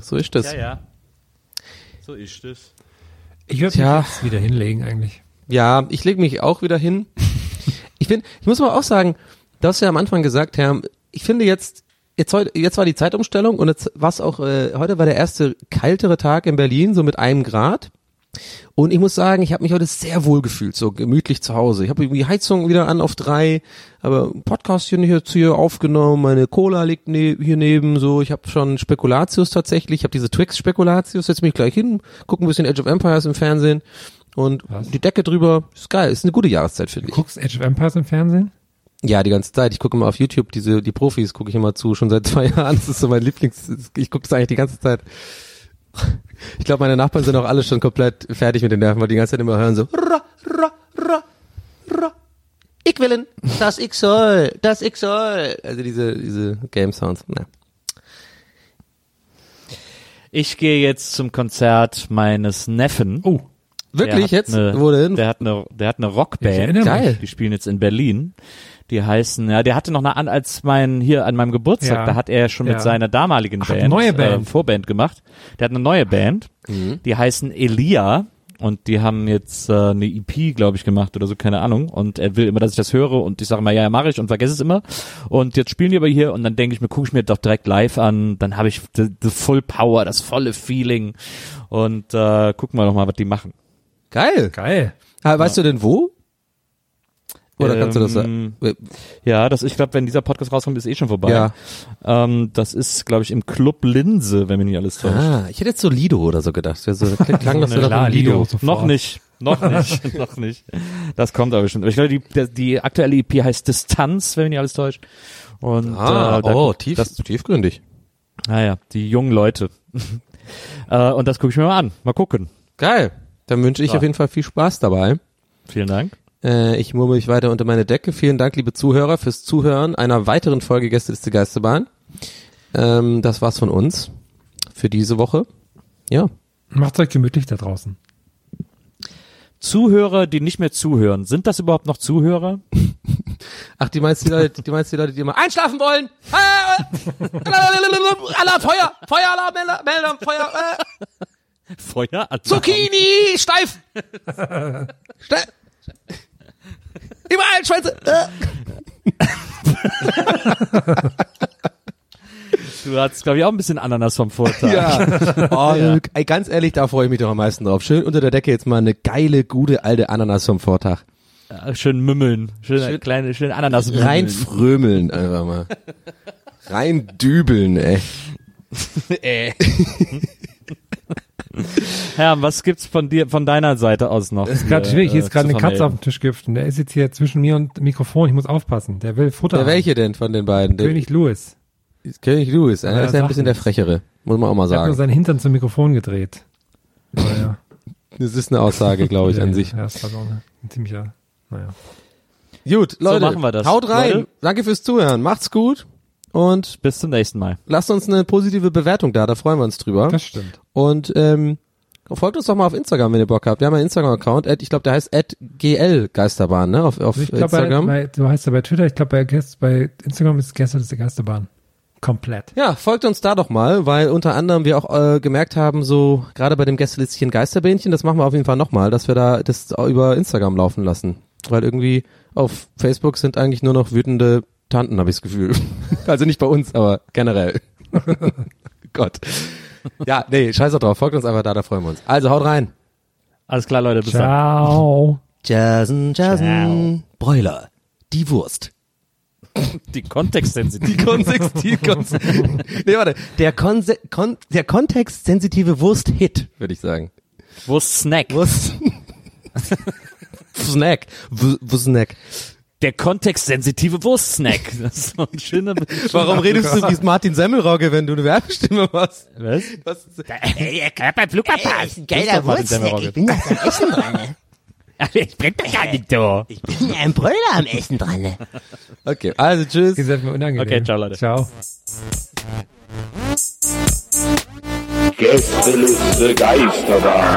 Speaker 2: So ist das.
Speaker 4: Ja, ja. So ist es.
Speaker 3: Ich würde mich
Speaker 2: Tja.
Speaker 3: jetzt wieder hinlegen eigentlich.
Speaker 2: Ja, ich lege mich auch wieder hin. Ich bin, ich muss aber auch sagen, du hast ja am Anfang gesagt, Herr, ich finde jetzt, jetzt heute, jetzt war die Zeitumstellung und jetzt war es auch, äh, heute war der erste kaltere Tag in Berlin, so mit einem Grad. Und ich muss sagen, ich habe mich heute sehr wohl gefühlt, so gemütlich zu Hause. Ich habe irgendwie Heizung wieder an auf drei, aber Podcast hier, hier, hier aufgenommen, meine Cola liegt ne hier neben, so. Ich habe schon Spekulatius tatsächlich, ich habe diese Twix Spekulatius, setz mich gleich hin, guck ein bisschen Age of Empires im Fernsehen und
Speaker 3: Was?
Speaker 2: die Decke drüber, ist geil, ist eine gute Jahreszeit, finde ich.
Speaker 3: Guckst Age of Empires im Fernsehen?
Speaker 2: Ja, die ganze Zeit. Ich gucke immer auf YouTube, diese die Profis gucke ich immer zu, schon seit zwei Jahren. Das ist so mein Lieblings. Ich gucke das eigentlich die ganze Zeit. Ich glaube, meine Nachbarn sind auch alle schon komplett fertig mit den Nerven, weil die ganze Zeit immer hören so. Ra, ra, ra, ra. Ich willen, das ich soll, das ich soll. Also diese diese Game Sounds. Na.
Speaker 4: Ich gehe jetzt zum Konzert meines Neffen.
Speaker 3: Oh,
Speaker 2: Wirklich
Speaker 4: Der hat
Speaker 2: jetzt?
Speaker 4: Eine,
Speaker 2: Wo denn?
Speaker 4: Der hat eine, der hat eine
Speaker 3: Ich
Speaker 4: Rockband.
Speaker 2: Geil.
Speaker 4: Die spielen jetzt in Berlin. Die heißen, ja, der hatte noch eine an, als mein, hier an meinem Geburtstag,
Speaker 3: Ja.
Speaker 4: da hat er schon
Speaker 3: Ja.
Speaker 4: mit seiner damaligen
Speaker 3: Ach,
Speaker 4: Band,
Speaker 3: neue Band.
Speaker 4: Äh, Vorband gemacht. Der hat eine neue Band. Die heißen Elia. Und die haben jetzt äh, eine EP, glaube ich, gemacht oder so, keine Ahnung. Und er will immer, dass ich das höre und ich sage immer, ja, ja, mache ich und vergesse es immer. Und jetzt spielen die aber hier und dann denke ich mir, gucke ich mir doch direkt live an. Dann habe ich the, the full power, das volle Feeling. Und äh, gucken wir doch mal, was die machen.
Speaker 2: Geil.
Speaker 3: geil.
Speaker 2: Ah, weißt du denn wo? Oder kannst du das sagen?
Speaker 4: Ähm, Ja, das, ich glaube, wenn dieser Podcast rauskommt, ist eh schon vorbei.
Speaker 2: Ja.
Speaker 4: Ähm, das ist, glaube ich, im Club Linse, wenn mich nicht alles täuscht.
Speaker 2: Ah, ich hätte jetzt so Lido oder so gedacht. Ja, so klang das so nach
Speaker 3: Klar,
Speaker 2: Lido.
Speaker 3: sofort.
Speaker 4: Noch nicht. Noch nicht, noch nicht. Das kommt aber bestimmt. Aber Ich glaube, die, die aktuelle EP heißt Distanz, wenn mich nicht alles täuscht. Und
Speaker 2: Ah,
Speaker 4: äh, da,
Speaker 2: oh, tief,
Speaker 4: das,
Speaker 2: tiefgründig.
Speaker 4: naja, die jungen Leute. äh, und das gucke ich mir mal an. Mal gucken.
Speaker 2: Geil. Dann wünsche ich
Speaker 4: Ja.
Speaker 2: auf jeden Fall viel Spaß dabei.
Speaker 4: Vielen Dank.
Speaker 2: Äh, ich murmel mich weiter unter meine Decke. Vielen Dank, liebe Zuhörer, fürs Zuhören einer weiteren Folge Gästeliste Geisterbahn. Ähm, das war's von uns für diese Woche. Ja.
Speaker 3: Macht's euch gemütlich da draußen.
Speaker 4: Zuhörer, die nicht mehr zuhören. Sind das überhaupt noch Zuhörer?
Speaker 2: Ach, die meinst die Leute, die meinst die Leute, die immer einschlafen wollen? Alarm, Feuer, Feueralarm, Melder, Feuer, äh,
Speaker 4: Feuer?
Speaker 2: Zucchini, steif, steif. Überall Schwänze. Äh.
Speaker 4: Du hattest, glaube ich, auch ein bisschen Ananas vom Vortag.
Speaker 2: Ja. Oh, Ey, ganz ehrlich, da freue ich mich doch am meisten drauf. Schön unter der Decke jetzt mal eine geile, gute alte Ananas vom Vortag.
Speaker 4: Ja, Schön mümmeln. Schön,
Speaker 2: Schön-
Speaker 4: kleine, schön Ananas mümmeln.
Speaker 2: Rein frömeln einfach mal. Rein dübeln, ey.
Speaker 4: Herr, was gibt's von dir, von deiner Seite aus noch?
Speaker 3: Ist grad schwierig, hier ist gerade eine Katze auf
Speaker 4: dem
Speaker 3: Tisch und der ist jetzt hier zwischen mir und dem Mikrofon. Ich muss aufpassen. Der will Futter.
Speaker 2: Der
Speaker 3: haben.
Speaker 2: welche denn von den beiden? Der,
Speaker 3: König Louis.
Speaker 2: König Louis. Er
Speaker 3: Ja,
Speaker 2: ist ja ein bisschen der. Frechere. Muss man auch mal
Speaker 3: Er hat nur
Speaker 2: sagen.
Speaker 3: seinen Hintern zum Mikrofon gedreht. Naja.
Speaker 2: Das ist eine Aussage, glaube ich,
Speaker 3: ja,
Speaker 2: an sich.
Speaker 3: Ja, ist halt auch ein ziemlicher, naja.
Speaker 2: Gut, Leute,
Speaker 4: machen wir das.
Speaker 2: haut rein.
Speaker 4: Leute.
Speaker 2: Danke fürs Zuhören. Macht's gut. Und
Speaker 4: Bis zum nächsten Mal.
Speaker 2: lasst uns eine positive Bewertung da, da freuen wir uns drüber.
Speaker 3: Das stimmt.
Speaker 2: Und ähm, folgt uns doch mal auf Instagram, wenn ihr Bock habt. Wir haben einen Instagram-Account, at- ich glaube, der heißt @gl_geisterbahn, ne, auf, auf
Speaker 3: ich glaube, bei,
Speaker 2: Instagram.
Speaker 3: bei, du heißt ja bei Twitter, ich glaube, bei, bei Instagram ist gestern ist die Geisterbahn. Komplett.
Speaker 2: Ja, folgt uns da doch mal, weil unter anderem wir auch äh, gemerkt haben, so gerade bei dem Gästelistchen Geisterbähnchen, das machen wir auf jeden Fall nochmal, dass wir da das über Instagram laufen lassen. Weil irgendwie auf Facebook sind eigentlich nur noch wütende Tanten, habe ich das Gefühl. also nicht bei uns, aber generell. Gott. Ja, nee, scheiß doch drauf, folgt uns einfach da, da freuen wir uns. Also haut rein.
Speaker 4: Alles klar, Leute. Bis dann.
Speaker 3: Ciao.
Speaker 2: Jazzen, Jazzen. Bräuler. Die Wurst.
Speaker 4: Die Kontextsensitivität.
Speaker 2: Die Kontext, die Kontext. Nee, warte. Der, Konse Kon der kontextsensitive Wurst-Hit, würde ich sagen.
Speaker 4: Wo ist Snack?
Speaker 2: Wurst. Snack. W w Snack.
Speaker 4: Der kontextsensitive Wurstsnack. Das ist so ein schöner
Speaker 2: Warum redest du wie Martin Semmelrogge, wenn du eine Werbestimme machst?
Speaker 4: Was?
Speaker 2: Was?
Speaker 5: Ey, beim Flugverpass. Geiler
Speaker 4: doch Martin
Speaker 5: Wurstsnack.
Speaker 4: Semmelrogge.
Speaker 5: Ich bin da am Essen dran.
Speaker 4: Ich bring das gar nicht so.
Speaker 5: Ich bin ein Brüller am Essen dran.
Speaker 2: Okay, also tschüss.
Speaker 3: Ihr seid mir unangenehm.
Speaker 4: Okay, ciao, Leute.
Speaker 3: Ciao.
Speaker 1: Gästeliste Geisterbahn.